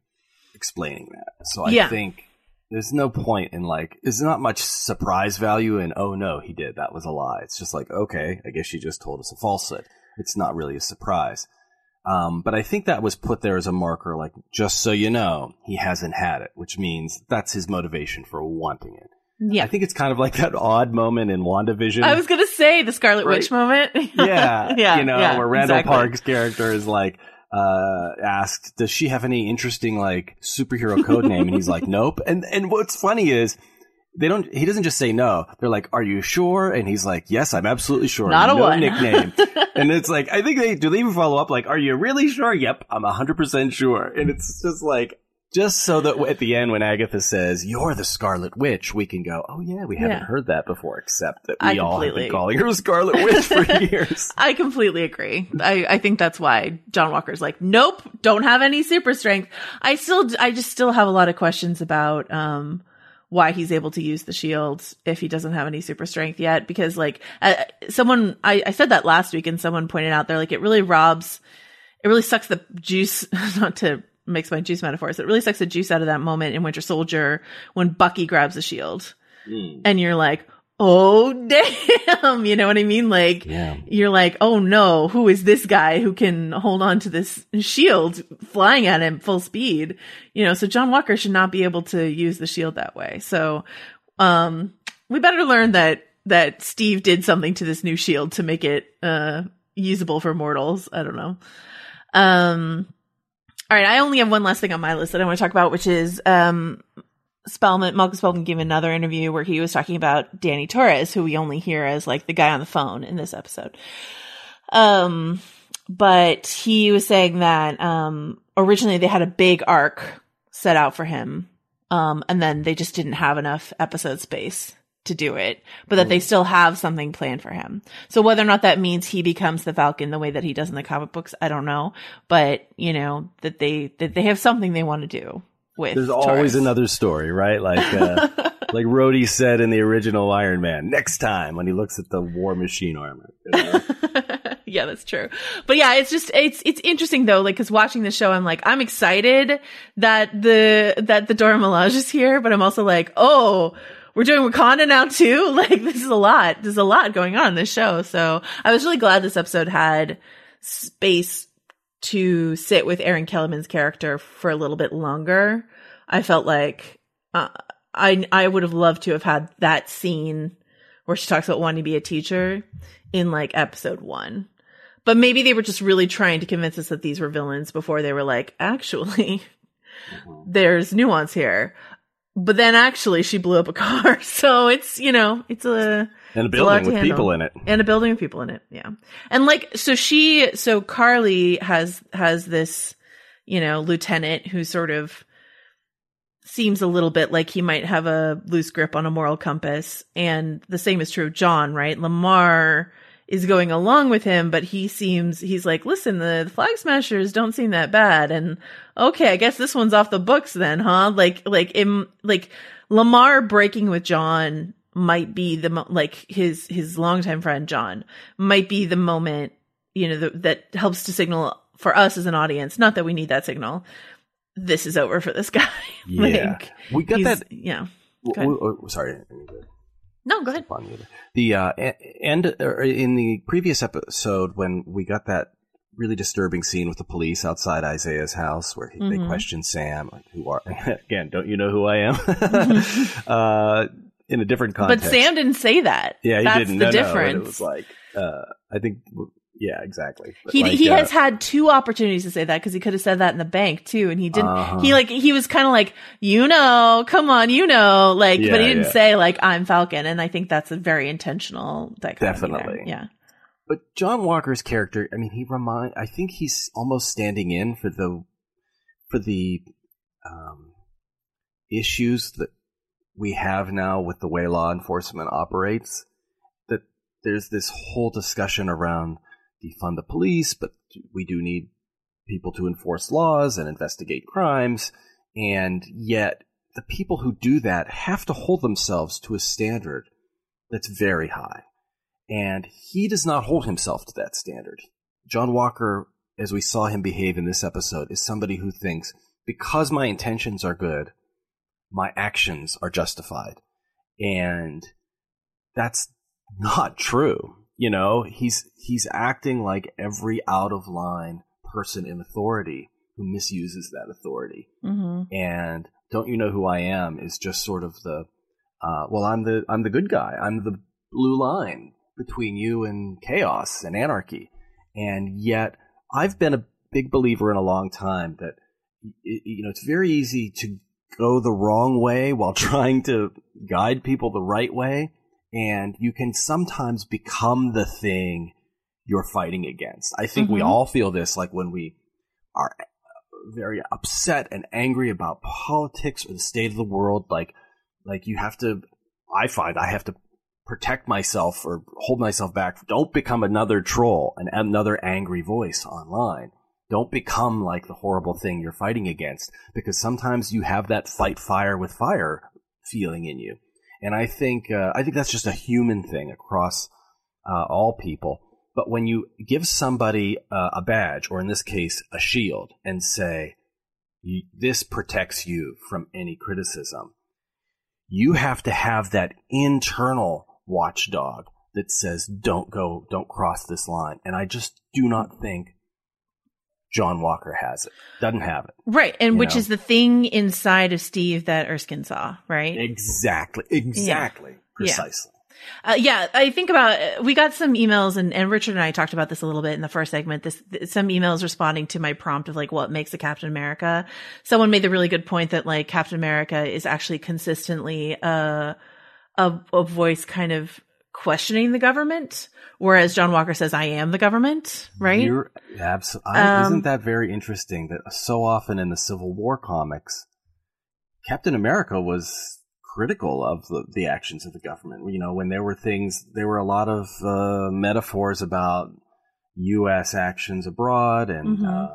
explaining that. So I Yeah. think there's no point in like there's not much surprise value in oh no he did that was a lie. It's just like okay I guess she just told us a falsehood. It's not really a surprise. Um, but I think that was put there as a marker, like just so you know, he hasn't had it, which means that's his motivation for wanting it. Yeah. I think it's kind of like that odd moment in WandaVision. I was gonna say the Scarlet Witch moment. yeah, yeah, you know, yeah, where Randall exactly. Park's character is like uh asked, "Does she have any interesting like superhero code name?" And he's like, "Nope." And and what's funny is they don't. He doesn't just say no. They're like, "Are you sure?" And he's like, "Yes, I'm absolutely sure." Not a no one. nickname. and it's like, I think they do. They even follow up like, "Are you really sure?" Yep, I'm hundred percent sure. And it's just like. Just so that at the end, when Agatha says, You're the Scarlet Witch, we can go, Oh, yeah, we haven't Yeah. heard that before, except that I we all have been calling her Scarlet Witch for years. I completely agree. I, I think that's why John Walker's like, nope, don't have any super strength. I still, I just still have a lot of questions about, um, why he's able to use the shield if he doesn't have any super strength yet. Because like, uh, someone, I, I said that last week and someone pointed out they're like, it really robs, it really sucks the juice, not to mix my juice metaphors, it really sucks the juice out of that moment in Winter Soldier when Bucky grabs the shield and you're like, oh damn, you know what I mean? Like, Yeah. you're like, oh no, who is this guy who can hold on to this shield flying at him full speed? You know, so John Walker should not be able to use the shield that way. So, um, we better learn that, that Steve did something to this new shield to make it, uh, usable for mortals. I don't know. Um, all right. I only have one last thing on my list that I want to talk about, which is, um, Spellman, Malcolm Spellman gave another interview where he was talking about Danny Torres, who we only hear as like the guy on the phone in this episode. Um, but he was saying that, um, originally they had a big arc set out for him. Um, and then they just didn't have enough episode space to do it, but that they still have something planned for him. So whether or not that means he becomes the Falcon the way that he does in the comic books, I don't know. But, you know, that they, that they have something they want to do with There's Torres. always another story, right? Like, uh, like Rhodey said in the original Iron Man, next time when he looks at the War Machine armor. you know? yeah, that's true. But yeah, it's just it's it's interesting though, like because watching the show, I'm like I'm excited that the that the Dora Milaje is here, but I'm also like, oh, we're doing Wakanda now too. Like this is a lot. There's a lot going on in this show. So I was really glad this episode had space to sit with Erin Kellyman's character for a little bit longer. I felt like uh, I I would have loved to have had that scene where she talks about wanting to be a teacher in like episode one. But maybe they were just really trying to convince us that these were villains before they were like, actually, there's nuance here. But then actually she blew up a car. So it's, you know, it's a, And a it's a building with handle. people in it. And a building with people in it. Yeah. And like, so she, so Karli has, has this, you know, lieutenant who sort of seems a little bit like he might have a loose grip on a moral compass. And the same is true of John, right? Lemar is going along with him, but he seems, he's like, listen, the, the flag smashers don't seem that bad. And okay, I guess this one's off the books then, huh? Like, like, im, like Lemar breaking with John might be the, mo- like his, his longtime friend, John, might be the moment, you know, that, that helps to signal for us as an audience. Not that we need that signal. This is over for this guy. Yeah. like, we got that. Yeah. w- w- oh, sorry. No, go ahead. The uh, end in the previous episode when we got that really disturbing scene with the police outside Isaiah's house where he, they Mhm. question Sam, like, "Who are again? Don't you know who I am?" uh, in a different context, But. Sam didn't say that. yeah, he That's didn't. the No, no, it was like uh, I think Yeah, exactly. But He like, he uh, has had two opportunities to say that because he could have said that in the bank too, and he didn't. Uh-huh. He like he was kind of like, you know, come on, you know, like, Yeah, but he didn't yeah. say like I'm Falcon, and I think that's a very intentional dichotomy there. Definitely. Yeah. But John Walker's character, I mean, he remind. I think he's almost standing in for the for the um, issues that we have now with the way law enforcement operates. That there's this whole discussion around defund the police, but we do need people to enforce laws and investigate crimes, and yet the people who do that have to hold themselves to a standard that's very high. And he does not hold himself to that standard. John Walker, as we saw him behave in this episode, is somebody who thinks because my intentions are good, my actions are justified. And that's not true. You know, he's he's acting like every out of line person in authority who misuses that authority. Mm-hmm. And don't you know who I am is just sort of the uh, well, I'm the I'm the good guy. I'm the blue line between you and chaos and anarchy. And yet, I've been a big believer in a long time that you know it's very easy to go the wrong way while trying to guide people the right way, and you can sometimes become the thing you're fighting against. I think we Mhm. all feel this, like when we are very upset and angry about politics or the state of the world like like you have to i find i have to protect myself or hold myself back don't become another troll and another angry voice online don't become like the horrible thing you're fighting against because sometimes you have that fight fire with fire feeling in you and i think uh, i think that's just a human thing across uh, all people but when you give somebody uh, a badge, or in this case, a shield, and say, this protects you from any criticism, you have to have that internal watchdog that says, don't go, don't cross this line. And I just do not think John Walker has it. Doesn't have it. Right, and which know? is the thing inside of Steve that Erskine saw, right? Exactly. Exactly. Yeah. Precisely. Uh, yeah, I think about we got some emails and, and Richard and I talked about this a little bit in the first segment. This some emails responding to my prompt of like what makes a Captain America. Someone made the really good point that like Captain America is actually consistently uh, a a voice kind of questioning the government, whereas John Walker says, "I am the government." Right? You're abso- I, Um, isn't that very interesting that so often in the Civil War comics, Captain America was critical of the, the actions of the government. You know, when there were things, there were a lot of uh, metaphors about U.S. actions abroad and Mhm. uh,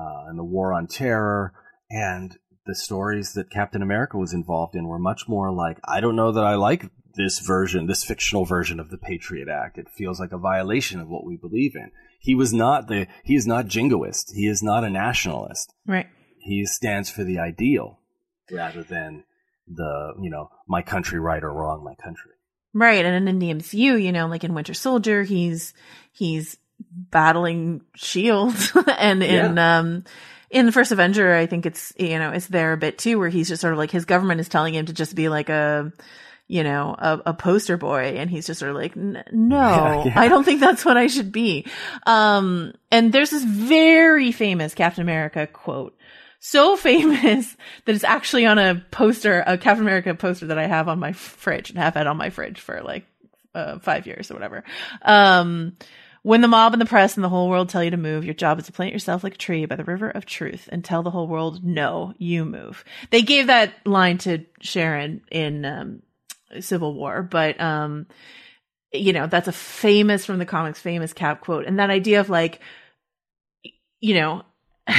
uh, and the war on terror, and the stories that Captain America was involved in were much more like, I don't know that I like this version, this fictional version of the Patriot Act. It feels like a violation of what we believe in. He was not the, he is not jingoist. He is not a nationalist. Right. He stands for the ideal rather than the, you know, my country right or wrong, my country. Right. And in the MCU, you know, like in Winter Soldier, he's, he's battling Shield and in, um, in the first Avenger, I think it's, you know, it's there a bit too, where he's just sort of like his government is telling him to just be like a, you know, a, a poster boy. And he's just sort of like, "N- no, Yeah, yeah. I don't think that's what I should be. Um, and there's this very famous Captain America quote. So famous that it's actually on a poster, a Captain America poster that I have on my fridge and have had on my fridge for like uh, five years or whatever. Um, when the mob and the press and the whole world tell you to move, your job is to plant yourself like a tree by the river of truth and tell the whole world, no, you move. They gave that line to Sharon in um, Civil War, but um, you know that's a famous from the comics, famous Cap quote, and that idea of like, you know.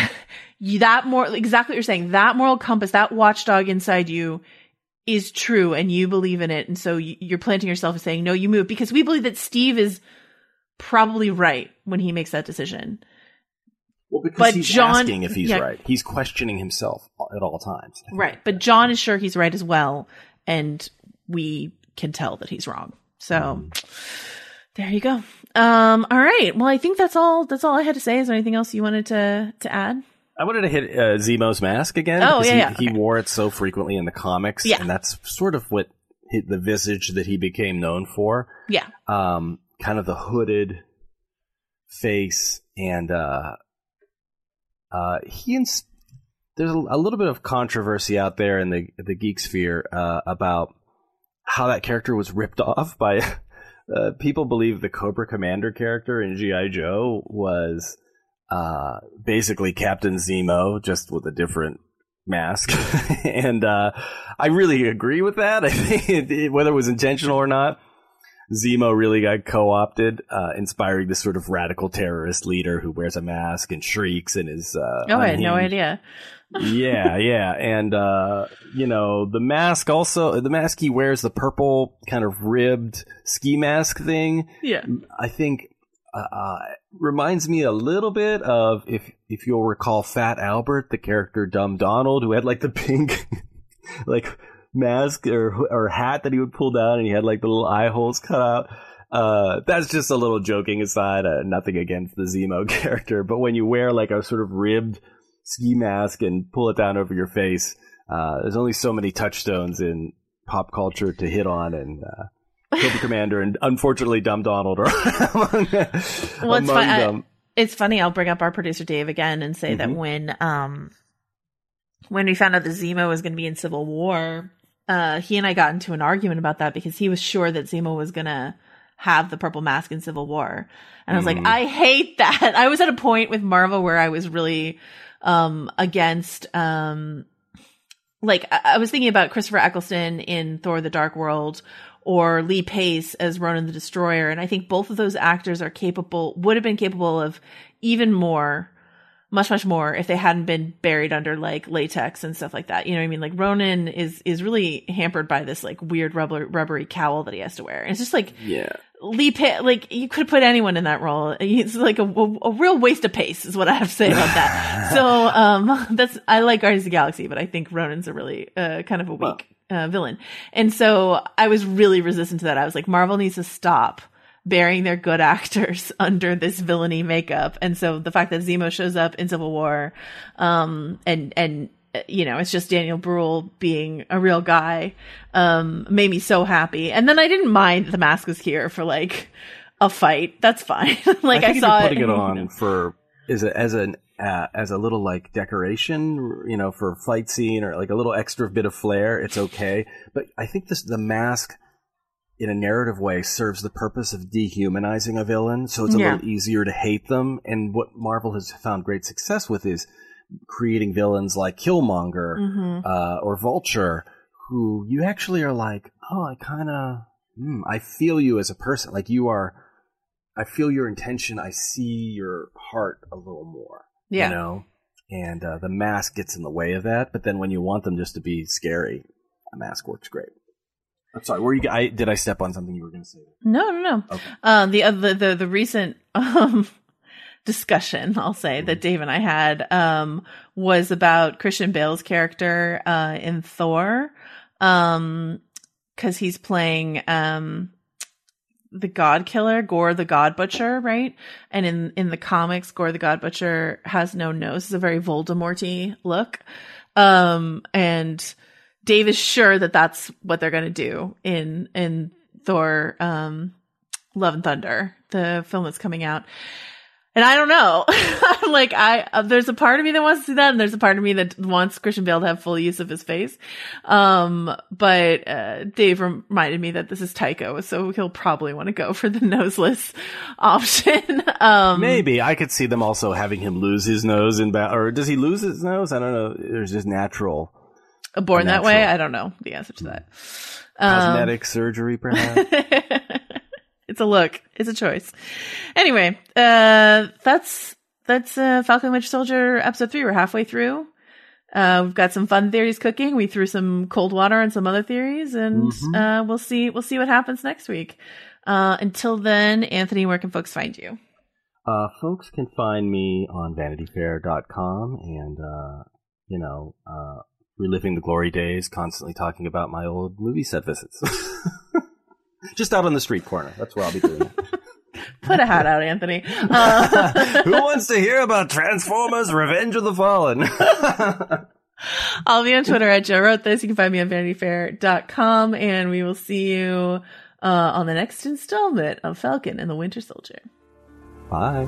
that more exactly what you're saying that moral compass that watchdog inside you is true and you believe in it and so you, you're planting yourself and saying no you move because we believe that steve is probably right when he makes that decision Well, because But he's John- asking if he's yeah. right. He's questioning himself at all times. right but john is sure he's right as well and we can tell that he's wrong so there you go um all right well i think that's all that's all i had to say is there anything else you wanted to to add I wanted to hit uh, Zemo's mask again. Oh, because yeah, he, yeah. he wore it so frequently in the comics, Yeah. and that's sort of what hit the visage that he became known for. yeah Um, kind of the hooded face, and uh, uh, he ins- there's a, a little bit of controversy out there in the the geek sphere uh, about how that character was ripped off by. Uh, people believe the Cobra Commander character in GI Joe was uh, basically Captain Zemo, just with a different mask, and uh, I really agree with that. I think it, it, whether it was intentional or not, Zemo really got co-opted, uh, inspiring this sort of radical terrorist leader who wears a mask and shrieks and is. Uh, oh, I had no idea. Yeah, yeah, and uh, you know the mask also the mask he wears the purple kind of ribbed ski mask thing. Yeah. I think uh, uh, reminds me a little bit of if if you'll recall Fat Albert, the character Dumb Donald, who had like the pink like mask or or hat that he would pull down, and he had like the little eye holes cut out. Uh, that's just a little joking aside. Uh, nothing against the Zemo character, but when you wear like a sort of ribbed ski mask and pull it down over your face, uh, there's only so many touchstones in pop culture to hit on, and uh, Cobra Commander and unfortunately Dumb Donald are among, well, it's, among fun- I- them. it's funny. I'll bring up our producer Dave again and say that Mhm. when um when we found out that Zemo was going to be in Civil War, uh, he and I got into an argument about that because he was sure that Zemo was going to have the purple mask in Civil War, and I was Mhm. like, I hate that. I was at a point with Marvel where I was really um against um like I, I was thinking about Christopher Eccleston in Thor: The Dark World or Lee Pace as Ronan the Destroyer, and I think both of those actors are capable, would have been capable of even more, much much more if they hadn't been buried under like latex and stuff like that. You know what I mean? Like Ronan is is really hampered by this like weird rubber rubbery cowl that he has to wear, and it's just like Yeah. Lee like you could put anyone in that role. It's like a, a, a real waste of pace, is what I have to say about that. so, um, that's I like Guardians of the Galaxy, but I think Ronan's a really uh, kind of a weak uh, villain, and so I was really resistant to that. I was like, Marvel needs to stop burying their good actors under this villainy makeup, and so the fact that Zemo shows up in Civil War, um, and and you know, it's just Daniel Bruhl being a real guy, um, made me so happy. And then I didn't mind the mask was here for like a fight. That's fine. like I, I, saw if it. putting it on for is it as an uh, as a little like decoration, you know, for a fight scene or like a little extra bit of flair. It's okay, but I think this the mask in a narrative way serves the purpose of dehumanizing a villain, so it's a Yeah. little easier to hate them. And what Marvel has found great success with is creating villains like Killmonger Mhm. uh, or Vulture, who you actually are like, oh, I kind of, mm, I feel you as a person. Like you are, I feel your intention. I see your heart a little more. Yeah. You know? And uh, the mask gets in the way of that. But then when you want them just to be scary, a mask works great. I'm sorry. Were you? I, did I step on something you were going to say? No, no, no. Um, the, uh, the the the recent um discussion, I'll say that Dave and I had um was about Christian Bale's character uh in Thor, um, because he's playing um the God Killer, Gorr the God Butcher, right? And in in the comics, Gorr the God Butcher has no nose. It's a very Voldemorty look. Um, and Dave is sure that that's what they're going to do in in Thor um Love and Thunder, the film that's coming out. And I don't know. I'm like, I, uh, there's a part of me that wants to see that, and there's a part of me that wants Christian Bale to have full use of his face. Um, but, uh, Dave reminded me that this is Taika, so he'll probably want to go for the noseless option. um, Maybe I could see them also having him lose his nose in ba- or does he lose his nose? I don't know. There's just natural born that way. I don't know the answer to that. Um, cosmetic surgery, perhaps. It's a look. It's a choice. Anyway, uh, that's that's uh, Falcon Witch Soldier episode three. We're halfway through. Uh, we've got some fun theories cooking. We threw some cold water on some other theories, and Mhm. uh, we'll see. We'll see what happens next week. Uh, until then, Anthony, where can folks find you? Uh, folks can find me on vanityfair.com and, uh, you know, uh, reliving the glory days, constantly talking about my old movie set visits. Just out on the street corner. That's where I'll be doing it. Put a hat out, Anthony. Uh, Who wants to hear about Transformers Revenge of the Fallen? I'll be on Twitter at Joe Wrote This. You can find me on vanityfair.com, and we will see you uh, on the next installment of Falcon and the Winter Soldier. Bye.